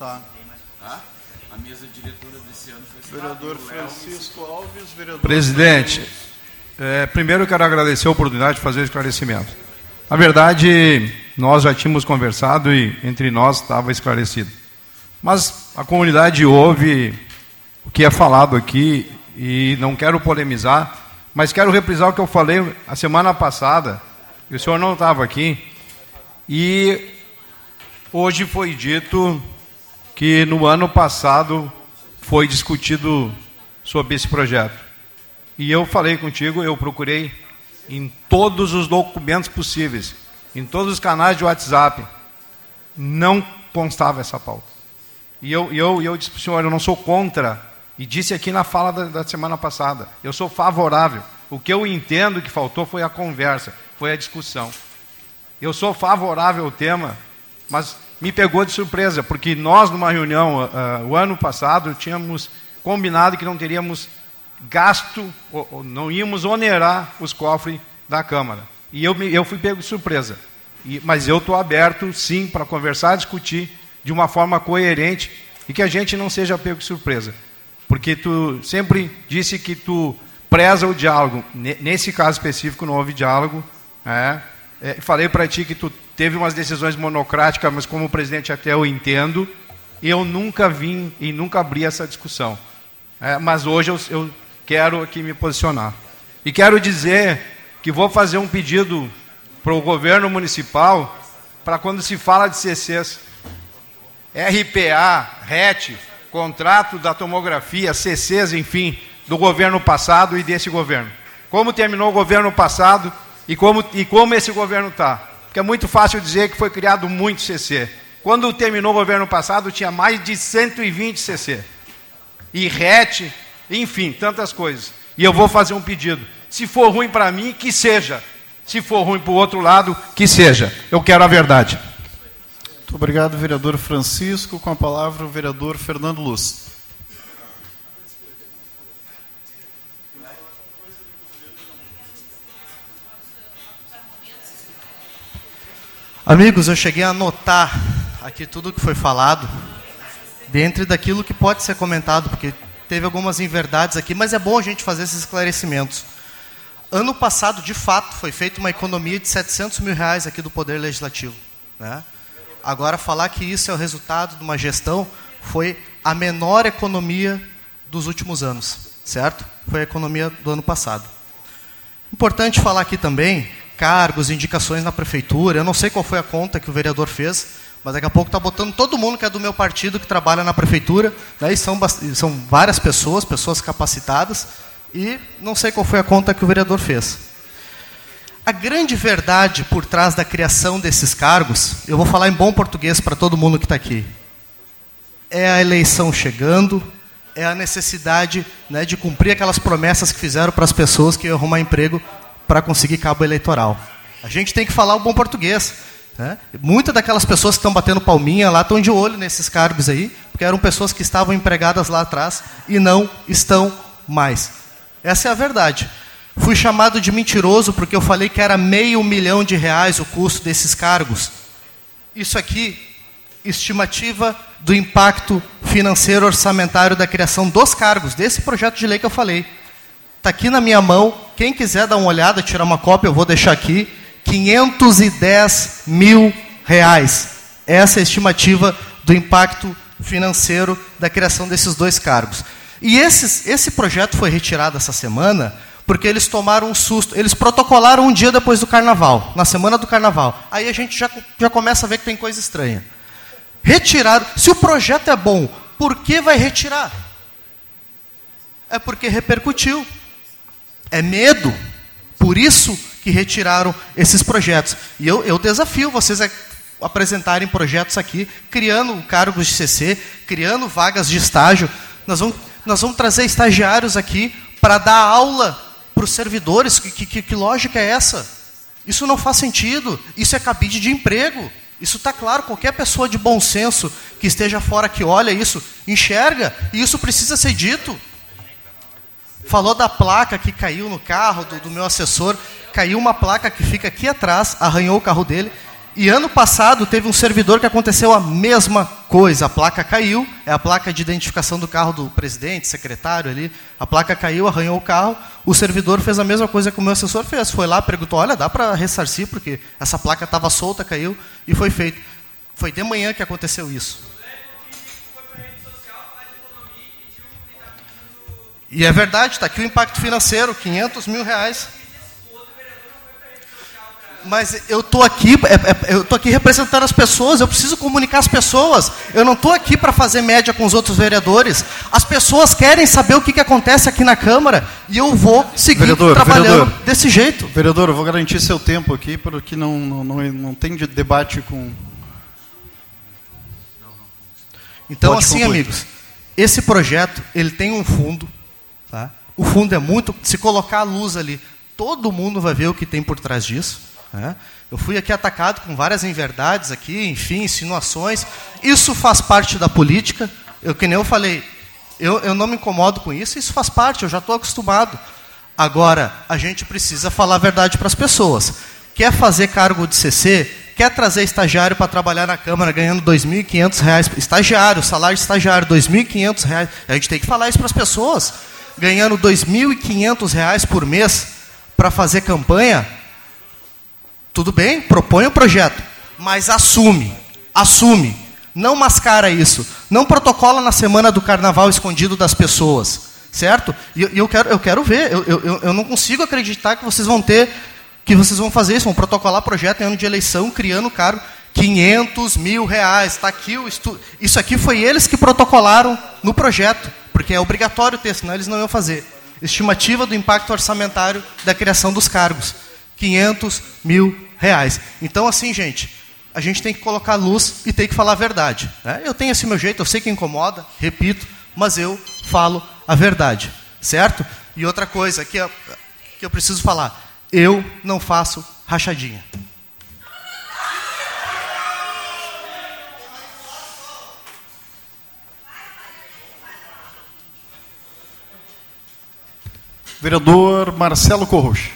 Tá. Tá? A mesa diretora desse ano foi Vereador Francisco Alves, vereador. Presidente, é, primeiro eu quero agradecer a oportunidade de fazer o esclarecimento. Na verdade, nós já tínhamos conversado e entre nós estava esclarecido. Mas a comunidade ouve o que é falado aqui e não quero polemizar, mas quero reprisar o que eu falei a semana passada, e o senhor não estava aqui, e hoje foi dito que no ano passado foi discutido sobre esse projeto. E eu falei contigo, eu procurei em todos os documentos possíveis, em todos os canais de WhatsApp, não constava essa pauta. E eu, eu, eu disse para o senhor, eu não sou contra, e disse aqui na fala da, da semana passada, eu sou favorável. O que eu entendo que faltou foi a conversa, foi a discussão. Eu sou favorável ao tema, Mas me pegou de surpresa, porque nós, numa reunião, uh, o ano passado, tínhamos combinado que não teríamos gasto, ou, ou não íamos onerar os cofres da Câmara. E eu, eu fui pego de surpresa. E, mas eu estou aberto, sim, para conversar, discutir de uma forma coerente e que a gente não seja pego de surpresa. Porque tu sempre disse que tu preza o diálogo. Nesse caso específico não houve diálogo. É, é, falei para ti que tu teve umas decisões monocráticas, mas como presidente até eu entendo, eu nunca vim e nunca abri essa discussão. É, mas hoje eu, eu quero aqui me posicionar. E quero dizer que vou fazer um pedido para o governo municipal para quando se fala de CCs, RPA, RET, contrato da tomografia, CCs, enfim, do governo passado e desse governo. Como terminou o governo passado e como, e como esse governo está. Porque é muito fácil dizer que foi criado muito CC. Quando terminou o governo passado, tinha mais de 120 CC. E RET, enfim, tantas coisas. E eu vou fazer um pedido. Se for ruim para mim, que seja. Se for ruim para o outro lado, que seja. Eu quero a verdade. Muito obrigado, vereador Francisco. Com a palavra, o vereador Fernando Luz. Amigos, eu cheguei a anotar aqui tudo o que foi falado, dentro daquilo que pode ser comentado, porque teve algumas inverdades aqui, mas é bom a gente fazer esses esclarecimentos. Ano passado, de fato, foi feita uma economia de 700 mil reais aqui do Poder Legislativo. Né? Agora, falar que isso é o resultado de uma gestão foi a menor economia dos últimos anos, certo? Foi a economia do ano passado. Importante falar aqui também cargos, indicações na prefeitura. Eu não sei qual foi a conta que o vereador fez, mas daqui a pouco está botando todo mundo que é do meu partido que trabalha na prefeitura. Né, são, são várias pessoas, pessoas capacitadas, e não sei qual foi a conta que o vereador fez. A grande verdade por trás da criação desses cargos, eu vou falar em bom português para todo mundo que está aqui, é a eleição chegando, é a necessidade né, de cumprir aquelas promessas que fizeram para as pessoas que iam arrumar emprego para conseguir cabo eleitoral. A gente tem que falar o bom português. Né? Muitas daquelas pessoas que estão batendo palminha lá estão de olho nesses cargos aí, porque eram pessoas que estavam empregadas lá atrás e não estão mais. Essa é a verdade. Fui chamado de mentiroso porque eu falei que era meio milhão de reais o custo desses cargos. Isso aqui, estimativa do impacto financeiro orçamentário da criação dos cargos, desse projeto de lei que eu falei. Está aqui na minha mão. Quem quiser dar uma olhada, tirar uma cópia, eu vou deixar aqui. 510 mil reais. Essa é a estimativa do impacto financeiro da criação desses dois cargos. E esses, esse projeto foi retirado essa semana porque eles tomaram um susto. Eles protocolaram um dia depois do carnaval, na semana do carnaval. Aí a gente já, já começa a ver que tem coisa estranha. Retiraram. Se o projeto é bom, por que vai retirar? É porque repercutiu. É medo. Por isso que retiraram esses projetos. E eu, eu desafio vocês a apresentarem projetos aqui, criando cargos de CC, criando vagas de estágio. Nós vamos, nós vamos trazer estagiários aqui para dar aula para os servidores. Que, que, que lógica é essa? Isso não faz sentido. Isso é cabide de emprego. Isso está claro, qualquer pessoa de bom senso que esteja fora, que olha isso, enxerga, e isso precisa ser dito. Falou da placa que caiu no carro do, do meu assessor. Caiu uma placa que fica aqui atrás, arranhou o carro dele. E ano passado teve um servidor que aconteceu a mesma coisa. A placa caiu, é a placa de identificação do carro do presidente, secretário ali. A placa caiu, arranhou o carro. O servidor fez a mesma coisa que o meu assessor fez. Foi lá, perguntou: olha, dá para ressarcir, porque essa placa estava solta, caiu, e foi feito. Foi de manhã que aconteceu isso. E é verdade, está aqui o impacto financeiro, 500 mil reais. Mas eu estou aqui, é, é, eu estou aqui representando as pessoas, eu preciso comunicar as pessoas. Eu não estou aqui para fazer média com os outros vereadores. As pessoas querem saber o que, que acontece aqui na Câmara e eu vou seguir vereador, trabalhando vereador, desse jeito. Vereador, eu vou garantir seu tempo aqui, porque não, não, não, não tem de debate com. Então, Pode assim, concluir. amigos, esse projeto ele tem um fundo Tá? O fundo é muito. Se colocar a luz ali, todo mundo vai ver o que tem por trás disso. Né? Eu fui aqui atacado com várias inverdades aqui, enfim, insinuações. Isso faz parte da política. Eu, que nem eu falei, eu, eu não me incomodo com isso, isso faz parte, eu já estou acostumado. Agora, a gente precisa falar a verdade para as pessoas. Quer fazer cargo de CC? Quer trazer estagiário para trabalhar na Câmara ganhando R$ 2.500? Estagiário, salário de estagiário, R$ 2.500. A gente tem que falar isso para as pessoas. Ganhando R$ 2.500 por mês para fazer campanha, tudo bem, propõe o projeto, mas assume, assume. Não mascara isso. Não protocola na semana do carnaval escondido das pessoas. Certo? E eu, quero, eu quero ver. Eu, eu, eu não consigo acreditar que vocês vão ter, que vocês vão fazer isso, vão protocolar projeto em ano de eleição, criando cargo. 500 mil reais, está aqui o estudo. Isso aqui foi eles que protocolaram no projeto, porque é obrigatório ter, senão eles não iam fazer. Estimativa do impacto orçamentário da criação dos cargos. 500 mil reais. Então, assim, gente, a gente tem que colocar luz e tem que falar a verdade. Né? Eu tenho esse meu jeito, eu sei que incomoda, repito, mas eu falo a verdade, certo? E outra coisa que eu, que eu preciso falar, eu não faço rachadinha. Vereador Marcelo Corrocha.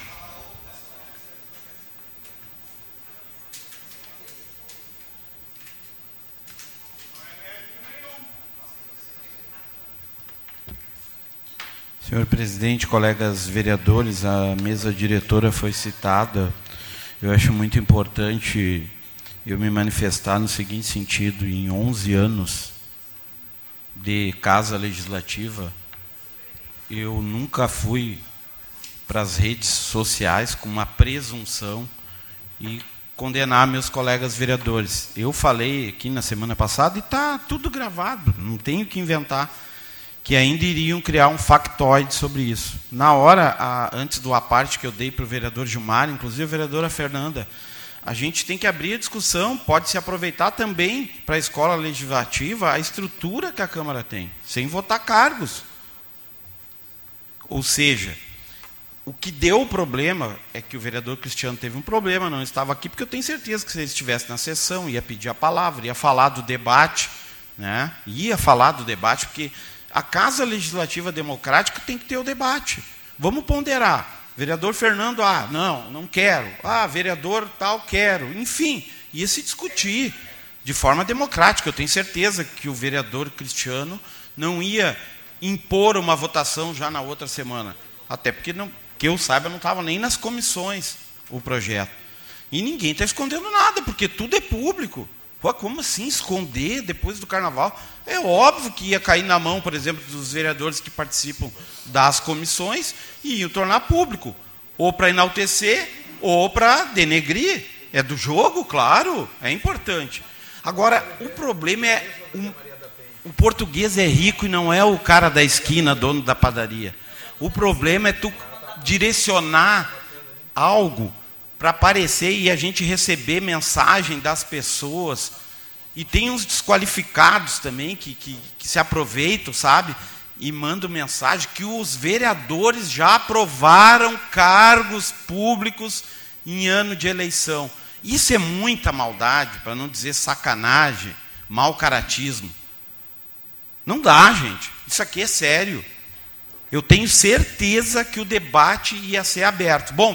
Senhor presidente, colegas vereadores, a mesa diretora foi citada. Eu acho muito importante eu me manifestar no seguinte sentido: em 11 anos de casa legislativa, eu nunca fui para as redes sociais com uma presunção e condenar meus colegas vereadores. Eu falei aqui na semana passada e está tudo gravado, não tenho que inventar que ainda iriam criar um factoide sobre isso. Na hora, a, antes do aparte que eu dei para o vereador Gilmar, inclusive a vereadora Fernanda, a gente tem que abrir a discussão, pode se aproveitar também para a escola legislativa a estrutura que a Câmara tem, sem votar cargos. Ou seja, o que deu o problema é que o vereador Cristiano teve um problema, não estava aqui, porque eu tenho certeza que se ele estivesse na sessão, ia pedir a palavra, ia falar do debate, né? ia falar do debate, porque a Casa Legislativa Democrática tem que ter o debate. Vamos ponderar. Vereador Fernando, ah, não, não quero. Ah, vereador tal, quero. Enfim, ia se discutir de forma democrática. Eu tenho certeza que o vereador Cristiano não ia impor uma votação já na outra semana. Até porque, não, que eu saiba, não estava nem nas comissões o projeto. E ninguém está escondendo nada, porque tudo é público. Pô, como assim esconder depois do carnaval? É óbvio que ia cair na mão, por exemplo, dos vereadores que participam das comissões e iam tornar público. Ou para enaltecer, ou para denegrir. É do jogo, claro, é importante. Agora, o problema é. Um, o português é rico e não é o cara da esquina, dono da padaria. O problema é tu direcionar algo para aparecer e a gente receber mensagem das pessoas. E tem uns desqualificados também que, que, que se aproveitam, sabe? E mandam mensagem que os vereadores já aprovaram cargos públicos em ano de eleição. Isso é muita maldade, para não dizer sacanagem, mau caratismo. Não dá, gente. Isso aqui é sério. Eu tenho certeza que o debate ia ser aberto. Bom,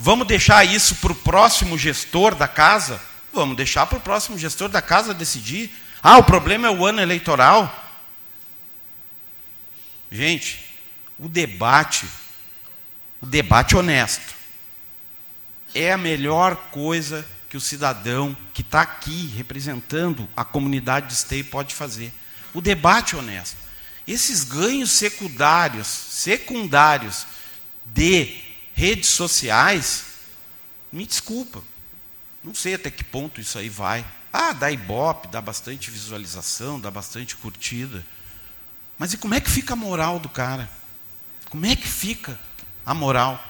Vamos deixar isso para o próximo gestor da casa? Vamos deixar para o próximo gestor da casa decidir. Ah, o problema é o ano eleitoral. Gente, o debate, o debate honesto, é a melhor coisa que o cidadão que está aqui representando a comunidade de esteio pode fazer. O debate honesto. Esses ganhos secundários, secundários de redes sociais, me desculpa, não sei até que ponto isso aí vai. Ah, dá ibope, dá bastante visualização, dá bastante curtida. Mas e como é que fica a moral do cara? Como é que fica a moral?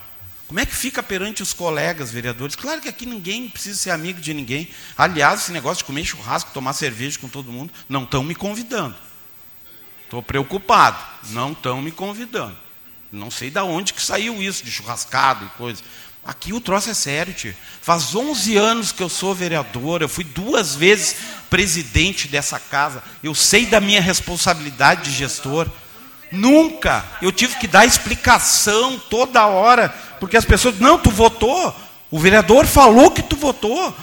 Como é que fica perante os colegas vereadores? Claro que aqui ninguém precisa ser amigo de ninguém. Aliás, esse negócio de comer churrasco, tomar cerveja com todo mundo, não estão me convidando. Estou preocupado. Não estão me convidando. Não sei de onde que saiu isso, de churrascado e coisa. Aqui o troço é sério, tio. Faz 11 anos que eu sou vereador, eu fui duas vezes presidente dessa casa. Eu sei da minha responsabilidade de gestor. Nunca eu tive que dar explicação toda hora, porque as pessoas, não, tu votou. O vereador falou que tu votou.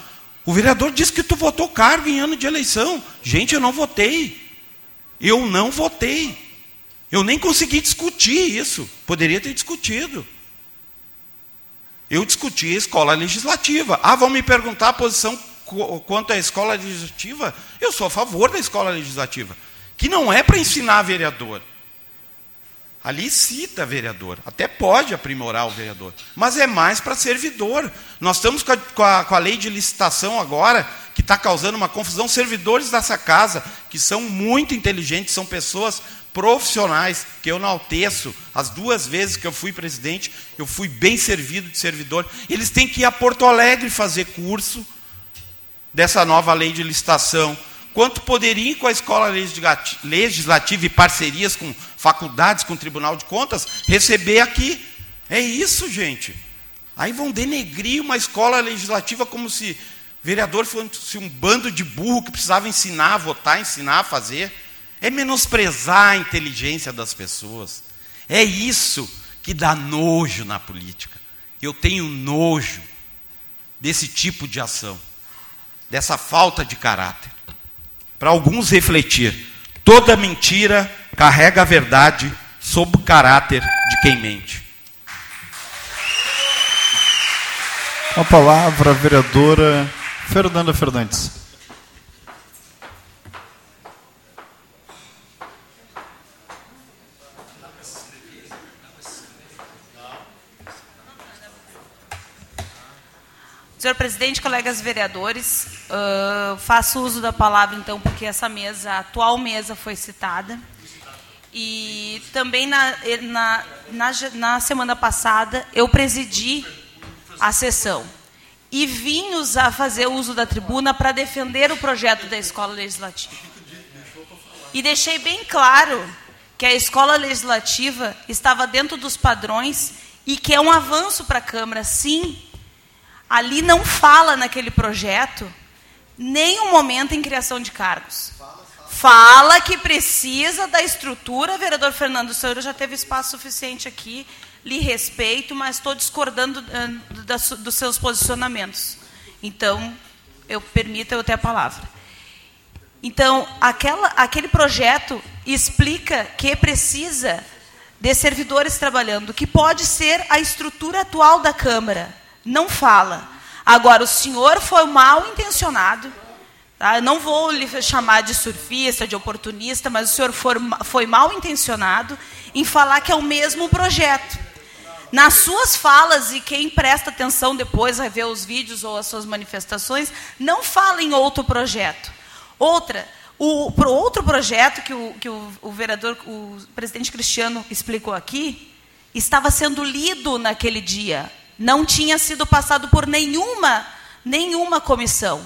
O vereador disse que tu votou cargo em ano de eleição. Gente, eu não votei. Eu não votei. Eu nem consegui discutir isso. Poderia ter discutido. Eu discuti a escola legislativa. Ah, vão me perguntar a posição quanto à escola legislativa? Eu sou a favor da escola legislativa, que não é para ensinar vereador. Ali cita vereador, até pode aprimorar o vereador, mas é mais para servidor. Nós estamos com a, com, a, com a, lei de licitação agora, que está causando uma confusão. Servidores dessa casa, que são muito inteligentes, são pessoas profissionais, que eu enalteço. As duas vezes que eu fui presidente, eu fui bem servido de servidor. Eles têm que ir a Porto Alegre fazer curso dessa nova lei de licitação. Quanto poderiam ir com a escola legislativa e parcerias com faculdades, com o Tribunal de Contas, receber aqui. É isso, gente. Aí vão denegrir uma escola legislativa como se vereador fosse um bando de burro que precisava ensinar a votar, ensinar a fazer é menosprezar a inteligência das pessoas. É isso que dá nojo na política. Eu tenho nojo desse tipo de ação, dessa falta de caráter. Para alguns refletir, toda mentira carrega a verdade sob o caráter de quem mente. A palavra, a vereadora Fernanda Fernandes. Senhor presidente, colegas vereadores, uh, faço uso da palavra então porque essa mesa, a atual mesa, foi citada. E também na, na, na, na semana passada eu presidi a sessão e vim a fazer uso da tribuna para defender o projeto da escola legislativa. E deixei bem claro que a escola legislativa estava dentro dos padrões e que é um avanço para a Câmara, sim, Ali não fala naquele projeto nenhum momento em criação de cargos. Fala que precisa da estrutura. Vereador Fernando, o senhor já teve espaço suficiente aqui, lhe respeito, mas estou discordando uh, dos seus posicionamentos. Então, eu permita eu ter a palavra. Então, aquela, aquele projeto explica que precisa de servidores trabalhando, que pode ser a estrutura atual da Câmara não fala. Agora, o senhor foi mal intencionado. Tá? Eu não vou lhe chamar de surfista, de oportunista, mas o senhor foi, foi mal intencionado em falar que é o mesmo projeto. Nas suas falas, e quem presta atenção depois vai ver os vídeos ou as suas manifestações, não fala em outro projeto. Outra, o pro outro projeto que, o, que o, o vereador, o presidente Cristiano explicou aqui, estava sendo lido naquele dia não tinha sido passado por nenhuma, nenhuma comissão.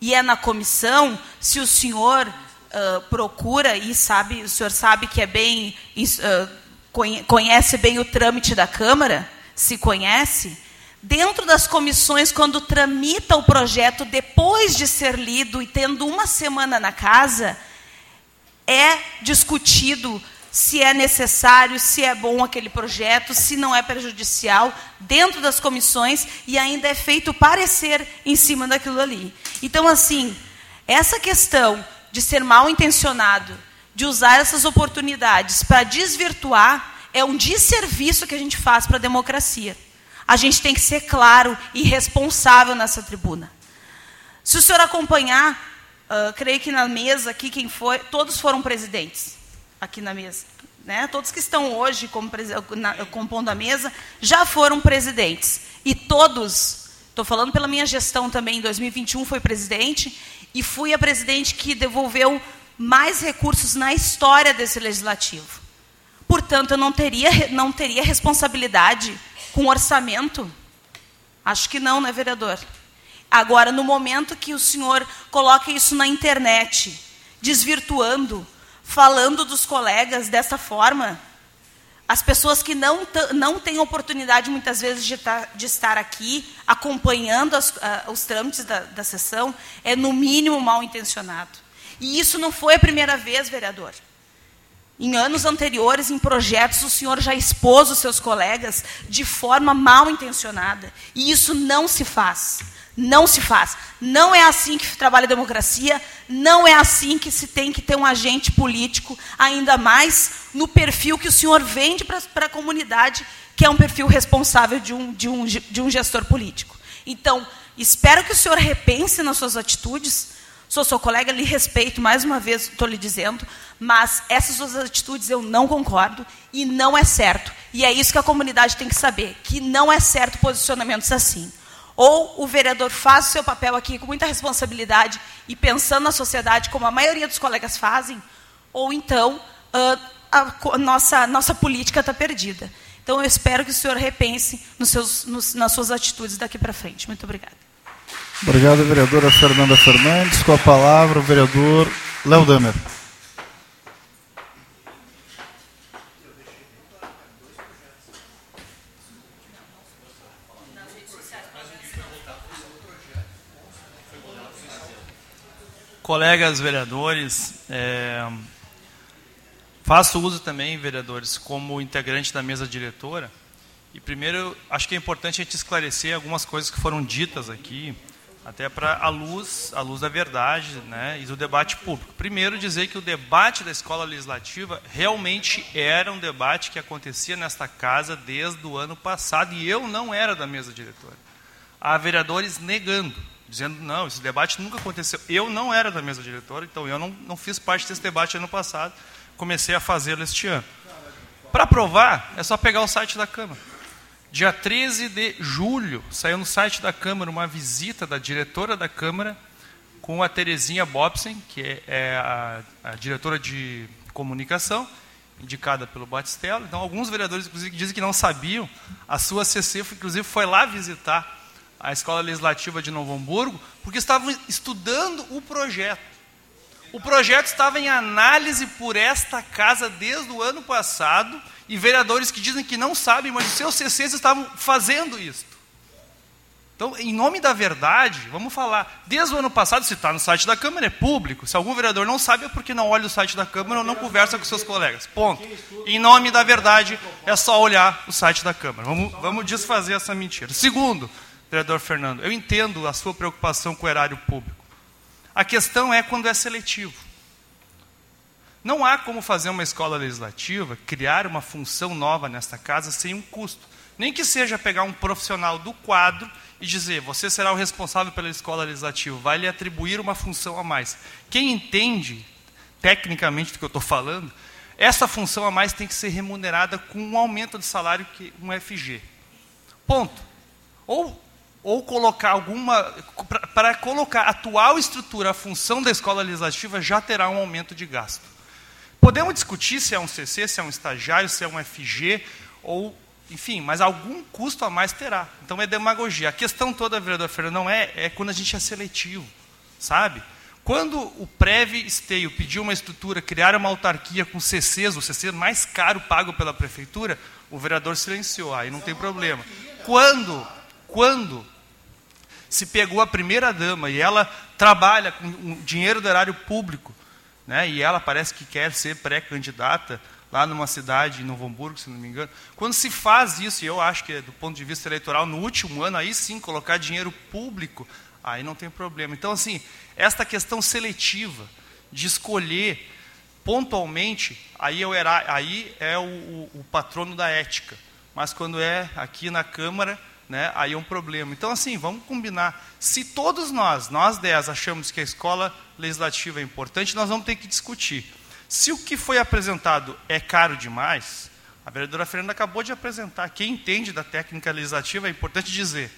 E é na comissão, se o senhor uh, procura e sabe, o senhor sabe que é bem, uh, conhece bem o trâmite da Câmara, se conhece, dentro das comissões, quando tramita o projeto depois de ser lido e tendo uma semana na casa, é discutido se é necessário, se é bom aquele projeto, se não é prejudicial, dentro das comissões, e ainda é feito parecer em cima daquilo ali. Então, assim, essa questão de ser mal intencionado, de usar essas oportunidades para desvirtuar, é um desserviço que a gente faz para a democracia. A gente tem que ser claro e responsável nessa tribuna. Se o senhor acompanhar, uh, creio que na mesa aqui, quem foi, todos foram presidentes aqui na mesa. Né? Todos que estão hoje como, na, compondo a mesa já foram presidentes. E todos, estou falando pela minha gestão também, em 2021 foi presidente, e fui a presidente que devolveu mais recursos na história desse legislativo. Portanto, eu não teria, não teria responsabilidade com orçamento? Acho que não, né, vereador? Agora, no momento que o senhor coloca isso na internet, desvirtuando, falando dos colegas dessa forma, as pessoas que não, não têm oportunidade, muitas vezes, de, de estar aqui acompanhando as, uh, os trâmites da, da sessão, é, no mínimo, mal intencionado. E isso não foi a primeira vez, vereador. Em anos anteriores, em projetos, o senhor já expôs os seus colegas de forma mal intencionada. E isso não se faz. Não se faz. Não é assim que trabalha a democracia, não é assim que se tem que ter um agente político, ainda mais no perfil que o senhor vende para a comunidade, que é um perfil responsável de um, de, um, de um gestor político. Então, espero que o senhor repense nas suas atitudes. Sou seu colega, lhe respeito, mais uma vez estou lhe dizendo, mas essas suas atitudes eu não concordo e não é certo. E é isso que a comunidade tem que saber, que não é certo posicionamentos assim. Ou o vereador faz o seu papel aqui com muita responsabilidade e pensando na sociedade, como a maioria dos colegas fazem, ou então uh, a, a, nossa, nossa política está perdida. Então, eu espero que o senhor repense nos seus, nos, nas suas atitudes daqui para frente. Muito obrigada. Obrigado, vereadora Fernanda Fernandes. Com a palavra, o vereador Léo Damer. Colegas vereadores, é, faço uso também, vereadores, como integrante da mesa diretora. E primeiro, acho que é importante a gente esclarecer algumas coisas que foram ditas aqui, até para a luz, a luz da verdade, né, e do debate público. Primeiro, dizer que o debate da escola legislativa realmente era um debate que acontecia nesta casa desde o ano passado e eu não era da mesa diretora. Há vereadores negando dizendo, não, esse debate nunca aconteceu. Eu não era da mesa diretora, então eu não, não fiz parte desse debate ano passado, comecei a fazê-lo este ano. Para provar, é só pegar o site da Câmara. Dia 13 de julho, saiu no site da Câmara uma visita da diretora da Câmara com a Terezinha Bobsen, que é, é a, a diretora de comunicação, indicada pelo Batistella. Então, alguns vereadores, inclusive, dizem que não sabiam. A sua CC, inclusive, foi lá visitar a Escola Legislativa de Novo Hamburgo, porque estavam estudando o projeto. O projeto estava em análise por esta casa desde o ano passado, e vereadores que dizem que não sabem, mas os seus CCs estavam fazendo isso. Então, em nome da verdade, vamos falar. Desde o ano passado, se está no site da Câmara, é público. Se algum vereador não sabe, é porque não olha o site da Câmara ou não conversa com seus colegas. Ponto. Em nome da verdade, é só olhar o site da Câmara. Vamos, vamos desfazer essa mentira. Segundo, vereador Fernando, eu entendo a sua preocupação com o erário público. A questão é quando é seletivo. Não há como fazer uma escola legislativa, criar uma função nova nesta casa sem um custo. Nem que seja pegar um profissional do quadro e dizer, você será o responsável pela escola legislativa, vai lhe atribuir uma função a mais. Quem entende tecnicamente do que eu estou falando, essa função a mais tem que ser remunerada com um aumento de salário, que um FG. Ponto. Ou ou colocar alguma. Para colocar a atual estrutura, a função da escola legislativa já terá um aumento de gasto. Podemos discutir se é um CC, se é um estagiário, se é um FG, ou, enfim, mas algum custo a mais terá. Então é demagogia. A questão toda, vereador Fernando, não é, é quando a gente é seletivo, sabe? Quando o Preve Esteio pediu uma estrutura, criar uma autarquia com CCs, o CC mais caro pago pela prefeitura, o vereador silenciou, aí não tem problema. Quando, quando se pegou a primeira dama e ela trabalha com dinheiro do erário público, né, e ela parece que quer ser pré-candidata lá numa cidade em Novo Hamburgo, se não me engano. Quando se faz isso, e eu acho que do ponto de vista eleitoral, no último ano, aí sim, colocar dinheiro público, aí não tem problema. Então, assim, esta questão seletiva de escolher pontualmente, aí, eu era, aí é o, o, o patrono da ética. Mas quando é aqui na Câmara, né, aí é um problema. Então, assim, vamos combinar. Se todos nós, nós dez, achamos que a escola legislativa é importante, nós vamos ter que discutir. Se o que foi apresentado é caro demais, a vereadora Fernanda acabou de apresentar. Quem entende da técnica legislativa é importante dizer.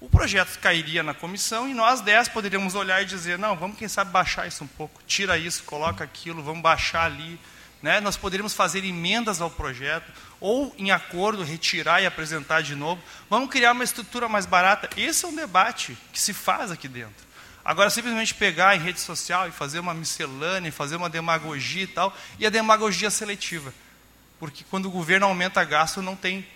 O projeto cairia na comissão e nós dez poderíamos olhar e dizer, não, vamos quem sabe baixar isso um pouco, tira isso, coloca aquilo, vamos baixar ali. Né? Nós poderíamos fazer emendas ao projeto ou em acordo retirar e apresentar de novo. Vamos criar uma estrutura mais barata. Esse é um debate que se faz aqui dentro. Agora, simplesmente pegar em rede social e fazer uma miscelânea, fazer uma demagogia e tal, e a demagogia seletiva. Porque quando o governo aumenta gasto, não tem.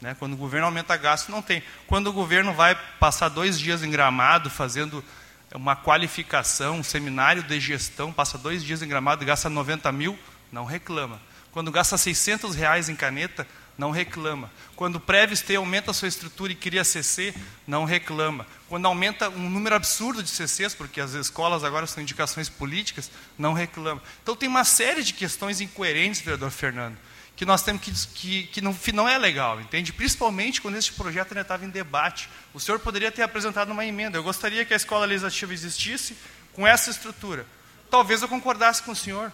Né? Quando o governo aumenta gasto, não tem. Quando o governo vai passar dois dias em gramado fazendo uma qualificação, um seminário de gestão, passa dois dias em gramado e gasta 90 mil, não reclama. Quando gasta 600 reais em caneta, não reclama. Quando o Previst aumenta a sua estrutura e cria CC, não reclama. Quando aumenta um número absurdo de CCs, porque as escolas agora são indicações políticas, não reclama. Então tem uma série de questões incoerentes, vereador Fernando, que nós temos que, que, que não, não é legal, entende? Principalmente quando este projeto ainda estava em debate. O senhor poderia ter apresentado uma emenda. Eu gostaria que a escola legislativa existisse com essa estrutura. Talvez eu concordasse com o senhor,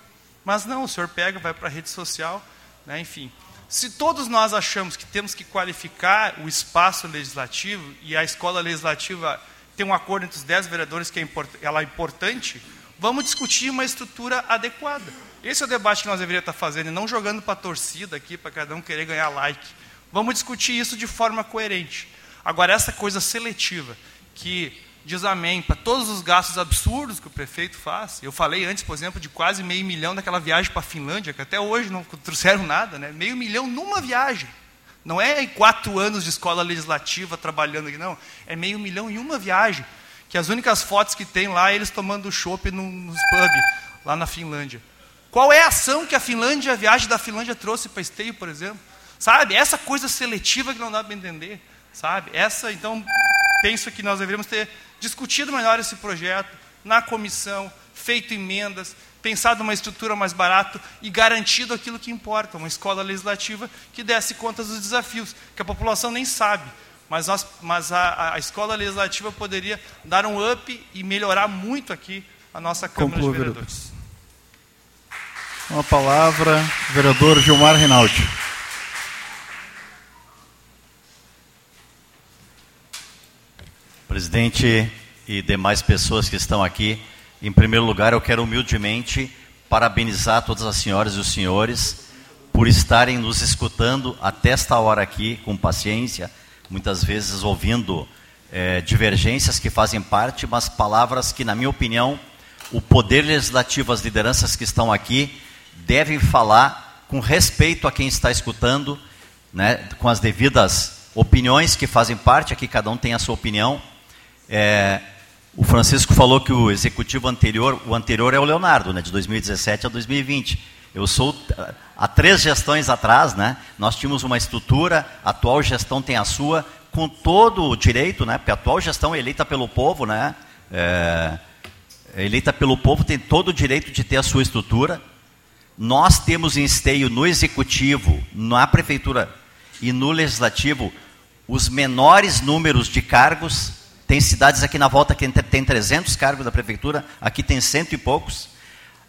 mas não, o senhor pega, vai para a rede social, né, enfim. Se todos nós achamos que temos que qualificar o espaço legislativo e a escola legislativa tem um acordo entre os dez vereadores que é import ela é importante, vamos discutir uma estrutura adequada. Esse é o debate que nós deveríamos estar fazendo, e não jogando para a torcida aqui, para cada um querer ganhar like. Vamos discutir isso de forma coerente. Agora, essa coisa seletiva, que diz amém para todos os gastos absurdos que o prefeito faz. Eu falei antes, por exemplo, de quase meio milhão daquela viagem para a Finlândia, que até hoje não trouxeram nada, né? meio milhão numa viagem. Não é quatro anos de escola legislativa trabalhando aqui, não. É meio milhão em uma viagem. Que as únicas fotos que tem lá é eles tomando chopp nos pubs, lá na Finlândia. Qual é a ação que a Finlândia, a viagem da Finlândia trouxe para Esteio, por exemplo? Sabe? Essa coisa seletiva que não dá para entender. Sabe? Essa, então, penso que nós deveríamos ter discutido melhor esse projeto na comissão, feito emendas, pensado uma estrutura mais barata e garantido aquilo que importa, uma escola legislativa que desse conta dos desafios, que a população nem sabe. Mas, nós, mas a, a, escola legislativa poderia dar um up e melhorar muito aqui a nossa Câmara Conclua, de Vereadores. Uma palavra, vereador Gilmar Rinaldi. Presidente e demais pessoas que estão aqui, em primeiro lugar, eu quero humildemente parabenizar todas as senhoras e os senhores por estarem nos escutando até esta hora aqui, com paciência, muitas vezes ouvindo é, divergências que fazem parte, mas palavras que, na minha opinião, o poder legislativo, as lideranças que estão aqui, devem falar com respeito a quem está escutando, né, com as devidas opiniões que fazem parte, aqui cada um tem a sua opinião, é, o Francisco falou que o executivo anterior, o anterior é o Leonardo, né, de 2017 a 2020. Eu sou há três gestões atrás, né? Nós tínhamos uma estrutura, a atual gestão tem a sua, com todo o direito, né? Porque a atual gestão é eleita pelo povo, né? É, é eleita pelo povo tem todo o direito de ter a sua estrutura. Nós temos em esteio no executivo, na prefeitura e no legislativo os menores números de cargos tem cidades aqui na volta que tem 300 cargos da prefeitura, aqui tem cento e poucos.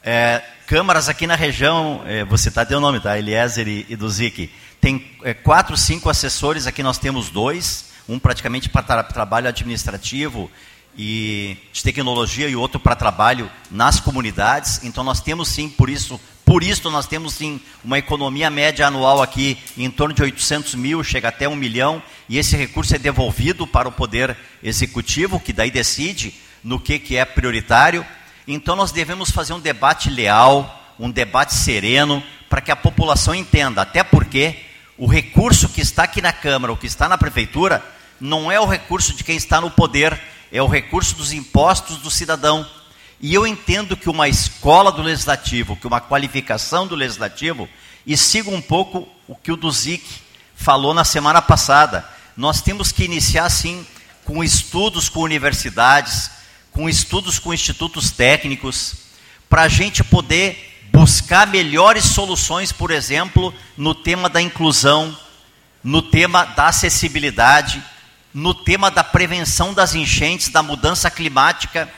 É, câmaras aqui na região, é, você está deu o nome, tá? Eliezer e, e Duzic. Tem é, quatro, cinco assessores, aqui nós temos dois, um praticamente para tra trabalho administrativo e de tecnologia e outro para trabalho nas comunidades. Então nós temos sim, por isso, por isso nós temos sim uma economia média anual aqui em torno de 800 mil, chega até um milhão, e esse recurso é devolvido para o poder executivo, que daí decide no que, que é prioritário. Então nós devemos fazer um debate leal, um debate sereno, para que a população entenda, até porque o recurso que está aqui na Câmara, o que está na Prefeitura, não é o recurso de quem está no poder, é o recurso dos impostos do cidadão. E eu entendo que uma escola do legislativo, que uma qualificação do legislativo, e sigo um pouco o que o Duzic falou na semana passada. Nós temos que iniciar, sim, com estudos com universidades, com estudos com institutos técnicos, para a gente poder buscar melhores soluções, por exemplo, no tema da inclusão, no tema da acessibilidade, no tema da prevenção das enchentes, da mudança climática,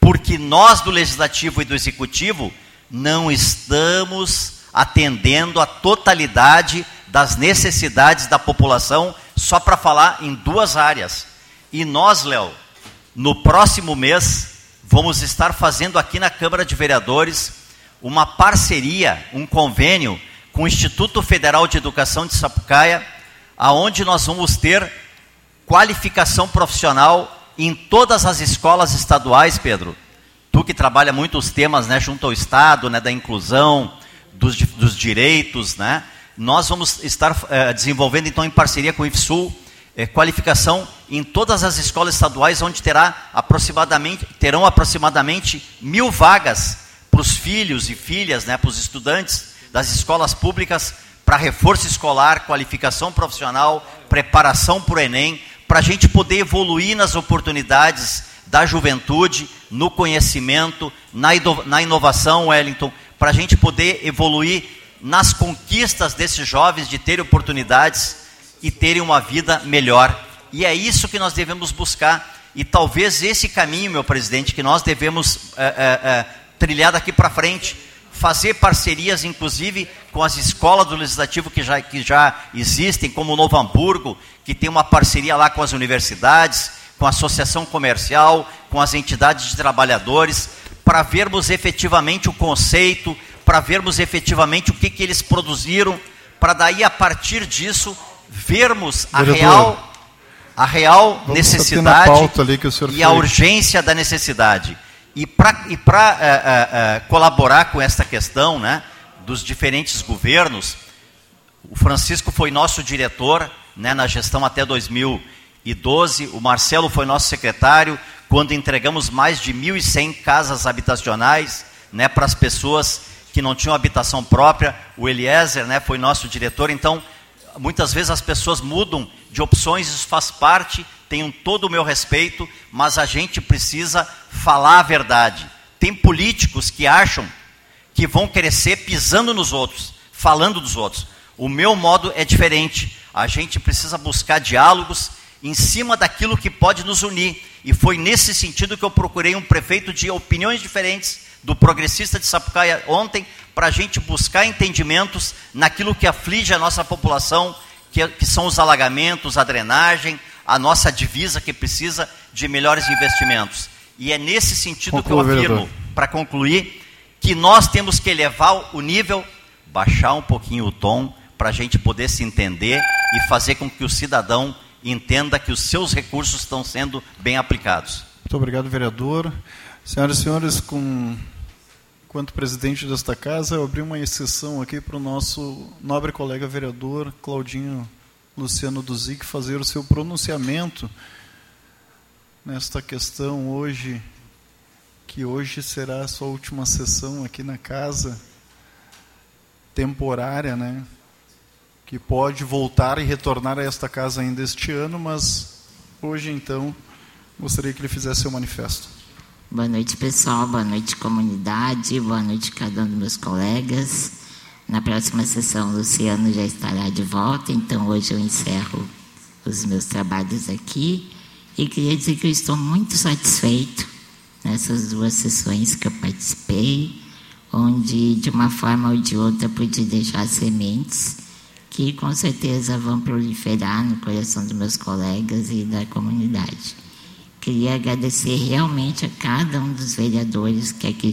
porque nós do legislativo e do executivo não estamos atendendo a totalidade das necessidades da população só para falar em duas áreas. E nós, Léo, no próximo mês, vamos estar fazendo aqui na Câmara de Vereadores uma parceria, um convênio com o Instituto Federal de Educação de Sapucaia, aonde nós vamos ter qualificação profissional em todas as escolas estaduais, Pedro. Tu que trabalha muito os temas né, junto ao Estado, né, da inclusão, dos, dos direitos, né, nós vamos estar é, desenvolvendo, então, em parceria com o IFSUL, é, qualificação em todas as escolas estaduais, onde terá aproximadamente, terão aproximadamente mil vagas para os filhos e filhas, né, para os estudantes das escolas públicas, para reforço escolar, qualificação profissional, preparação para o Enem, para a gente poder evoluir nas oportunidades da juventude, no conhecimento, na, na inovação, Wellington, para a gente poder evoluir nas conquistas desses jovens de terem oportunidades e terem uma vida melhor. E é isso que nós devemos buscar. E talvez esse caminho, meu presidente, que nós devemos é, é, é, trilhar daqui para frente, fazer parcerias, inclusive, com as escolas do legislativo que já, que já existem, como o Novo Hamburgo, que tem uma parceria lá com as universidades, com a associação comercial, com as entidades de trabalhadores, para vermos efetivamente o conceito, para vermos efetivamente o que, que eles produziram, para daí a partir disso vermos a Vereador, real a real necessidade e a urgência da necessidade. E para pra, é, é, é, colaborar com esta questão né, dos diferentes governos, o Francisco foi nosso diretor né, na gestão até 2012, o Marcelo foi nosso secretário, quando entregamos mais de 1.100 casas habitacionais né, para as pessoas que não tinham habitação própria. O Eliezer né, foi nosso diretor. Então, muitas vezes as pessoas mudam de opções, isso faz parte, tenham todo o meu respeito, mas a gente precisa falar a verdade. Tem políticos que acham que vão crescer pisando nos outros, falando dos outros. O meu modo é diferente. A gente precisa buscar diálogos em cima daquilo que pode nos unir. E foi nesse sentido que eu procurei um prefeito de opiniões diferentes, do progressista de Sapucaia ontem, para a gente buscar entendimentos naquilo que aflige a nossa população, que, que são os alagamentos, a drenagem, a nossa divisa que precisa de melhores investimentos. E é nesse sentido Conclua, que eu afirmo, para concluir, que nós temos que elevar o nível, baixar um pouquinho o tom, para a gente poder se entender e fazer com que o cidadão entenda que os seus recursos estão sendo bem aplicados. Muito obrigado, vereador. Senhoras e senhores, com quanto presidente desta casa, eu abri uma exceção aqui para o nosso nobre colega vereador Claudinho Luciano Duzic fazer o seu pronunciamento nesta questão hoje, que hoje será a sua última sessão aqui na casa, temporária, né? que pode voltar e retornar a esta casa ainda este ano, mas hoje então gostaria que ele fizesse seu manifesto. Boa noite, pessoal. Boa noite, comunidade. Boa noite, cada um dos meus colegas. Na próxima sessão, Luciano já estará de volta, então hoje eu encerro os meus trabalhos aqui. E queria dizer que eu estou muito satisfeito nessas duas sessões que eu participei, onde, de uma forma ou de outra, pude deixar sementes que com certeza vão proliferar no coração dos meus colegas e da comunidade. Queria agradecer realmente a cada um dos vereadores que aqui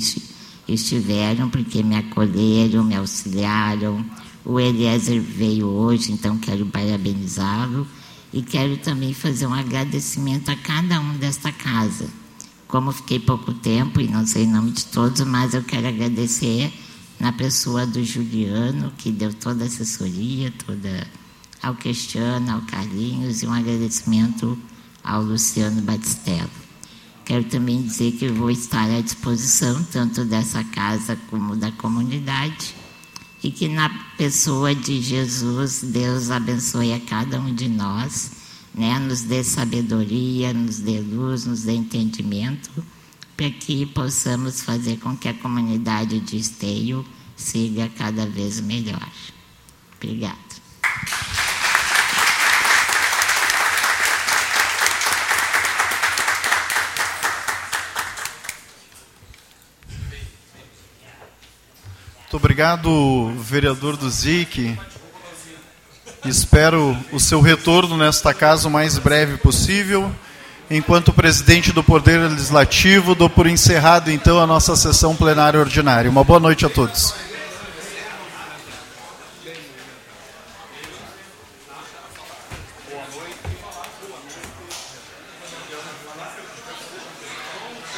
estiveram, porque me acolheram, me auxiliaram. O Eliezer veio hoje, então quero parabenizá-lo e quero também fazer um agradecimento a cada um desta casa. Como fiquei pouco tempo e não sei o nome de todos, mas eu quero agradecer na pessoa do Juliano, que deu toda a assessoria, toda ao Cristiano, ao Carlinhos, e um agradecimento ao Luciano Batistello. Quero também dizer que vou estar à disposição tanto dessa casa como da comunidade e que na pessoa de Jesus Deus abençoe a cada um de nós, né? Nos dê sabedoria, nos dê luz, nos dê entendimento para que possamos fazer com que a comunidade de Esteio siga cada vez melhor. Obrigada. Muito obrigado, vereador do ZIC. Espero o seu retorno nesta casa o mais breve possível. Enquanto presidente do Poder Legislativo, dou por encerrado então a nossa sessão plenária ordinária. Uma boa noite a todos.